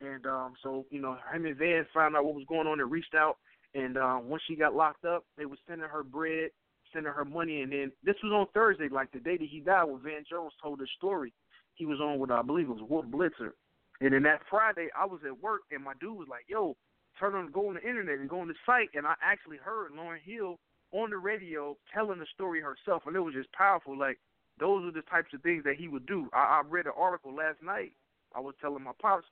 And um, so, you know, him and Van found out what was going on and reached out. And um, once she got locked up, they were sending her bread, sending her money. And then this was on Thursday, like the day that he died, when Van Jones told his story. He was on with, I believe it was Wolf Blitzer. And then that Friday, I was at work, and my dude was like, "Yo, turn on, go on the internet and go on the site." And I actually heard Lauryn Hill on the radio telling the story herself, and it was just powerful. Like those are the types of things that he would do. I, I read an article last night. I was telling my pops.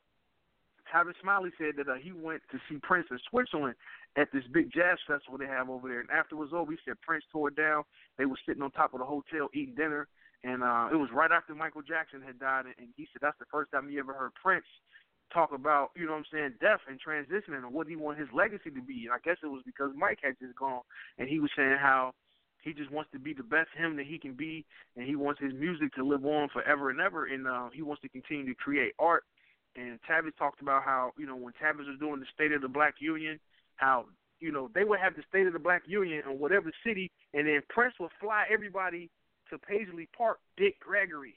Tavis Smiley said that uh, he went to see Prince in Switzerland at this big jazz festival they have over there. And after it was over, he said Prince tore it down. They were sitting on top of the hotel eating dinner. And uh, it was right after Michael Jackson had died. And he said that's the first time he ever heard Prince talk about, you know what I'm saying, death and transitioning and what he want his legacy to be. And I guess it was because Mike had just gone. And he was saying how he just wants to be the best him that he can be. And he wants his music to live on forever and ever. And uh, he wants to continue to create art. And Tavis talked about how, you know, when Tavis was doing the State of the Black Union, how, you know, they would have the State of the Black Union in whatever city, and then Prince would fly everybody to Paisley Park, Dick Gregory,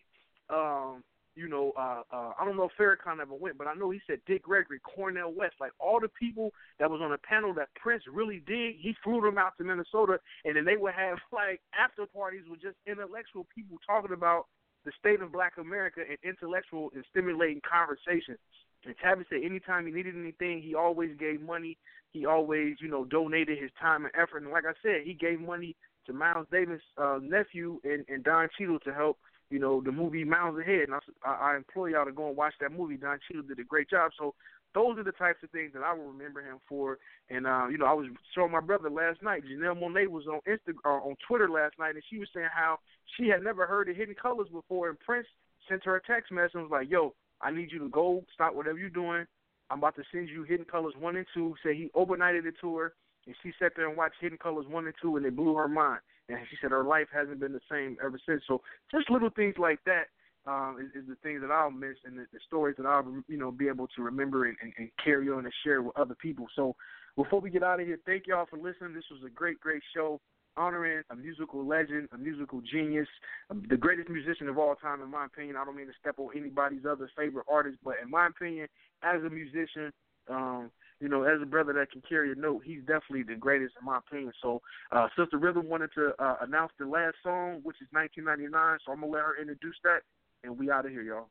um, you know, uh, uh, I don't know if Farrakhan ever went, but I know he said Dick Gregory, Cornel West, like all the people that was on the panel that Prince really did, he flew them out to Minnesota, and then they would have <laughs> like after parties with just intellectual people talking about the state of Black America and intellectual and stimulating conversations. And Tavis said anytime he needed anything, he always gave money. He always, you know, donated his time and effort. And like I said, he gave money to Miles Davis' uh, nephew and, and Don Cheadle to help, you know, the movie Miles Ahead. And I, I, I implore y'all to go and watch that movie. Don Cheadle did a great job. So those are the types of things that I will remember him for. And uh, you know, I was showing my brother last night. Janelle Monáe was on Insta uh, on Twitter last night, and she was saying how she had never heard of Hidden Colors before, and Prince sent her a text message and was like, "Yo, I need you to go stop whatever you're doing. I'm about to send you Hidden Colors one and two. Say he overnighted it to her, and she sat there and watched Hidden Colors one and two, and it blew her mind. And she said her life hasn't been the same ever since. So just little things like that um, is, is the things that I'll miss and the, the stories that I'll you know be able to remember and, and, and carry on and share with other people. So before we get out of here, thank y'all for listening. This was a great, great show honoring a musical legend, a musical genius, um, the greatest musician of all time, in my opinion. I don't mean to step on anybody's other favorite artist, but in my opinion, as a musician, um, you know, as a brother that can carry a note, he's definitely the greatest in my opinion. So, uh, Sister Rhythm wanted to uh, announce the last song, which is 1999. So I'm gonna let her introduce that, and we out of here, y'all.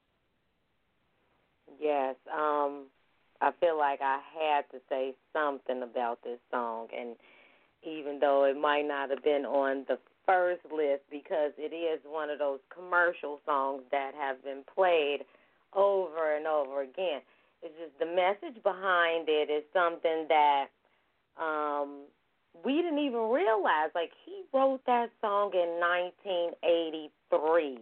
Yes, um, I feel like I had to say something about this song, and even though it might not have been on the first list because it is one of those commercial songs that have been played over and over again. It's just the message behind it is something that um we didn't even realize. Like he wrote that song in 1983.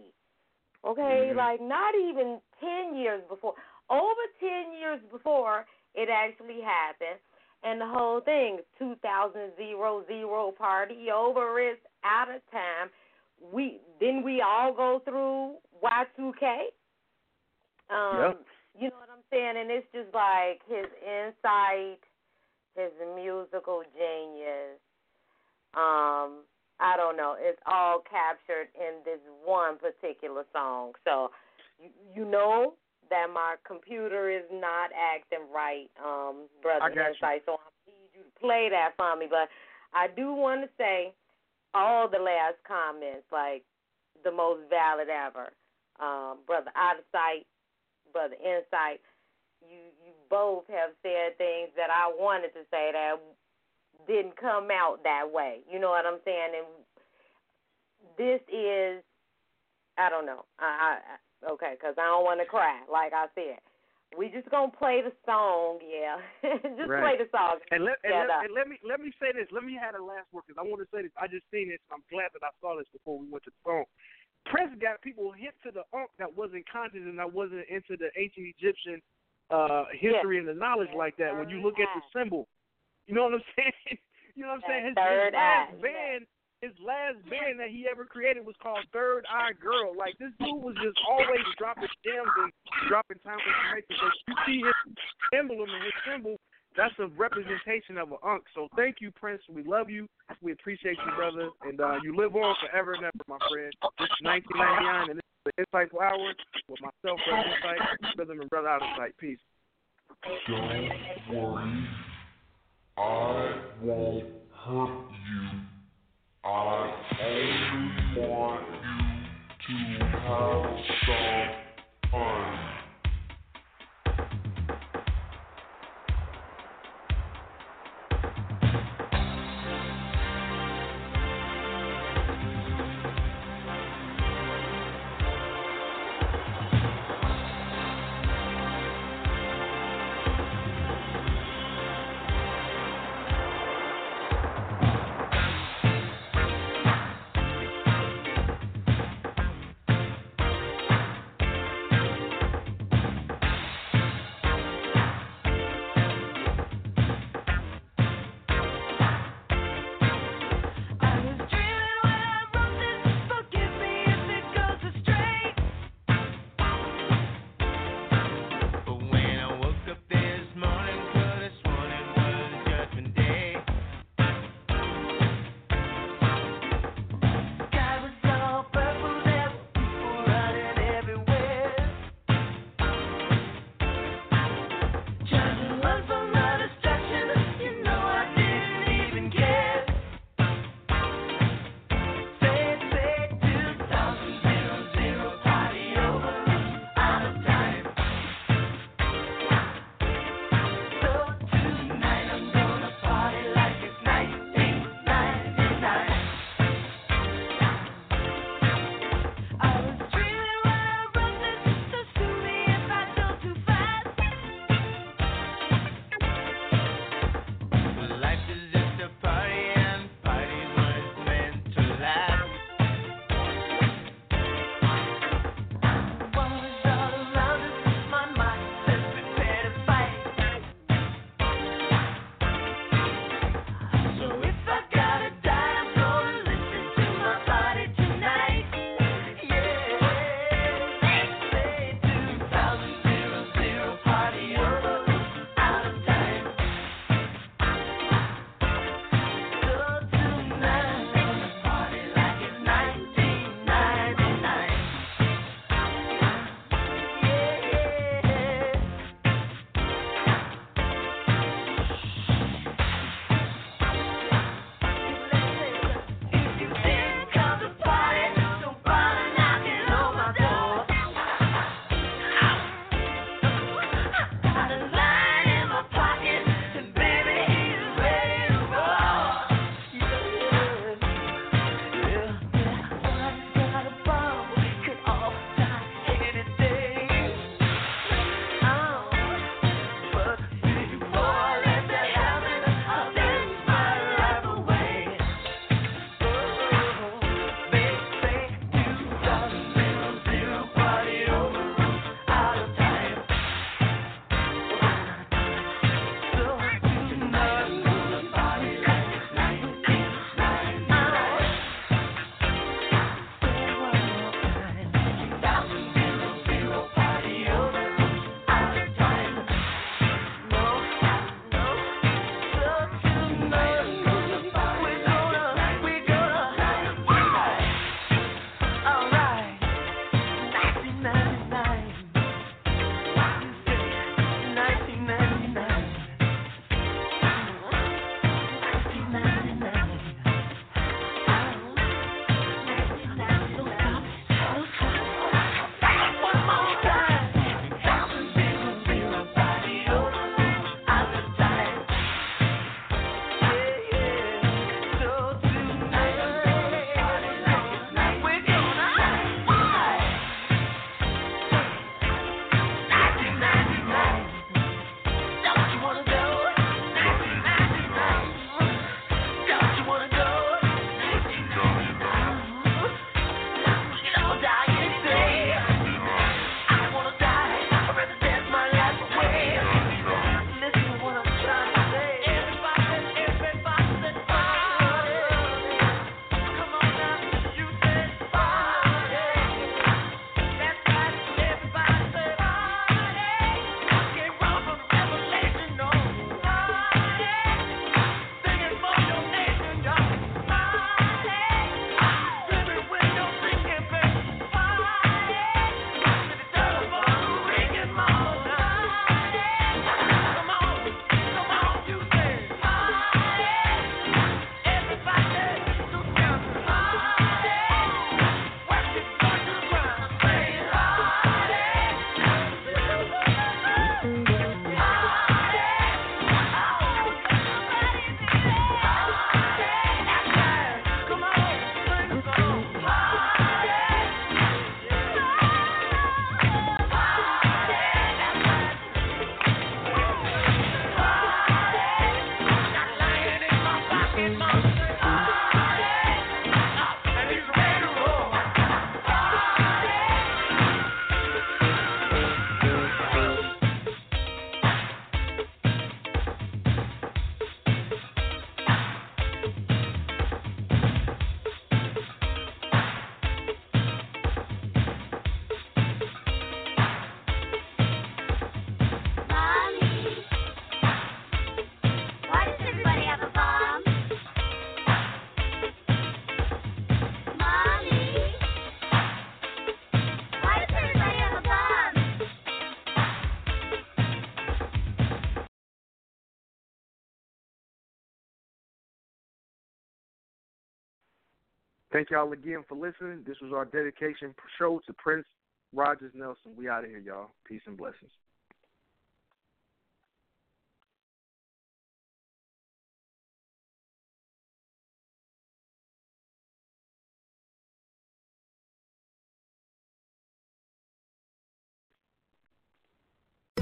Okay, Mhm. like not even 10 years before. Over 10 years before it actually happened. And the whole thing, 2000 zero zero party over, it's out of time. We didn't we all go through Y2K? Um, Yep. You know what I'm saying? And it's just like his insight, his musical genius. Um, I don't know. It's all captured in this one particular song. So you, you know that my computer is not acting right, um, brother I got you. Insight. So I need you to play that for me. But I do want to say all the last comments, like the most valid ever. Um, brother Out of Sight, brother Insight, you you both have said things that I wanted to say that didn't come out that way. You know what I'm saying? And this is, I don't know. I, I okay, because I don't want to cry. Like I said, we just gonna play the song. Yeah, <laughs> just Right. play the song. And let, and, Yeah, let, and let me let me say this. Let me have the last word because I want to say this. I just seen this. I'm glad that I saw this before we went to the song. Prince got people hip to the ankh that wasn't conscious and that wasn't into the ancient Egyptian uh history and the knowledge like that. When you look at the symbol, you know what I'm <laughs> saying? You know what I'm saying? His, his last eye. band, his last band that he ever created was called Third Eye Girl. Like this dude was just always dropping gems and dropping time information. So you see his emblem and his symbol. That's a representation of an ankh. So thank you, Prince. We love you. We appreciate you, brother. And uh, you live on forever and ever, my friend. This is 1999, and this is the Insightful Hour with myself, Brother Insight, Rhythm, and Brother Out of Sight. Peace. Don't worry, I won't hurt you. I only want you to have some fun. Thank y'all again for listening. This was our dedication show to Prince Rogers Nelson. We out of here, y'all. Peace and blessings.